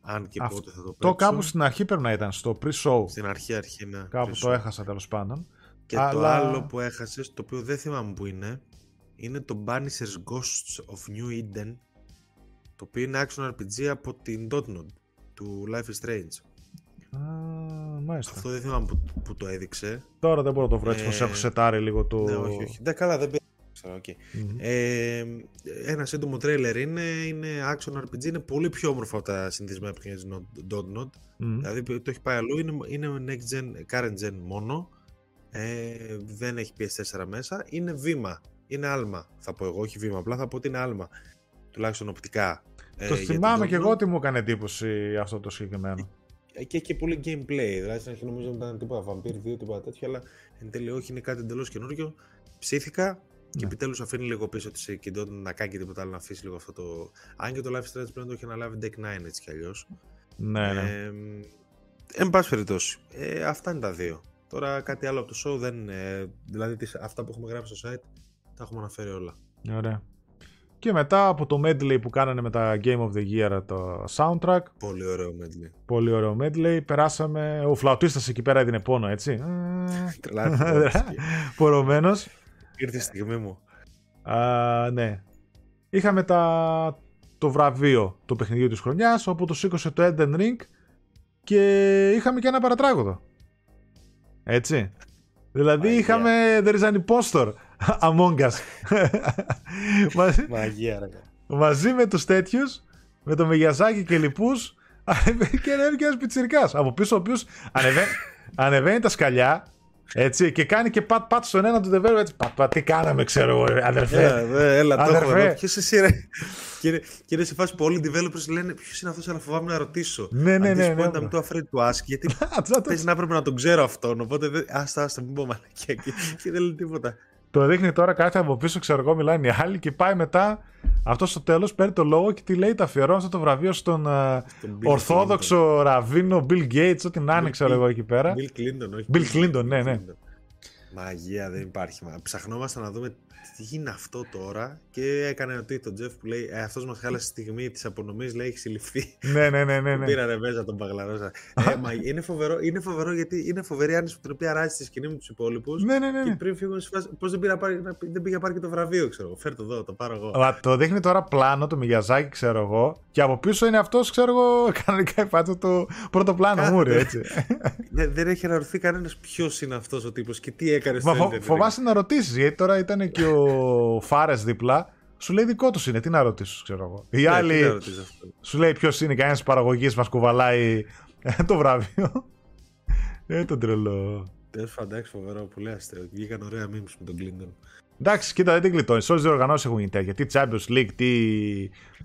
αν και Αυτό πότε θα το παίξω. το κάπου στην αρχή πρέπει να ήταν, στο pre-show. Στην αρχή αρχή να Κάπου πίσω. το έχασα τέλος πάντων. Και το Αλλά- άλλο που έχασες, το οποίο δεν θυμάμαι που είναι, είναι το Banishers Ghosts of New Eden, το οποίο είναι action RPG από την Don't Nod, του Life is Strange. Α, μάλιστα. Αυτό δεν θυμάμαι που, που το έδειξε. Τώρα δεν μπορώ να το βρω έτσι, Ε, πως έχω σετάρει λίγο το... Ναι, όχι, όχι. Ναι, καλά, δεν πειράζει. Ξέρω, οκ. Μμμ. Ε, ένα σύντομο τρέιλερ είναι, είναι action RPG, είναι πολύ πιο όμορφο από τα συνηθισμένα παιχνίδια της Don't Nod. Μμμ. Δηλαδή το έχει πάει αλλού, είναι, είναι next gen, current gen μόνο. Ε, δεν έχει PS4 μέσα. Είναι βήμα. Είναι άλμα, θα πω εγώ, όχι βήμα. Απλά θα πω ότι είναι άλμα. Τουλάχιστον οπτικά. ε, το για την θυμάμαι και Dotnod. εγώ ότι μου έκανε εντύπωση αυτό το συγκεκριμένο. Ε, Και έχει πολύ gameplay. Δηλαδή στην αρχή νομίζω ότι ήταν τίποτα Vampire 2, τίποτα τέτοιο, αλλά εν τέλει όχι, είναι κάτι εντελώς καινούριο. Ψήθηκα και Ναι. επιτέλους αφήνει λίγο πίσω τη συγκεντρότητα να κάνει και τίποτα άλλο να αφήσει λίγο αυτό το. Αν και το Life is Strange πλέον το έχει αναλάβει Deck 9 έτσι κι αλλιώς. Ναι, ναι. Ε, εν πάση περιπτώσει, ε, αυτά είναι τα δύο. Τώρα κάτι άλλο από το show δεν είναι. Δηλαδή τις, αυτά που έχουμε γράψει στο site τα έχουμε αναφέρει όλα. Ωραία. Και μετά από το medley που κάνανε με τα Game of the Year το soundtrack, Πολύ ωραίο medley. πολύ ωραίο medley, περάσαμε... Ο φλαουτίστας εκεί πέρα έδινε πόνο, έτσι. (laughs) Τρελάθηκε. Πορωμένος. Ήρθε η στιγμή μου. Α, ναι. Είχαμε τα... το βραβείο του παιχνιδιού της χρονιάς, όπου το σήκωσε το Elden Ring και είχαμε και ένα παρατράγωδο. Έτσι. Δηλαδή Μαγεία. είχαμε There is an impostor among us. (laughs) Μαζί- Μαγεία, ρε. μαζί με τους τέτοιους, με το Μεγιαζάκι και λοιπούς, (laughs) και ανέβηκε ένας πιτσιρικάς. Από πίσω ο οποίος ανεβαίνει, ανεβαίνει τα σκαλιά Έτσι, και κάνει και πατ πατ στον ένα του developer. Έτσι, πατ, πατ, τι κάναμε, ξέρω εγώ, αδερφέ. Έλα, έλα το Αδερφέ. έχω εδώ. Ποιος εσύ ρε; και, είναι, και είναι σε φάση που όλοι οι developers λένε ποιος είναι αυτός, αλλά φοβάμαι να ρωτήσω. Ναι, ναι, At ναι, this ναι, point ναι. I'm too afraid to ask, γιατί (laughs) Άτσα, το- πες να έπρεπε να τον ξέρω αυτόν, οπότε δεν... άστα, άστα, μην πω μαλακία και, και δεν λέει τίποτα. Το δείχνει τώρα κάτι από πίσω, ξέρω εγώ, μιλάνε οι άλλοι και πάει μετά. Αυτός στο τέλος παίρνει το λόγο και τι λέει, τα αφιερώνω αυτό το βραβείο στον ε, Στον Bill Ορθόδοξο Ραβίνο Bill Gates, ό,τι να είναι, Bill- ξέρω εγώ εκεί πέρα. Bill Clinton, όχι. Bill Clinton, ναι, ναι. Μαγεία δεν υπάρχει. Μα. Ψαχνόμασταν να δούμε τι είναι αυτό τώρα; Και έκανε ο το Jeff που λέει ε, αυτός μας χάλασε τη στιγμή της απονομής λέει έχει συλληφθεί. ναι, ναι, ναι, ναι. ναι. Πήρανε μέσα τον Παγλαρόσα. ε, μα, είναι, φοβερό, είναι φοβερό γιατί είναι φοβερή άνεση την οποία ράζει στη σκηνή με τους υπόλοιπους ναι, ναι, ναι, και ναι. πριν φύγουν σε φάση, πώς δεν, πήγα, να πάρει- να- δεν πήγα να πάρει και το βραβείο ξέρω εγώ. Φέρ το εδώ, το πάρω εγώ. Αλλά το δείχνει τώρα πλάνο το Μιγιαζάκι, ξέρω εγώ. Και από πίσω είναι αυτός, ξέρω εγώ, (laughs) κανονικά υπάρχει το πρώτο πλάνο Κάθε- μου, ρε, έτσι. δεν, (laughs) δεν έχει αναρωθεί κανένας ποιος είναι αυτός ο τύπος και τι έκανε Μα στο φο- Elden Ring. φοβάσαι να ρωτήσεις, γιατί τώρα ήταν και ο Φάρες δίπλα. Σου λέει δικό τους είναι, τι να ρωτήσω, ξέρω εγώ. Οι Ναι, τι να άλλοι ρωτήσω αυτό. σου λέει ποιος είναι, κανένα παραγωγής μας κουβαλάει ε, το βραβείο. Ε, τον τρελό. Τέλος πάντων, εντάξει, φοβερό, πολύ αστείο. Βγήκαν ωραία memes με τον Clinton. Εντάξει, κοίτα, δεν την γλιτώνεις. Σε όλες τι διοργανώσεις έχουν γίνει τέτοια. Τι Champions League, τι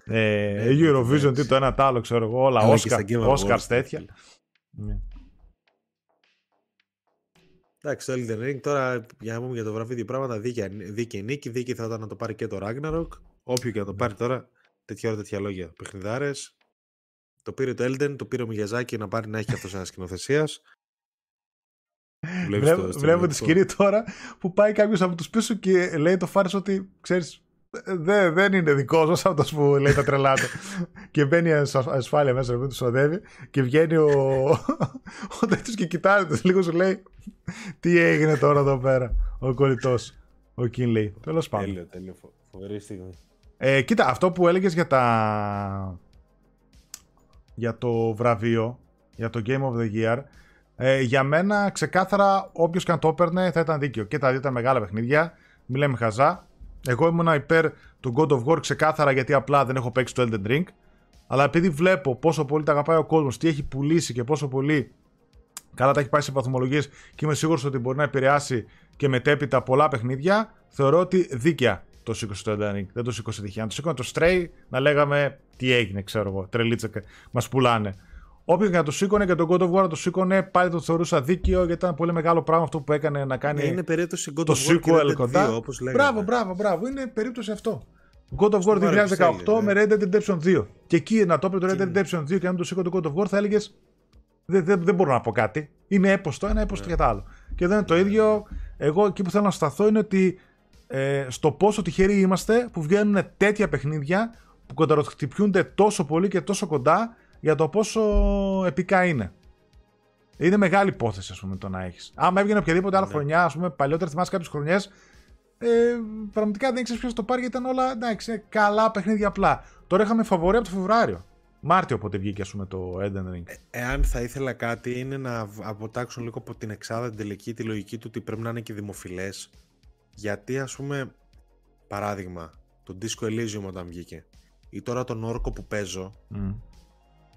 ε, Ναι, Eurovision, τι εντάξει. το ένα το άλλο, ξέρω εγώ. Όλα Αλλά και Oscar, στα Game Awards, Oscars τέτοια. φίλε. Ναι. Εντάξει, το Elden Ring τώρα για να πούμε για το βραβείο δύο πράγματα. Δίκαιη, δίκαιη νίκη. Δίκαιη θα ήταν να το πάρει και το Ragnarok. Όποιο και να το πάρει τώρα, τέτοια ώρα τέτοια λόγια. Παιχνιδάρες. Το πήρε το Elden, το πήρε ο Μιγιαζάκη να πάρει να έχει αυτός ένας σκηνοθεσίας. Βλέπω, βλέπω τη σκηνή τώρα που πάει κάποιος από τους πίσω και λέει το Φάρε ότι ξέρεις. Δε, δεν είναι δικό μα αυτό που λέει τα τρελά του. (laughs) και μπαίνει ασ- ασφάλεια μέσα, ρε, του συνοδεύει και βγαίνει ο, (laughs) ο τέτοιος και κοιτάει τους λίγο σου λέει τι έγινε τώρα εδώ πέρα. Ο κολλητός. Ο Κίνλεϊ. Τέλος πάντων. Τέλειο, τέλειο. φο- Φοβερή στιγμή. Ε, κοίτα, αυτό που έλεγες για τα... για το βραβείο, για το Game of the Year, ε, για μένα ξεκάθαρα όποιος και αν το έπαιρνε θα ήταν δίκαιο. Και τα δύο ήταν μεγάλα παιχνίδια, μη λέμε χαζά. Εγώ ήμουνα υπέρ του God of War ξεκάθαρα γιατί απλά δεν έχω παίξει το Elden Ring. Αλλά επειδή βλέπω πόσο πολύ τα αγαπάει ο κόσμος, τι έχει πουλήσει και πόσο πολύ καλά τα έχει πάει σε βαθμολογίες και είμαι σίγουρος ότι μπορεί να επηρεάσει και μετέπειτα πολλά παιχνίδια, θεωρώ ότι δίκαια το σήκωσε το Elden Ring. Δεν το σήκωσε τυχαία. Αν το σήκωνε το Stray, να λέγαμε τι έγινε, ξέρω εγώ. Τρελίτσα μας πουλάνε. Όποιον και να το σήκωνε και τον God of War να το σήκωνε, πάλι το θεωρούσα δίκαιο γιατί ήταν πολύ μεγάλο πράγμα αυτό που έκανε να κάνει Ναι, είναι περίπτωση God το of War και sequel Red Dead κοντά. 2, όπως λέγαμε. Μπράβο, μπράβο, μπράβο. Είναι περίπτωση αυτό. God of War Στο βάρο 2018 επιστέλει, με Red Dead Redemption 2. Και εκεί να το έπαιρνε το Red Και- Dead Redemption 2 και να το σήκω το God of War θα έλεγες. Δεν, δεν, δεν μπορώ να πω κάτι. Είναι έπος το ένα, έπος το Ναι. για το άλλο. Και εδώ είναι το ίδιο. Εγώ εκεί που θέλω να σταθώ είναι ότι ε, στο πόσο τυχεροί είμαστε που βγαίνουν τέτοια παιχνίδια που κονταροχτυπιούνται τόσο πολύ και τόσο κοντά για το πόσο επικά είναι. Είναι μεγάλη υπόθεση, ας πούμε, το να έχεις. Άμα έβγαινε οποιαδήποτε άλλη Ναι. χρονιά, ας πούμε, παλιότερα θυμάσαι κάποιες χρονιές, ε, πραγματικά δεν ήξερες ποιος το πάρει γιατί ήταν όλα εντάξει, είναι καλά παιχνίδια απλά. Τώρα είχαμε φαβορή από το Φεβρουάριο. Μάρτιο όποτε βγήκε, ας πούμε, το Elden Ring. Εάν θα ήθελα κάτι είναι να β- αποτάξουν λίγο από την εξάδα την τελική τη λογική του ότι πρέπει να είναι και δημοφιλές. Γιατί ας πούμε, παράδειγμα, το Disco Elysium όταν βγήκε ή τώρα τον όρκο που παίζω, Μμ.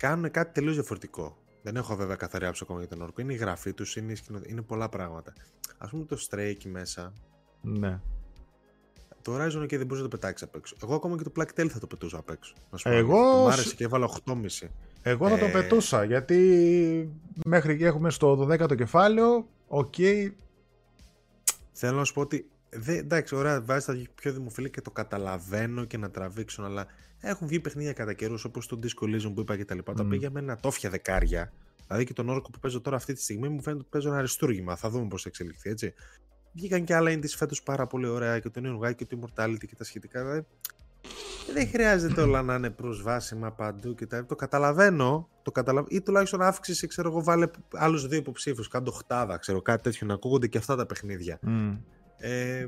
Κάνουν κάτι τελείως διαφορετικό. Δεν έχω βέβαια καθαρή άποψη ακόμα για τον όρκο. Είναι η γραφή τους, είναι, η σκηνο- είναι πολλά πράγματα. Α πούμε το Stray εκεί μέσα, Ναι. το Horizon και δεν μπορείς να το πετάξεις απ' έξω. Εγώ ακόμα και το Plague Tale θα το πετούσα απ' έξω. Να σου πω Εγώ αλήθεια. Μου σ- άρεσε και έβαλα 8,5. Εγώ θα το Ε, πετούσα γιατί μέχρι εκεί έχουμε στο 12ο κεφάλαιο. Οκ. Θέλω να σου πω ότι. Δε, εντάξει, ωραία, βάζει τα πιο δημοφιλή και το καταλαβαίνω και να τραβήξουν, αλλά έχουν βγει παιχνίδια κατά καιρούς όπως το Disco Elysium που είπα και τα λοιπά. Τα Μμ. οποία για μένα τόφια δεκάρια. Δηλαδή και τον όρκο που παίζω τώρα αυτή τη στιγμή μου φαίνεται ότι παίζω ένα αριστούργημα. Θα δούμε πώς θα εξελιχθεί, έτσι. Βγήκαν και άλλα indies φέτος πάρα πολύ ωραία και το New Guy και το Immortality και τα σχετικά. Δηλαδή, δεν χρειάζεται όλα να είναι προσβάσιμα παντού και τα. Το καταλαβαίνω, το καταλαβα... ή τουλάχιστον αύξηση, ξέρω εγώ, βάλε άλλους δύο υποψήφιους, κάτω οχτάδα, ξέρω κάτι τέτοιο, να ακούγονται και αυτά τα παιχνίδια. Μμ. Ε,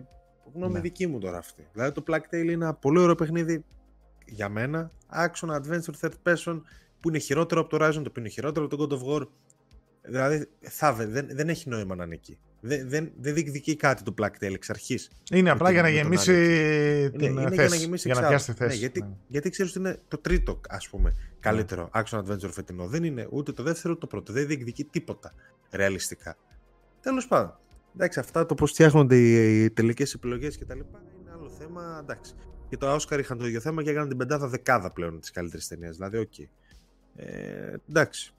γνώμη Ναι. δική μου τώρα αυτή. Δηλαδή το Plague Tale είναι ένα πολύ ωραίο παιχνίδι για μένα. Action Adventure Third Person που είναι χειρότερο από το Horizon, το οποίο είναι χειρότερο από το God of War. Δηλαδή θα, βε- δεν, δεν έχει νόημα να είναι εκεί. Δεν, δεν, δεν διεκδικεί κάτι το Plague Tale εξ αρχής. Είναι απλά για να με τον γεμίσει την είναι, είναι θέση. για να γεμίσει για να εξάδα. πιάσει τη θέση. Ναι, γιατί, Ναι. γιατί ξέρεις ότι είναι το τρίτο, ας πούμε, καλύτερο action adventure φετινό. Δεν είναι ούτε το δεύτερο ούτε το πρώτο. Δεν διεκδικεί τίποτα ρεαλιστικά. Τέλος πάντων. Εντάξει, αυτά το πώς φτιάχνονται οι, οι τελικές επιλογές και τα λοιπά είναι άλλο θέμα. Εντάξει. Και το Oscar είχαν το ίδιο θέμα και έκαναν την πεντάδα δεκάδα πλέον της καλύτερης ταινίας. Δηλαδή, OK. Okay. Ε, εντάξει.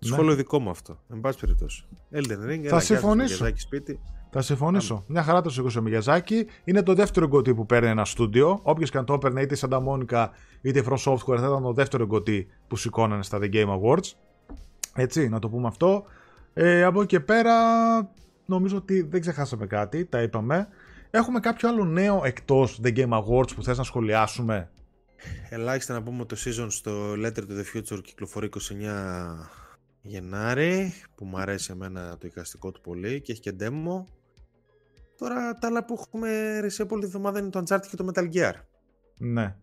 Ναι. Σχόλιο δικό μου αυτό. Εν πάση περιπτώσει. Elden Ring, θα συμφωνήσω. σπίτι. Θα συμφωνήσω. Άμε. Μια χαρά το σήκωσε ο Μιγιαζάκη. Είναι το δεύτερο GOTY που παίρνει ένα στούντιο. Όποιος και αν το έπαιρνε, είτε η Santa Monica είτε η From Software, θα ήταν το δεύτερο GOTY που σηκώνανε στα The Game Awards. Έτσι, να το πούμε αυτό. Ε, από εκεί και πέρα, νομίζω ότι δεν ξεχάσαμε κάτι. Τα είπαμε. Έχουμε κάποιο άλλο νέο εκτός The Game Awards που θες να σχολιάσουμε; Ελάχιστα να πούμε ότι το season στο Letter to the Future κυκλοφορεί 29 Γενάρη, που μου αρέσει εμένα το εικαστικό του πολύ και έχει και demo. Τώρα τα άλλα που έχουμε ρεσί από όλη τη βδομάδα είναι το Uncharted και το Metal Gear. Ναι.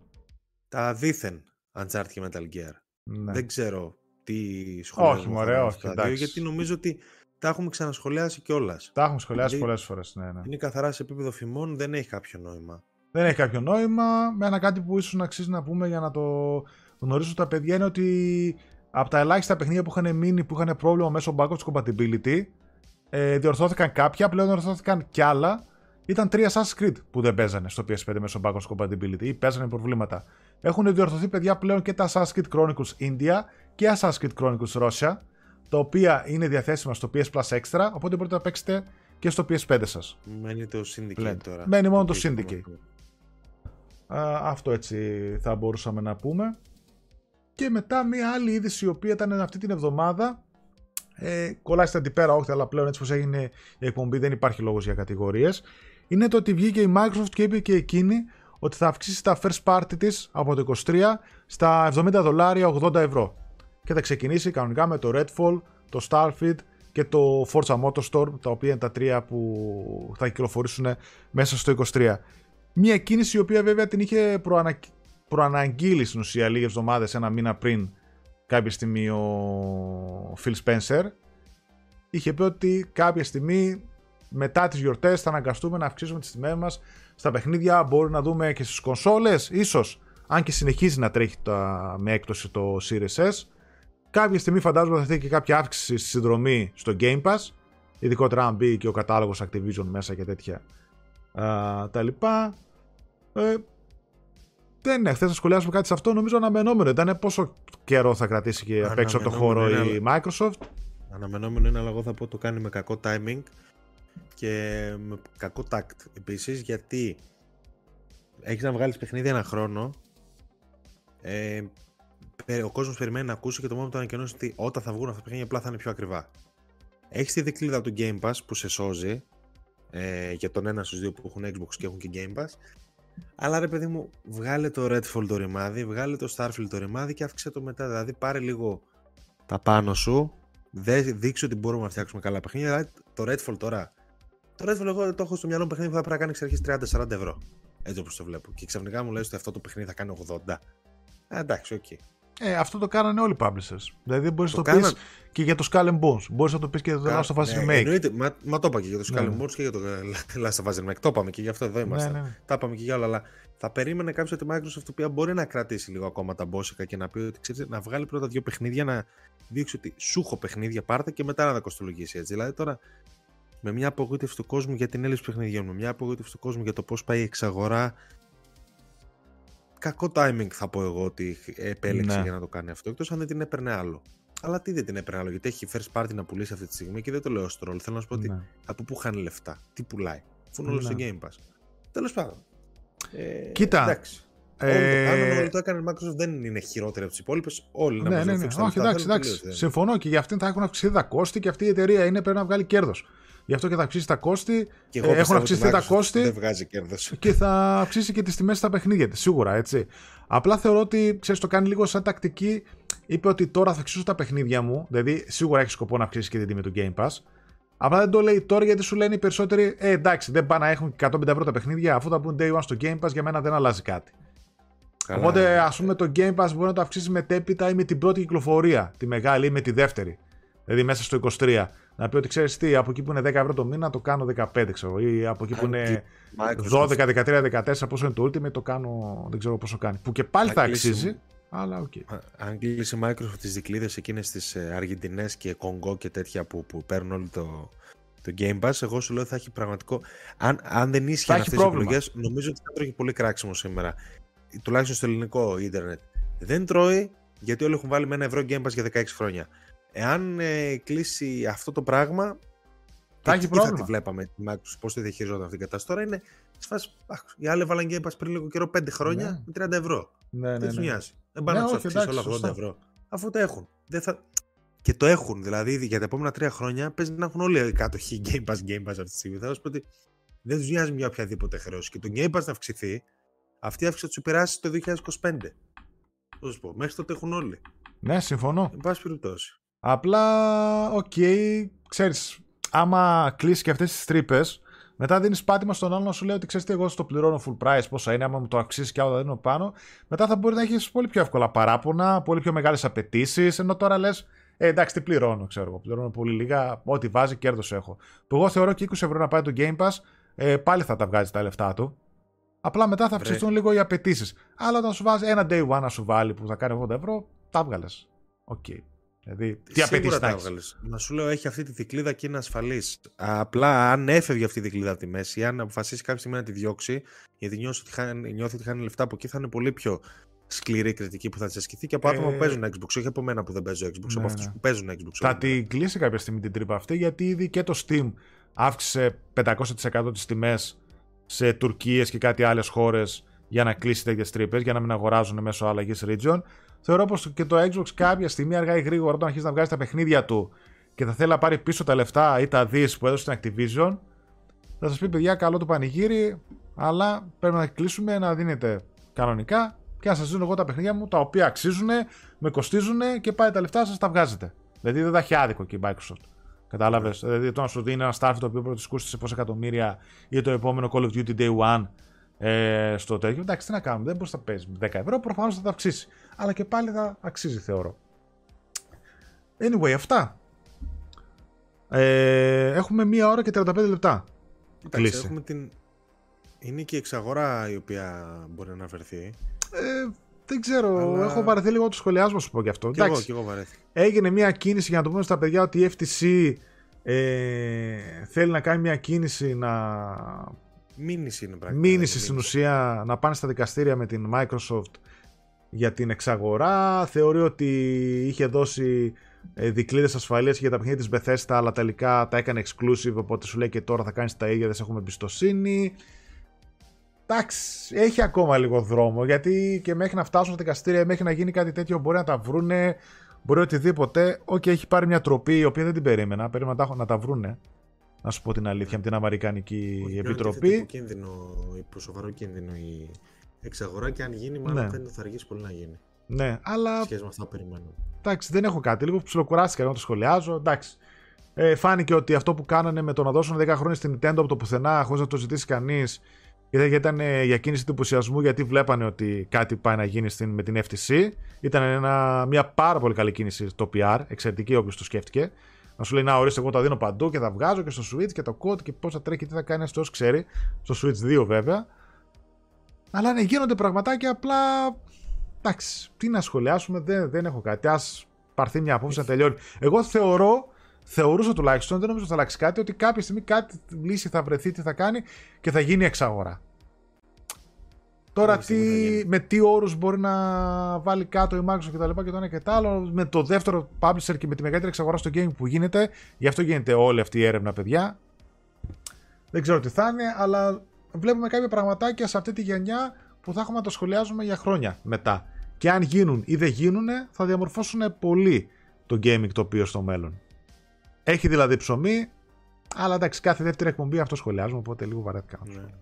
Τα δίθεν Uncharted και Metal Gear. Ναι. Δεν ξέρω τι σχολεία Όχι, μωρέ, όχι. Δύο, γιατί νομίζω ότι τα έχουμε ξανασχολιάσει κιόλας. Τα έχουμε σχολιάσει δηλαδή, πολλές φορές. Ναι, ναι. Είναι καθαρά σε επίπεδο φημών, δεν έχει κάποιο νόημα. Δεν έχει κάποιο νόημα. Με ένα κάτι που ίσως να αξίζει να πούμε για να το γνωρίσουν τα παιδιά είναι ότι από τα ελάχιστα παιχνίδια που είχαν μείνει που είχαν πρόβλημα μέσω backwards compatibility, ε, διορθώθηκαν κάποια, πλέον διορθώθηκαν κι άλλα. Ήταν τρία Assassin's Creed που δεν παίζανε στο PS5 μέσω backwards compatibility ή παίζανε προβλήματα. Έχουν διορθωθεί παιδιά πλέον και τα Assassin's Creed Chronicles India και Assassin's Creed Chronicles Russia, τα οποία είναι διαθέσιμα στο PS Plus Extra, οπότε μπορείτε να παίξετε και στο PS5 σας. Μένει το Syndicate τώρα. Μένει μόνο το Syndicate. αυτό έτσι θα μπορούσαμε να πούμε. Και μετά μια άλλη είδηση η οποία ήταν αυτή την εβδομάδα. Ε, κολλάει στην αντιπέρα, όχι, αλλά πλέον έτσι πως έγινε η εκπομπή δεν υπάρχει λόγος για κατηγορίες. Είναι το ότι βγήκε η Microsoft και είπε και εκείνη ότι θα αυξήσει τα first party της από το 23 στα 70 δολάρια 80 ευρώ. Και θα ξεκινήσει κανονικά με το Redfall, το Starfield και το Forza Motorstorm, τα οποία είναι τα τρία που θα κυκλοφορήσουν μέσα στο 23. Μια κίνηση η οποία βέβαια την είχε προανα προαναγγείλει στην ουσία λίγες εβδομάδες, ένα μήνα πριν κάποια στιγμή ο Phil Spencer. Είχε πει ότι κάποια στιγμή μετά τις γιορτές θα αναγκαστούμε να αυξήσουμε τις τιμές μας στα παιχνίδια, μπορούμε να δούμε και στις κονσόλες, ίσως αν και συνεχίζει να τρέχει τα, με έκπτωση το Series S κάποια στιγμή φαντάζομαι θα έρθει και κάποια αύξηση στη συνδρομή στο Game Pass ειδικότερα αν μπει και ο κατάλογος Activision μέσα και τέτοια α, τα λοιπά ε, δεν είναι. Χθες να σχολιάσουμε κάτι σε αυτό, νομίζω αναμενόμενο. Ήταν πόσο καιρό θα κρατήσει και απ' έξω από το χώρο η Microsoft; Αναμενόμενο είναι, αλλά εγώ θα πω το κάνει με κακό timing και με κακό tact επίσης, γιατί έχεις να βγάλεις παιχνίδι ένα χρόνο. Ε, ο κόσμος περιμένει να ακούσει και το μόνο που το ανακοινώσει ότι όταν θα βγουν αυτά τα παιχνίδια απλά θα είναι πιο ακριβά. Έχεις τη δικλίδα του Game Pass που σε σώζει ε, για τον ένα στους δύο που έχουν Xbox και έχουν και Game Pass αλλά ρε παιδί μου, βγάλε το Redfall το ρημάδι, βγάλε το Starfield το ρημάδι και αύξησε το μετά. Δηλαδή πάρε λίγο τα πάνω σου, δείξε ότι μπορούμε να φτιάξουμε καλά παιχνίδια. Δηλαδή, το Redfall τώρα. Το Redfall εγώ το έχω στο μυαλό μου παιχνίδι που θα πρέπει να κάνει εξ αρχής 30-40 ευρώ. Έτσι όπως το βλέπω. Και ξαφνικά μου λέει ότι αυτό το παιχνίδι θα κάνει 80. Ε, εντάξει, OK. Okay. Ε, αυτό το κάνανε όλοι οι publishers. Δηλαδή μπορείς να το, το πεις και για το Skull and Bones. Μπορείς να το πεις και για το Last of Us ναι, Remake. Εννοείται, μα, μα το είπα και για το Skull and ναι. Bones και για το Last of Us Remake. Το είπαμε και γι' αυτό εδώ ναι, είμαστε. Ναι, ναι. Τα είπαμε και για όλα. Αλλά θα περίμενε κάποιος ότι η Microsoft οποία μπορεί να κρατήσει λίγο ακόμα τα μπόσικα και να πει ότι ξέρετε, να βγάλει πρώτα δύο παιχνίδια, να δείξει ότι σου έχω παιχνίδια πάρτε και μετά να τα κοστολογήσει έτσι. Δηλαδή τώρα με μια απογοήτευση του κόσμου για την έλλειψη παιχνιδιών, με μια απογοήτευση του κόσμου για το πώς πάει η εξαγορά κακό timing θα πω εγώ ότι επέλεξε ναι. για να το κάνει αυτό, εκτός αν δεν την έπαιρνε άλλο. Αλλά τι δεν την έπαιρνε άλλο, γιατί έχει first party να πουλήσει αυτή τη στιγμή και δεν το λέω στο Θέλω να σου πω ότι ναι. από πού χάνει λεφτά, τι πουλάει. Αφού είναι όλο στο ναι. Game Pass. Τέλος πάντων. Ε, Κοίτα. Εντάξει. Ε... Όλο το, όλο το έκανε Microsoft δεν είναι χειρότερη από τις υπόλοιπες. Όλοι ναι, να ναι, ναι. Όχι, εντάξει, εντάξει. Συμφωνώ και για αυτήν θα έχουν αυξηθεί τα κόστη και αυτή η εταιρεία είναι πρέπει να βγάλει κέρδος. Γι' αυτό και θα αυξήσει τα κόστη. Και εγώ ε, έχουν αυξηθεί τα κόστη. Δεν βγάζει κέρδος. Και θα αυξήσει και τις τιμές στα παιχνίδια της, σίγουρα έτσι. Απλά θεωρώ ότι ξέρεις, το κάνει λίγο σαν τακτική. Είπε ότι τώρα θα αυξήσω τα παιχνίδια μου. Δηλαδή, σίγουρα έχει σκοπό να αυξήσεις και την τιμή του Game Pass. Απλά δεν το λέει τώρα γιατί σου λένε οι περισσότεροι, Ε, εντάξει, δεν πάνε να έχουν 150 ευρώ τα παιχνίδια. Αφού τα πούν day one στο Game Pass, για μένα δεν αλλάζει κάτι. Καλά, Οπότε, ας πούμε, το Game Pass μπορεί να το αυξήσει μετέπειτα ή με την πρώτη κυκλοφορία, τη μεγάλη ή με τη δεύτερη. Δηλαδή μέσα στο 23 να πει ότι ξέρεις τι, από εκεί που είναι 10 ευρώ το μήνα το κάνω 15, ξέρω. Ή από εκεί που είναι 12, 13, 14, πόσο είναι το Ultimate, το κάνω, δεν ξέρω πόσο κάνει. Που και πάλι θα αξίζει. Αλλά OK. Okay. Αν κλείσει η Microsoft τις δικλείδες εκείνες τις ε, Αργεντινές και Κονγκό και τέτοια που, που παίρνουν όλο το, το Game Pass, εγώ σου λέω ότι θα έχει πραγματικό. Αν, αν δεν Θα ίσχυαν έχει αυτές οι πρόβλημα. επιλογέ, νομίζω ότι θα τρώγει πολύ κράξιμο σήμερα. Τουλάχιστον στο ελληνικό ίντερνετ. Δεν τρώει γιατί όλοι έχουν βάλει με ένα ευρώ Game Pass για 16 χρόνια. Εάν ε, κλείσει αυτό το πράγμα. Θα και έχει εκεί θα πρόβλημα. τη βλέπαμε τη Microsoft πώς τη διαχειριζόταν αυτή την κατάσταση. Τώρα είναι σε φάση. αχ, Οι άλλοι βάλαν Game Pass πριν λίγο καιρό 5 χρόνια με 30 ευρώ. Ναι, ναι, Δεν τους ναι. νοιάζει. Δεν πάνε Ναι, να του όχι, αυξήσει εντάξει, όλα 80 σωστά. ευρώ. Αφού το έχουν. Δεν θα... Και το έχουν. Δηλαδή για τα επόμενα τρία χρόνια παίζει να έχουν όλοι οι κάτοχοι Game Pass, Game Pass αυτή τη στιγμή. Θα σου πω ότι δεν τους νοιάζει μια οποιαδήποτε χρέωση. Και το Game Pass να αυξηθεί, αυτή η αύξηση θα τους περάσει το 2025. Πώ σου πω, μέχρι τότε έχουν όλοι. Ναι, συμφωνώ. Εν πάση περιπτώσει. Απλά, οκ, ξέρεις, άμα κλείσει και αυτές τις τρύπες, μετά δίνεις πάτημα στον άλλο να σου λέει ότι ξέρεις τι, εγώ στο πληρώνω full price, πόσα είναι, άμα μου το αυξήσεις και άλλο θα δίνω πάνω, μετά θα μπορεί να έχεις πολύ πιο εύκολα παράπονα, πολύ πιο μεγάλες απαιτήσεις, ενώ τώρα λες, ε, εντάξει, τι πληρώνω, ξέρω εγώ. Πληρώνω πολύ λίγα, ό,τι βάζει κέρδος έχω. Που εγώ θεωρώ και 20 ευρώ να πάει το Game Pass, ε, πάλι θα τα βγάζει τα λεφτά του. Απλά μετά θα Βρε. αυξηθούν λίγο οι απαιτήσεις. Αλλά όταν σου βάζει ένα day one να σου βάλει που θα κάνει 80 ευρώ, τα βγάλες. Οκ. Δηλαδή, τι Σίγουρα απαιτήσει να τα έχεις. έβγαλες. Μα σου λέω έχει αυτή τη δικλίδα και είναι ασφαλής. Απλά αν έφευγε αυτή η δικλίδα από τη μέση, ή αν αποφασίσει κάποια στιγμή να τη διώξει, γιατί νιώθεις ότι, χάνει, νιώθει ότι χάνει λεφτά από εκεί, θα είναι πολύ πιο σκληρή η κριτική που θα τη ασκηθεί και από άτομα Ε, που παίζουν Xbox. Όχι από μένα που δεν παίζω Xbox, Ναι, από αυτούς ναι. που παίζουν Xbox. Θα όλη μέρα. την κλείσει κάποια στιγμή την τρύπα αυτή, γιατί ήδη και το Steam αύξησε 500% τις τιμές σε Τουρκίες και κάτι άλλες χώρες για να κλείσει τέτοιες τρύπες, για να μην αγοράζουν μέσω αλλαγής region. Θεωρώ πως και το Xbox κάποια στιγμή αργά ή γρήγορα όταν αρχίσει να βγάζει τα παιχνίδια του και θα θέλει να πάρει πίσω τα λεφτά ή τα δις που έδωσε στην Activision, θα σας πει παιδιά καλό το πανηγύρι, αλλά πρέπει να κλείσουμε να δίνετε κανονικά και να σας δίνω εγώ τα παιχνίδια μου τα οποία αξίζουν, με κοστίζουν και πάει τα λεφτά σας τα βγάζετε. Δηλαδή δεν θα έχει άδικο και η Microsoft. Κατάλαβες; Δηλαδή το να σου δίνει ένα Starfield το οποίο πρώτος κούστησε πόσα εκατομμύρια ή το επόμενο Call of Duty Day One ε, στο τέτοιο. Εντάξει, τι να κάνουμε, δεν μπορεί να παίζει με 10 ευρώ, προφανώς θα τα αυξήσει. Αλλά και πάλι θα αξίζει, θεωρώ. Anyway, αυτά. Ε, έχουμε μία ώρα και 35 λεπτά. Εντάξει, κλείσει. έχουμε την... Είναι και η εξαγορά η οποία μπορεί να αναφερθεί. Ε, δεν ξέρω, Αλλά- έχω βαρεθεί λίγο το σχολιάσμα σου πω γι' αυτό. Και εγώ, Εντάξει, και εγώ βαρέθηκα. έγινε μια κίνηση για να το πούμε στα παιδιά ότι η FTC ε, θέλει να κάνει μια κίνηση να Μήνυση είναι πράγματι. μήνυση στην ουσία να πάνε στα δικαστήρια με την Microsoft για την εξαγορά. Θεωρεί ότι είχε δώσει ε, δικλείδες ασφαλείας για τα παιχνίδια της Bethesda αλλά τελικά τα έκανε exclusive οπότε σου λέει και τώρα θα κάνεις τα ίδια δεν σε έχουμε εμπιστοσύνη. Εντάξει, έχει ακόμα λίγο δρόμο γιατί και μέχρι να φτάσουν στα δικαστήρια, μέχρι να γίνει κάτι τέτοιο μπορεί να τα βρούνε, μπορεί οτιδήποτε. Οκ, έχει πάρει μια τροπή η οποία δεν την περίμενα, περίμενα να τα- να τα βρούνε. Να σου πω την αλήθεια, με την Αμερικανική Όχι, Επιτροπή. πλέον τίθεται υπό κίνδυνο, υπό σοβαρό κίνδυνο η εξαγορά και αν γίνει, μάλλον Ναι. φαίνεται ότι θα αργήσει πολύ να γίνει. Ναι, αλλά Σχέση με αυτά που περιμένουμε. εντάξει, δεν έχω κάτι. Λίγο ψιλοκουράστηκα να το σχολιάζω. Εντάξει. Ε, φάνηκε ότι αυτό που κάνανε με το να δώσουν 10 χρόνια στην Nintendo από το πουθενά, χωρίς να το ζητήσει κανείς, γιατί ήταν ε, για κίνηση του ενθουσιασμού, γιατί βλέπανε ότι κάτι πάει να γίνει στην, με την FTC. Ήταν ένα, μια πάρα πολύ καλή κίνηση το PR, εξαιρετική όποιος το σκέφτηκε. Να σου λέει να ορίστε, εγώ τα δίνω παντού και τα βγάζω και στο Switch και το code και πώς θα τρέχει, τι θα κάνει, αυτός ξέρει. Στο Switch 2 βέβαια. Αλλά ναι, γίνονται πραγματάκια απλά. Εντάξει, τι να σχολιάσουμε, δεν, δεν έχω κάτι. Α πάρθει μια απόφαση να τελειώνει. Εγώ θεωρώ, θεωρούσα τουλάχιστον, δεν νομίζω ότι θα αλλάξει κάτι, ότι κάποια στιγμή κάτι λύση θα βρεθεί, τι θα κάνει και θα γίνει εξαγορά. Τώρα Κάποια στιγμή θα τι, γίνει. με τι όρους μπορεί να βάλει κάτω η Microsoft και τα λοιπά και το ένα και το άλλο, με το δεύτερο publisher και με τη μεγαλύτερη εξαγορά στο game που γίνεται, γι' αυτό γίνεται όλη αυτή η έρευνα παιδιά. Δεν ξέρω τι θα είναι, αλλά βλέπουμε κάποια πραγματάκια σε αυτή τη γενιά που θα έχουμε να τα σχολιάζουμε για χρόνια μετά. Και αν γίνουν ή δεν γίνουν, θα διαμορφώσουν πολύ το gaming τοπίο στο μέλλον. Έχει δηλαδή ψωμί, αλλά εντάξει, κάθε δεύτερη εκπομπή αυτό σχολιάζουμε, οπότε λίγο βαρέθηκα. να το Ναι. σχολιάσω.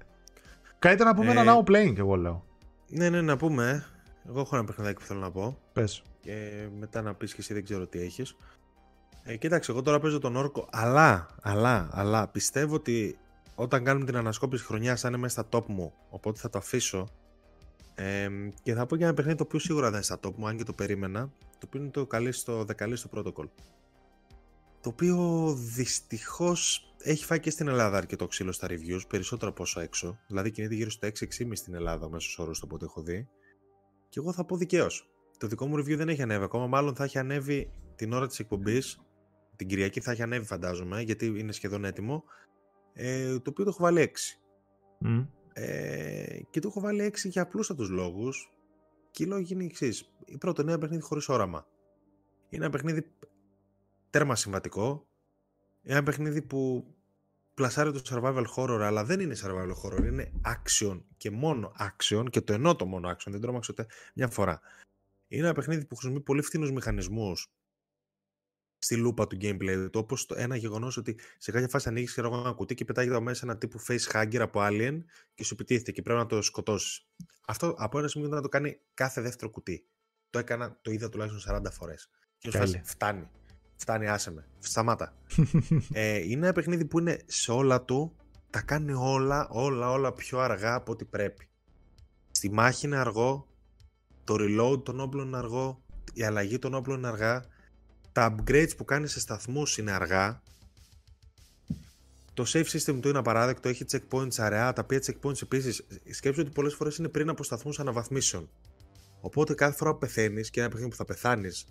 Καλύτερα να πούμε Ε, ένα now playing, εγώ λέω. Ναι, ναι, να πούμε. ε. Εγώ έχω ένα παιχνιδάκι που θέλω να πω. Πες. Και μετά να πεις και εσύ δεν ξέρω τι έχεις. Ε, κοίταξε, εγώ τώρα παίζω τον όρκο, αλλά, αλλά, αλλά πιστεύω ότι όταν κάνουμε την ανασκόπηση χρονιάς θα είναι μέσα στα top μου, οπότε θα το αφήσω. Ε, και θα πω για ένα παιχνίδι το οποίο σίγουρα δεν είναι στα top μου, αν και το περίμενα, το οποίο είναι το καλή στο δεκαλή στο protocol. Το οποίο δυστυχώς έχει φάει και στην Ελλάδα αρκετό ξύλο στα reviews, περισσότερο από όσο έξω. Δηλαδή κινείται γύρω στο 6-6,5 στην Ελλάδα ο μέσος όρος το οποίο έχω δει. Και εγώ θα πω δικαίως. Το δικό μου review δεν έχει ανέβει ακόμα. Μάλλον θα έχει ανέβει την ώρα της εκπομπής. την Κυριακή θα έχει ανέβει φαντάζομαι, γιατί είναι σχεδόν έτοιμο, ε, το οποίο το έχω βάλει 6. Mm. Ε, και το έχω βάλει 6 για απλούστατους λόγους. Και οι λόγοι είναι εξής. Η πρώτη είναι ένα παιχνίδι χωρίς όραμα. Είναι ένα παιχνίδι τέρμα συμβατικό. Είναι ένα παιχνίδι που πλασάρει το survival horror, αλλά δεν είναι survival horror, είναι action και μόνο action και το εννοώ το μόνο action, δεν τρόμαξα ούτε μια φορά. Είναι ένα παιχνίδι που χρησιμοποιεί πολύ φθηνούς μηχανισμούς στη λούπα του gameplay του, όπως το ένα γεγονός ότι σε κάποια φάση ανοίγεις ένα κουτί και πετάγεται μέσα ένα τύπου face hugger από alien και σου επιτίθεται και πρέπει να το σκοτώσεις. Αυτό από ένα σημείο να το κάνει κάθε δεύτερο κουτί. Το έκανα, το είδα τουλάχιστον 40 φορές. Και φάση, φτάνει. Φτάνει, άσε με. Σταμάτα. (laughs) ε, είναι ένα παιχνίδι που είναι σε όλα του, τα κάνει όλα, όλα, όλα πιο αργά από ό,τι πρέπει. Στη μάχη είναι αργό, το reload των όπλων είναι αργό, η αλλαγή των όπλων είναι αργά, τα upgrades που κάνεις σε σταθμούς είναι αργά, το save system του είναι απαράδεκτο, έχει checkpoints αραιά, τα οποία checkpoints επίσης σκέψου ότι πολλές φορές είναι πριν από σταθμούς αναβαθμίσεων. Οπότε κάθε φορά που πεθαίνεις και ένα παιχνίδι που θα πεθάνεις,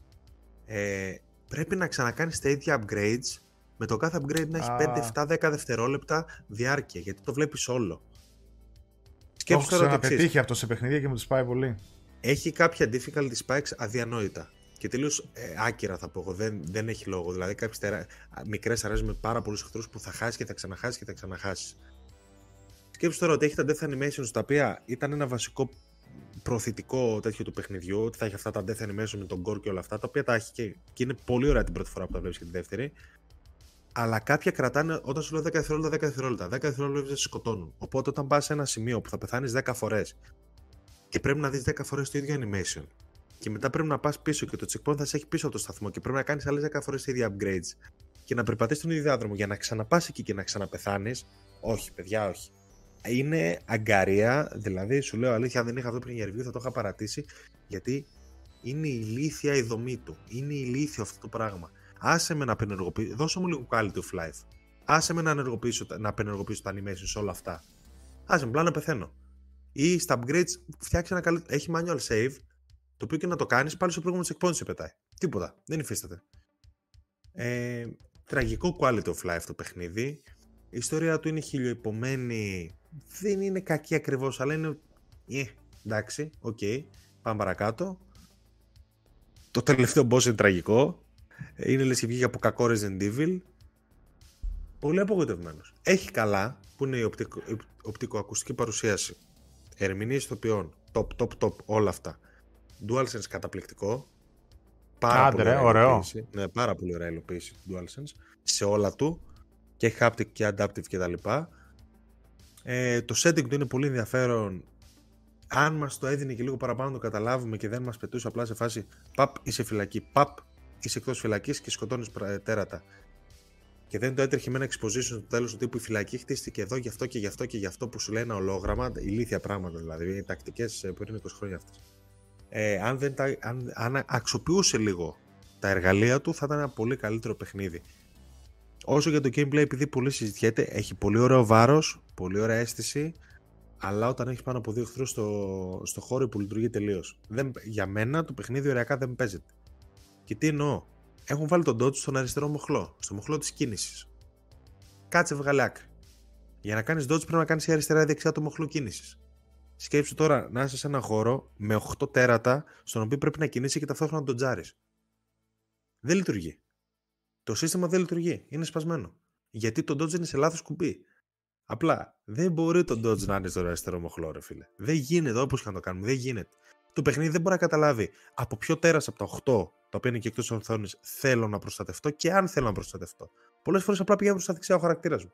ε, πρέπει να ξανακάνεις τα ίδια upgrades με το κάθε upgrade να έχει 5, 7, 10 δευτερόλεπτα διάρκεια γιατί το βλέπεις όλο. Σκέψου τώρα το πετύχει αυτό σε παιχνίδια και μου το πάει πολύ. Έχει κάποια difficulty spikes αδιανόητα. Και τελείως ε, άκυρα θα πω εγώ. Δεν, δεν έχει λόγο. Δηλαδή, κάποιες μικρές αρέσει με πάρα πολλούς εχθρούς που θα χάσεις και θα ξαναχάσεις και θα ξαναχάσεις. Σκέψου τώρα ότι έχει τα death animations τα οποία ήταν ένα βασικό προωθητικό τέτοιο του παιχνιδιού, ότι θα έχει αυτά τα death animation με τον core και όλα αυτά, τα οποία τα έχει και, και είναι πολύ ωραία την πρώτη φορά που τα βλέπεις και τη δεύτερη. Αλλά κάποια κρατάνε, όταν σου λέω 10 δευτερόλεπτα, 10 δευτερόλεπτα. 10 δευτερόλεπτα σε σκοτώνουν. Οπότε όταν πας σε ένα σημείο που θα πεθάνεις 10 φορές και πρέπει να δεις 10 φορές το ίδιο animation και μετά πρέπει να πας πίσω και το checkpoint θα σε έχει πίσω από το σταθμό και πρέπει να κάνεις άλλες 10 φορές τα ίδια upgrades και να περπατήσεις τον ίδιο διάδρομο για να ξαναπάς εκεί και να ξαναπεθάνεις. Όχι, παιδιά, όχι είναι αγκαρία, δηλαδή σου λέω αλήθεια, αν δεν είχα αυτό πριν για review θα το είχα παρατήσει, γιατί είναι ηλίθια η δομή του. Είναι ηλίθιο αυτό το πράγμα. Άσε με να απενεργοποιήσω, δώσε μου λίγο quality of life. Άσε με να, ενεργοποιήσω, να απενεργοποιήσω τα animation σε όλα αυτά. Άσε με, απλά να πεθαίνω. Ή στα upgrades φτιάξει ένα καλό. Έχει manual save, το οποίο και να το κάνεις πάλι στο προηγούμενο checkpoint σε πετάει. Τίποτα. Δεν υφίσταται. Ε, τραγικό quality of life το παιχνίδι. Η ιστορία του είναι χιλιοειπωμένη δεν είναι κακή ακριβώς, αλλά είναι. Ε, εντάξει, OK. Okay, πάμε παρακάτω. Το τελευταίο boss είναι τραγικό. Είναι λες και βγήκε από κακό Resident Evil. Πολύ απογοητευμένος. Έχει καλά, που είναι η, οπτικο, η οπτικοακουστική παρουσίαση. Ερμηνεία ηθοποιών. Top, top, top, όλα αυτά. DualSense καταπληκτικό. Πάρα Άντε, πολύ ωραίο. Ναι, πάρα πολύ ωραία υλοποίηση του DualSense. Σε όλα του. Και haptic και adaptive κτλ. Ε, το setting του είναι πολύ ενδιαφέρον. Αν μας το έδινε και λίγο παραπάνω να το καταλάβουμε και δεν μας πετούσε απλά σε φάση παπ είσαι φυλακή, παπ είσαι εκτός φυλακής και σκοτώνεις τέρατα. Και δεν το έτρεχε με ένα exposition στο τέλος του τύπου η φυλακή χτίστηκε εδώ γι' αυτό και γι' αυτό και γι' αυτό που σου λέει ένα ολόγραμμα, ηλίθια πράγματα δηλαδή, οι τακτικές ε, που είναι 20 χρόνια αυτές. Ε, αν, δεν τα, αν, αν αξιοποιούσε λίγο τα εργαλεία του, θα ήταν ένα πολύ καλύτερο παιχνίδι. Όσο για το gameplay, επειδή πολύ συζητιέται, έχει πολύ ωραίο βάρος, πολύ ωραία αίσθηση, αλλά όταν έχεις πάνω από δύο εχθρούς στο, στο χώρο που λειτουργεί τελείως. Για μένα το παιχνίδι ωριακά δεν παίζεται. Και τι εννοώ, έχουν βάλει τον dodge στον αριστερό μοχλό, στο μοχλό της κίνησης. Κάτσε βγάλε άκρη. Για να κάνεις dodge πρέπει να κάνεις η αριστερά ή δεξιά το μοχλό κίνησης. Σκέψου τώρα να είσαι σε ένα χώρο με 8 τέρατα, στον οποίο πρέπει να κινήσει και ταυτόχρονα να τον τζάρεις. Δεν λειτουργεί. Το σύστημα δεν λειτουργεί. Είναι σπασμένο. Γιατί το Dodge είναι σε λάθος κουμπί. Απλά δεν μπορεί το Dodge να είναι στο αριστερό μοχλό, ρε φίλε. Δεν γίνεται όπως και να το κάνουμε. Δεν γίνεται. Το παιχνίδι δεν μπορεί να καταλάβει από ποιο τέρας από τα 8 τα οποία είναι και εκτός οθόνης θέλω να προστατευτώ και αν θέλω να προστατευτώ. Πολλές φορές απλά πηγαίνω προς τα δεξιά ο χαρακτήρας μου.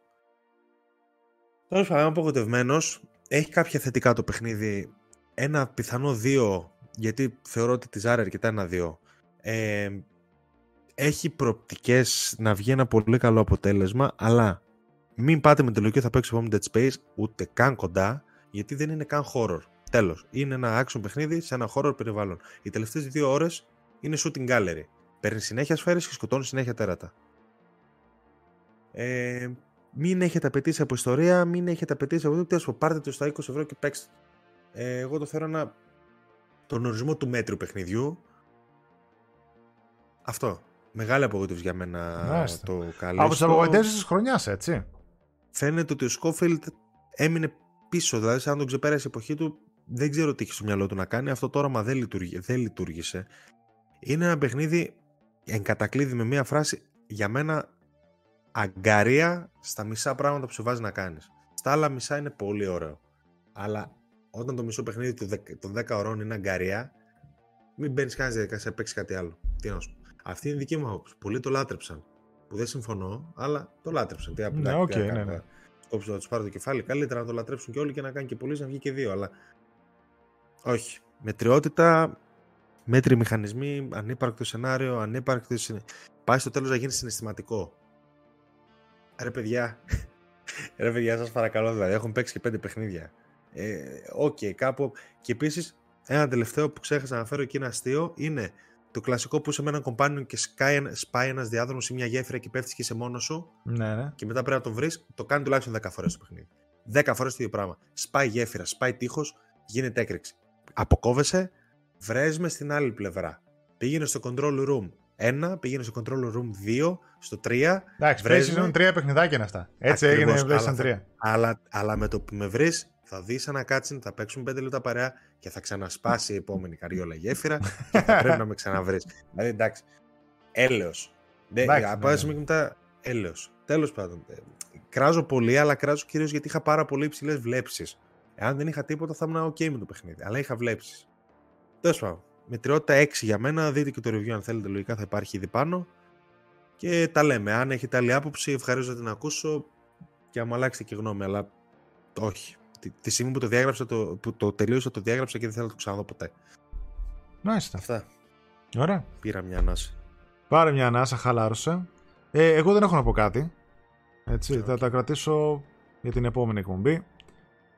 Τώρα είμαι απογοητευμένος. Έχει κάποια θετικά το παιχνίδι. Ένα πιθανό 2, γιατί θεωρώ ότι τη ζάρε αρκετά ένα 2. Ε, έχει προοπτικές να βγει ένα πολύ καλό αποτέλεσμα, αλλά μην πάτε με τη λογική θα παίξω επόμενο Dead Space ούτε καν κοντά, γιατί δεν είναι καν horror. Τέλος. Είναι ένα action παιχνίδι σε ένα horror περιβάλλον. Οι τελευταίες δύο ώρες είναι shooting gallery. Παίρνει συνέχεια σφαίρες και σκοτώνεις συνέχεια τέρατα. Ε, μην έχετε απαιτήσει από ιστορία, μην έχετε απαιτήσει από τίποτα. Πάρτε το στα 20 ευρώ και παίξτε. Ε, εγώ το θέλω ένα. τον ορισμό του μέτρου παιχνιδιού. Αυτό μεγάλη απογοήτευση για μένα Μάλιστα. το καλή. Από τις απογοητεύσεις της χρονιάς, έτσι. Φαίνεται ότι ο Σκόφιλτ έμεινε πίσω, δηλαδή σαν να τον ξεπέρασε η εποχή του. Δεν ξέρω τι είχε στο μυαλό του να κάνει. Αυτό το όραμα δεν, λειτουργεί, δεν λειτουργήσε. Είναι ένα παιχνίδι εν κατακλείδι με μία φράση για μένα αγγαρεία στα μισά πράγματα που σου βάζει να κάνεις. Στα άλλα μισά είναι πολύ ωραίο. Αλλά όταν το μισό παιχνίδι του 10 των 10 ωρών είναι αγγαρεία, μην μπαίνεις καν στη διαδικασία να παίξεις κάτι άλλο. Τι να σου πω. Αυτή είναι η δική μου άποψη. Πολλοί το λάτρεψαν. Που δεν συμφωνώ, αλλά το λάτρεψαν. Τι Ναι, οκ, ναι, ναι. Θα κόψω να τους πάρω το κεφάλι. Καλύτερα να το λατρέψουν και όλοι και να κάνει και πολλοί να βγει και δύο. Αλλά όχι. Μετριότητα, μέτριοι μηχανισμοί, ανύπαρκτο σενάριο, ανύπαρκτο. συναι- Πάει στο τέλος να γίνει συναισθηματικό. Ρε παιδιά, ρε παιδιά, σας παρακαλώ δηλαδή. Έχουν παίξει και πέντε παιχνίδια. Ε, Οκ, κάπου. Και επίσης, ένα τελευταίο που ξέχασα να φέρω εκεί ένα αστείο είναι το κλασικό που είσαι με έναν companion και σκάει, ένα- σπάει ένας διάδρομος ή μια γέφυρα και πέφτεις και είσαι μόνος σου Ναι, ναι. και μετά πρέπει να τον βρεις. Το κάνει τουλάχιστον 10 φορές το παιχνίδι. 10 φορές το ίδιο πράγμα. Σπάει γέφυρα, σπάει τείχος, γίνεται έκρηξη. Αποκόβεσαι, βρες μες στην άλλη πλευρά. Πήγαινε στο control room 1, πήγαινε στο control room 2, στο 3. Εντάξει, βρες PlayStation 3 παιχνιδάκια είναι αυτά. Έτσι Ακριβώς, έγινε αλλά PlayStation θα- 3. Αλλά, αλλά με το που με βρεις, θα δεις ένα κάτσιν, θα παίξουν 5 λεπτά παρέα και θα ξανασπάσει η επόμενη καριόλα γέφυρα και θα πρέπει να με ξαναβρεις. (laughs) Δηλαδή εντάξει. Έλεος. Εντάξει, Από ναι, ένα σημείο και μετά έλεος. Τέλος πάντων. ε, Κράζω πολύ, αλλά κράζω κυρίως γιατί είχα πάρα πολύ υψηλές βλέψεις. Εάν δεν είχα τίποτα, θα ήμουν OK με το παιχνίδι. Αλλά είχα βλέψεις. Τέλος πάντων. Μετριότητα 6 για μένα. Δείτε και το review αν θέλετε. Λογικά θα υπάρχει ήδη πάνω. Και τα λέμε. Αν έχετε άλλη άποψη, ευχαρίστω να την ακούσω και άμα αλλάξετε και γνώμη. Αλλά όχι. Τη, τη στιγμή που το διάγραψα, το, που το τελείωσα, το διάγραψα και δεν θέλω να το ξαναδώ ποτέ. Μάλιστα. Αυτά. Ωραία. Πήρα μια ανάση. Πάρε μια ανάσα, χαλάρωσε. Ε, εγώ δεν έχω να πω κάτι. Έτσι, θα τα κρατήσω για την επόμενη εκπομπή.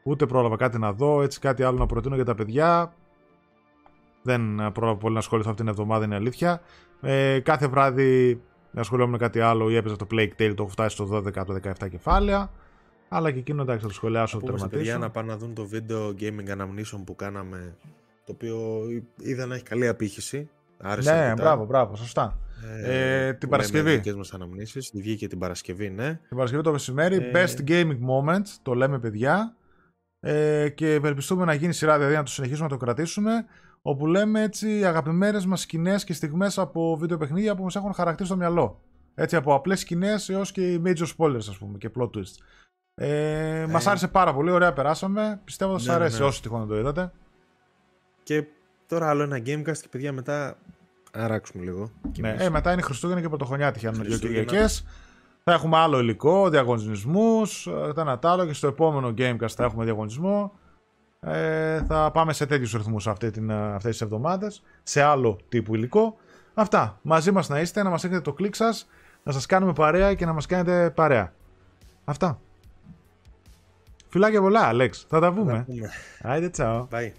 Ούτε πρόλαβα κάτι να δω, έτσι κάτι άλλο να προτείνω για τα παιδιά. Δεν ε, πρόλαβα πολύ να ασχοληθώ αυτήν την εβδομάδα, είναι αλήθεια. Ε, κάθε βράδυ ασχολιόμουν με κάτι άλλο ή έπαιζα το Plague Tale, το έχω φτάσει στο 12 από τα 17 κεφάλαια. Αλλά και εκείνο εντάξει θα το σχολιάσω, το Πούμε σε παιδιά τερματίσω. να πάνε να δουν το βίντεο gaming anamnesion που κάναμε, το οποίο είδα να έχει καλή απήχηση. Άρεσε Ναι, αρκετά. μπράβο, μπράβο, σωστά. Ε, Ε, την που Παρασκευή. λέμε δικές μας αναμνήσεις. Βγήκε την Παρασκευή, ναι. Την Παρασκευή το μεσημέρι, Ε, Best Gaming Moment, το λέμε παιδιά. Ε, και ευελπιστούμε να γίνει σειρά, δηλαδή να το συνεχίσουμε να το κρατήσουμε. Όπου λέμε έτσι αγαπημένες μας σκηνές και στιγμές από βίντεο παιχνίδια που μας έχουν χαρακτηρίσει στο μυαλό. Έτσι από απλές σκηνές έως και οι major spoilers ας πούμε και plot twists. Ε, μας άρεσε πάρα πολύ, ωραία περάσαμε. Πιστεύω θα σας Ναι, ναι, αρέσει ναι. όσοι τυχόν να το είδατε. Και τώρα άλλο ένα Gamecast και παιδιά μετά αράξουμε λίγο. Και Ναι, εμείς. ε, μετά είναι Χριστούγεννα και Πρωτοχρονιά τυχαίνουν δύο Χριστούγεννα. Κυριακές. Θα έχουμε άλλο υλικό, διαγωνισμούς, ε, το ένα τ' άλλο και στο επόμενο Gamecast θα έχουμε διαγωνισμό. Ε, θα πάμε σε τέτοιους ρυθμούς αυτή την, ε, αυτές τις εβδομάδες, σε άλλο τύπου υλικό. Αυτά. Μαζί μας να είστε, να μας έχετε το κλικ σας, να σας κάνουμε παρέα και να μας κάνετε παρέα. Αυτά. Φιλάκια πολλά, Αλέξ. Θα τα Θα πούμε. πούμε. Άιντε, τσάω. Bye.